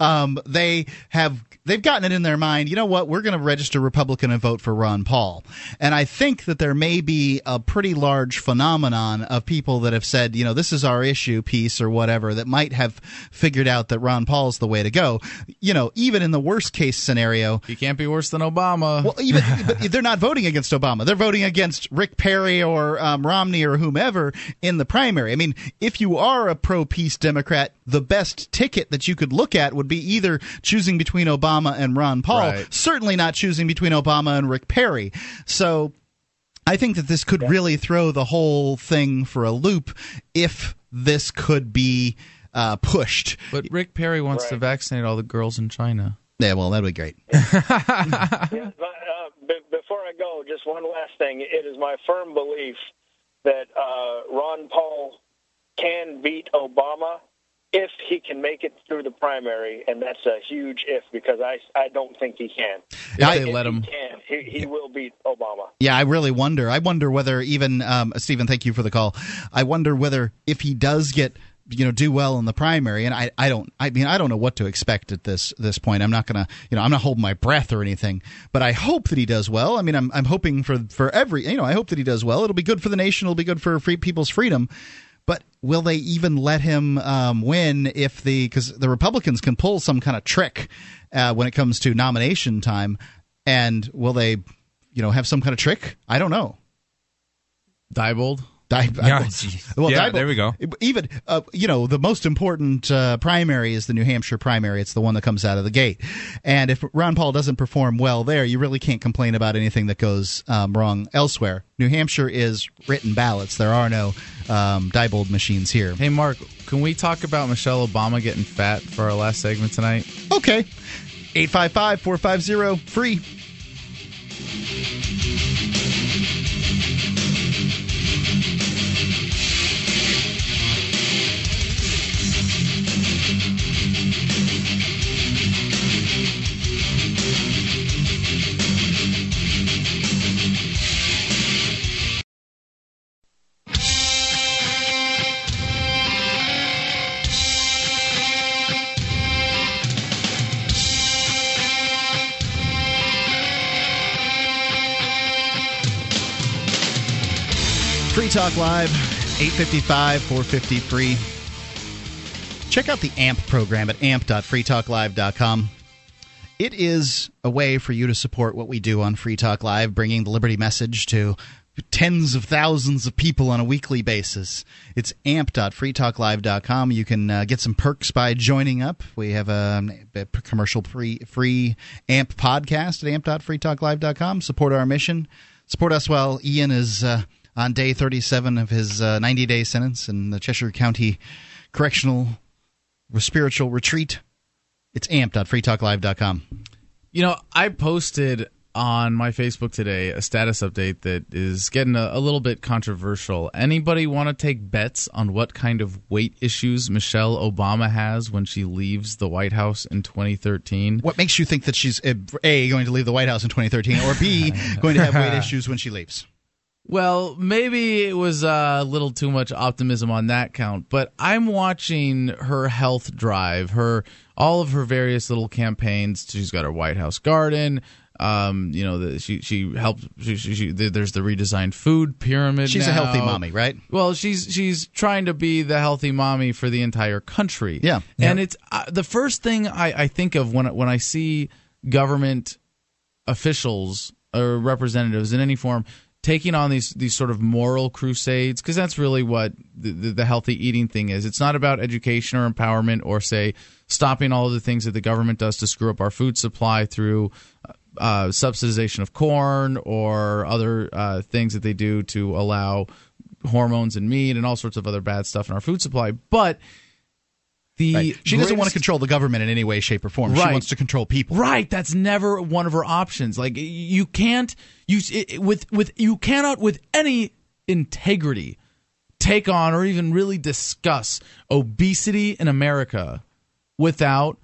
Um, they have they've gotten it in their mind. You know what? We're going to register Republican and vote for Ron Paul. And I think that there may be a pretty large phenomenon of people that have said, you know, this is our issue, peace or whatever, that might have figured out that Ron Paul's the way to go. You know, even in the worst case scenario, he can't be worse than Obama. Well, even but they're not voting against Obama. They're voting against Rick Perry or um, Romney or whomever in the primary. I mean, if you are a pro peace Democrat, the best ticket that you could look at would be either choosing between Obama and Ron Paul. Right. Certainly not choosing between Obama and Rick Perry. So. I think that this could really throw the whole thing for a loop if this could be uh, pushed. But Rick Perry wants to vaccinate all the girls in China. Yeah, well, that'd be great. Yeah, but, uh, b- before I go, just one last thing. It is my firm belief that uh, Ron Paul can beat Obama if he can make it through the primary, and that's a huge if because I I don't think he can. If they let he him. can, he, he will beat Obama. Yeah, I really wonder. I wonder whether even um, Stephen, thank you for the call. I wonder whether if he does get you know do well in the primary, and I, I don't I mean I don't know what to expect at this this point. I'm not gonna you know I'm not holding my breath or anything, but I hope that he does well. I mean I'm I'm hoping for for every you know I hope that he does well. It'll be good for the nation. It'll be good for free people's freedom. But will they even let him um, win if the because the Republicans can pull some kind of trick uh, when it comes to nomination time, and will they, you know, have some kind of trick? I don't know. Diebold. Yeah, well, well, Yeah, there we go. Even uh, you know the most important uh, primary is the New Hampshire primary. It's the one that comes out of the gate, and if Ron Paul doesn't perform well there, you really can't complain about anything that goes um, wrong elsewhere. New Hampshire is written ballots. There are no um, Diebold machines here. Hey, Mark, can we talk about Michelle Obama getting fat for our last segment tonight? Okay. 855 450 free. Free Talk Live, 855 450 free. Check out the AMP program at amp.freetalklive.com. It is a way for you to support what we do on Free Talk Live, bringing the Liberty message to tens of thousands of people on a weekly basis. It's amp.freetalklive.com. You can uh, get some perks by joining up. We have a, a commercial free, free AMP podcast at amp.freetalklive.com. Support our mission. Support us while Ian is uh, on day 37 of his 90 day sentence in the Cheshire County Correctional Spiritual Retreat. It's amp.freetalklive.com. You know, I posted on my Facebook today a status update that is getting a, a little bit controversial. Anybody want to take bets on what kind of weight issues Michelle Obama has when she leaves the White House in 2013? What makes you think that she's uh, A, going to leave the White House in 2013, or B, going to have weight issues when she leaves? Well, maybe it was a little too much optimism on that count, but I'm watching her health drive, her all of her various little campaigns. She's got her White House garden. Um, you know, the, she she helped. She, she, she, there's the redesigned food pyramid. She's a healthy mommy, right? Well, she's she's trying to be the healthy mommy for the entire country. Yeah, and it's uh, the first thing I, I think of when when I see government officials or representatives in any form taking on these these sort of moral crusades because that's really what the, the, the, healthy eating thing is. It's not about education or empowerment or say stopping all of the things that the government does to screw up our food supply through uh, subsidization of corn or other uh, things that they do to allow hormones in meat and all sorts of other bad stuff in our food supply, but. The right. She doesn't want to control the government in any way, shape, or form. Right. She wants to control people. Right. That's never one of her options. Like you can't you it, with with you cannot with any integrity take on or even really discuss obesity in America without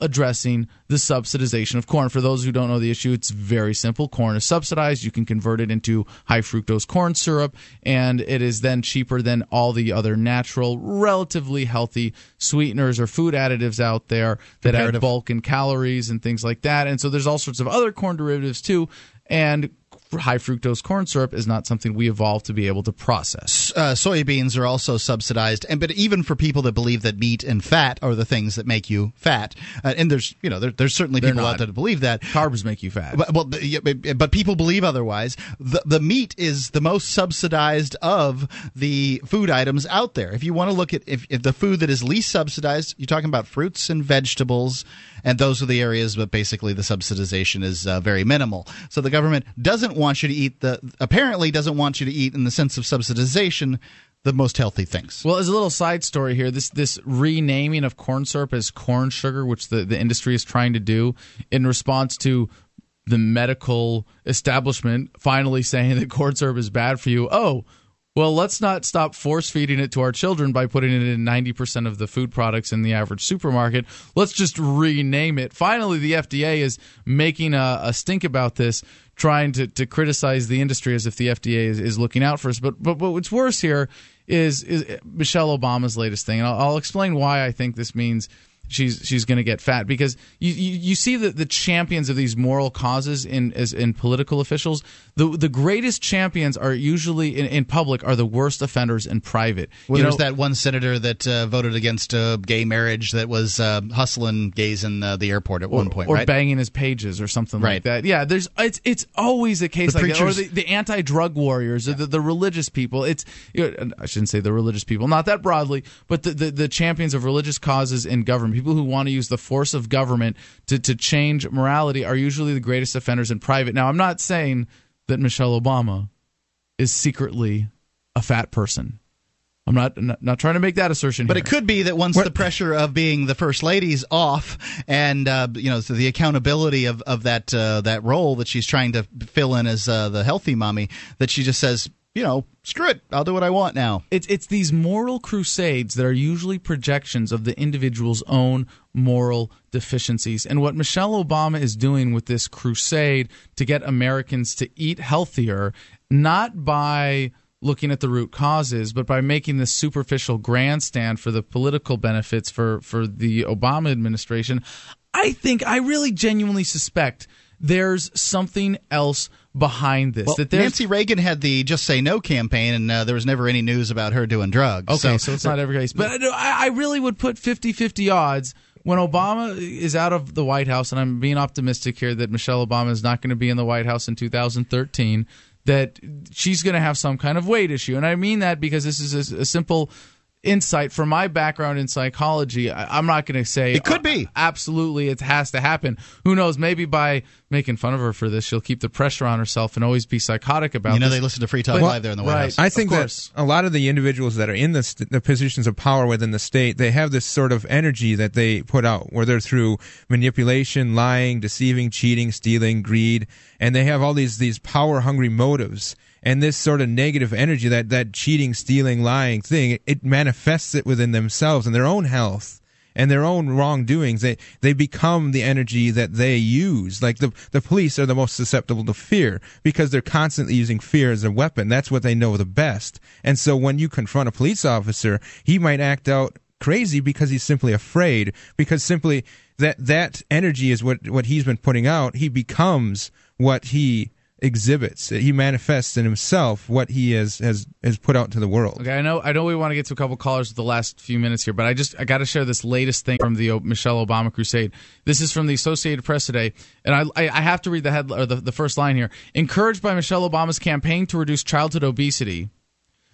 addressing the subsidization of corn. For those who don't know the issue, it's very simple. Corn is subsidized. You can convert it into high fructose corn syrup, and it is then cheaper than all the other natural, relatively healthy sweeteners or food additives out there that add bulk and calories and things like that. And so there's all sorts of other corn derivatives too. And high fructose corn syrup is not something we evolved to be able to process. Uh, soybeans are also subsidized, and but even for people that believe that meat and fat are the things that make you fat, uh, and there's you know there, there's certainly They're people not. out there that believe that carbs make you fat. But, well, but, yeah, but but people believe otherwise. The the meat is the most subsidized of the food items out there. If you want to look at if, if the food that is least subsidized, you're talking about fruits and vegetables, and those are the areas. But basically, the subsidization is uh, very minimal. So the government doesn't want you to eat the apparently doesn't want you to eat in the sense of subsidization the most healthy things. Well, as a little side story here, this this renaming of corn syrup as corn sugar, which the, the industry is trying to do in response to the medical establishment finally saying that corn syrup is bad for you. Oh, well, let's not stop force feeding it to our children by putting it in 90% of the food products in the average supermarket. Let's just rename it. Finally, the FDA is making a, a stink about this, trying to, to criticize the industry as if the FDA is, is looking out for us. But, but, what's worse here is, is Michelle Obama's latest thing. And I'll, I'll explain why I think this means she's she's going to get fat because you, you, you see the, the champions of these moral causes in as in political officials the the greatest champions are usually in, in public are the worst offenders in private Well, you there's know, that one senator that uh, voted against uh, gay marriage that was uh, hustling gays in uh, the airport at or, one point, or right? banging his pages or something like that. Yeah, there's it's it's always a case The like that. Or the, the anti-drug warriors, or the, the religious people. It's you know, I shouldn't say the religious people, not that broadly, but the, the the champions of religious causes in government, people who want to use the force of government to to change morality, are usually the greatest offenders in private. Now, I'm not saying that Michelle Obama is secretly a fat person. I'm not not, not trying to make that assertion But here. it could be that once the pressure of being the first lady's off, and uh, you know so the accountability of of that uh, that role that she's trying to fill in as uh, the healthy mommy, that she just says, you know, screw it, I'll do what I want now. It's it's these moral crusades that are usually projections of the individual's own moral deficiencies. And what Michelle Obama is doing with this crusade to get Americans to eat healthier, not by looking at the root causes, but by making this superficial grandstand for the political benefits for, for the Obama administration, I think I really genuinely suspect there's something else behind this. Well, that Nancy Reagan had the "Just Say No" campaign, and uh, there was never any news about her doing drugs. Okay, so, it's not every case. But I, I really would put 50 50 odds when Obama is out of the White House, and I'm being optimistic here that Michelle Obama is not going to be in the White House in 2013, that she's going to have some kind of weight issue. And I mean that because this is a, a simple insight from my background in psychology. I, I'm not going to say It could be. uh, absolutely it has to happen. Who knows? Maybe by making fun of her for this, she'll keep the pressure on herself and always be psychotic about. You know this. they listen to Free Talk But- Live there in the White right, House. I think of that a lot of the individuals that are in the, st- the positions of power within the state, they have this sort of energy that they put out, whether through manipulation, lying, deceiving, cheating, stealing, greed, and they have all these these power hungry motives. And this sort of negative energy, that that cheating, stealing, lying thing, it, it manifests it within themselves and their own health and their own wrongdoings. They they become the energy that they use. Like the the police are the most susceptible to fear because they're constantly using fear as a weapon. That's what they know the best. And so when you confront a police officer, he might act out crazy because he's simply afraid. Because simply that that energy is what what he's been putting out. He becomes what he exhibits. He manifests in himself what he has has has put out to the world. Okay, I know. I know we want to get to a couple callers with the last few minutes here, but I just I got to share this latest thing from the Michelle Obama crusade. This is from the Associated Press today, and I I, I have to read the head or the, the first line here. Encouraged by Michelle Obama's campaign to reduce childhood obesity.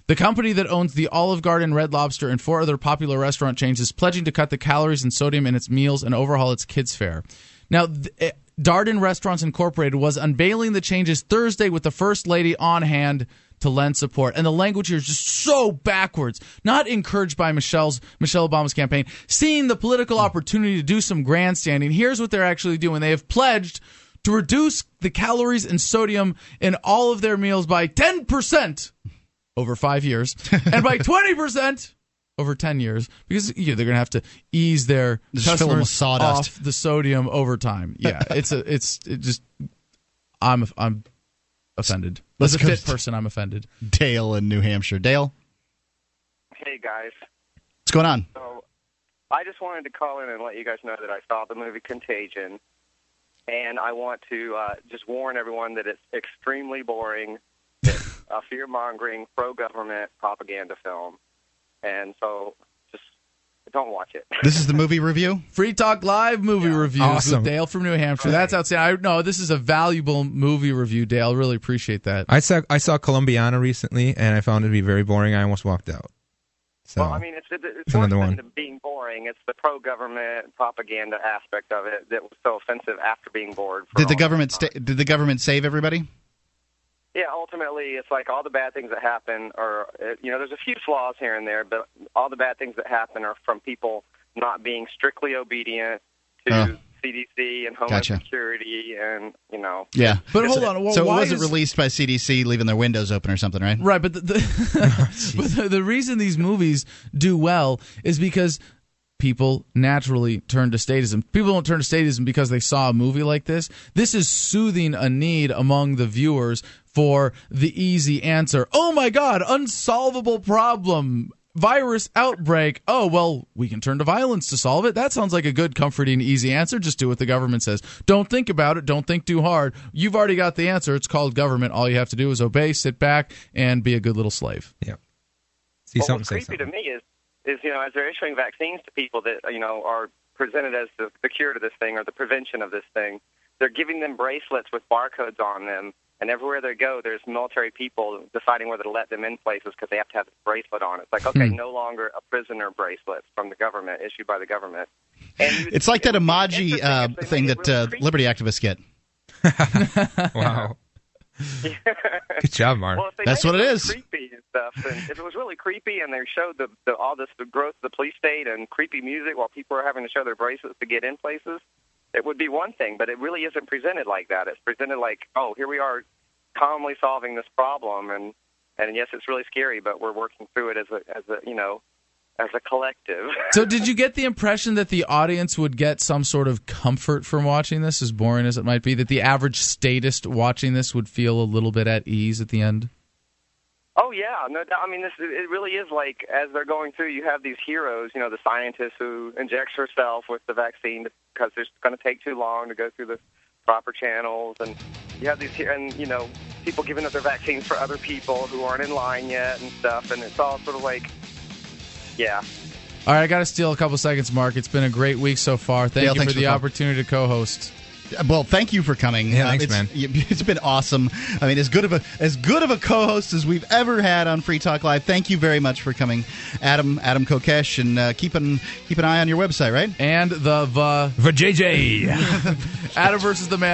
The company that owns the Olive Garden, Red Lobster, and four other popular restaurant chains is pledging to cut the calories and sodium in its meals and overhaul its kids' fare. Now, th- eh, Darden Restaurants Incorporated was unveiling the changes Thursday with the First Lady on hand to lend support. And the language here is just so backwards. Not encouraged by Michelle's Michelle Obama's campaign. Seeing the political opportunity to do some grandstanding. Here's what they're actually doing. They have pledged to reduce the calories and sodium in all of their meals by 10% over five years and by 20% over 10 years because you know, they're going to have to ease their Just fill 'em with customers sawdust. off the sodium over time. Yeah, it's a it's it just I'm I'm offended. Let's As a fit person, I'm offended. Dale in New Hampshire. Dale, Hey guys. what's going on? So I just wanted to call in and let you guys know that I saw the movie Contagion, and I want to uh, just warn everyone that it's extremely boring, it's a fear mongering, pro government propaganda film, and so just don't watch it. This is the movie review. Free Talk Live movie reviews Awesome. with Dale from New Hampshire. That's outstanding. I, no, this is a valuable movie review, Dale. Really appreciate that. I saw I saw Columbiana recently, and I found it to be very boring. I almost walked out. So well, I mean, it's, it's, It's another than one. being boring. It's the pro-government propaganda aspect of it that was so offensive after being bored. For Did the government sta- did the government save everybody? Yeah, ultimately, it's like all the bad things that happen are, uh, you know, there's a few flaws here and there, but all the bad things that happen are from people not being strictly obedient to Oh. CDC and Homeland Gotcha. Security, and you know. Yeah, But hold on, well, so it wasn't is- released by CDC, leaving their windows open or something, right? Right, but the, the, but the, the reason these movies do well is because people naturally turn to statism. People don't turn to statism because they saw a movie like this. This is soothing a need among the viewers for the easy answer. Oh my God, unsolvable problem. virus outbreak. Oh, well, we can turn to violence to solve it. That sounds like a good, comforting, easy answer. Just do what the government says. Don't think about it. Don't think too hard. You've already got the answer. It's called government. All you have to do is obey, sit back, and be a good little slave. Yeah. See well, something, what's say creepy something. to me is, is you know, as they're issuing vaccines to people that you know are presented as the, the cure to this thing or the prevention of this thing, they're giving them bracelets with barcodes on them, and everywhere they go, there's military people deciding whether to let them in places because they have to have this bracelet on. It's like, okay, Hmm. no longer a prisoner bracelet from the government issued by the government. And It's like that emoji uh, thing that uh, really creepy. liberty activists get. wow. Good job, Mark. Well, That's what it really is. Creepy and stuff. And if it was really creepy, and they showed the, the all this the growth of the police state and creepy music while people are having to show their bracelets to get in places, it would be one thing. But it really isn't presented like that. It's presented like, oh, here we are, calmly solving this problem, and and yes, it's really scary, but we're working through it as a as a you know as a collective. So, did you get the impression that the audience would get some sort of comfort from watching this, as boring as it might be? That the average statist watching this would feel a little bit at ease at the end? Oh yeah, no doubt. I mean, this it really is like as they're going through, you have these heroes. You know, the scientist who injects herself with the vaccine because it's going to take too long to go through the proper channels, and you have these here, and you know, people giving up their vaccines for other people who aren't in line yet and stuff, and it's all sort of like, yeah. All right, I got to steal a couple seconds, Mark. It's been a great week so far. Thank Dale, you thanks for for the the call. opportunity to co-host. Well, thank you for coming. Yeah, thanks, it's, man. It's been awesome. I mean, as good of a as good of a co-host as we've ever had on Free Talk Live. Thank you very much for coming, Adam Adam Kokesh, and uh, keep an keep an eye on your website, right? And the the For JJ. Adam versus the man.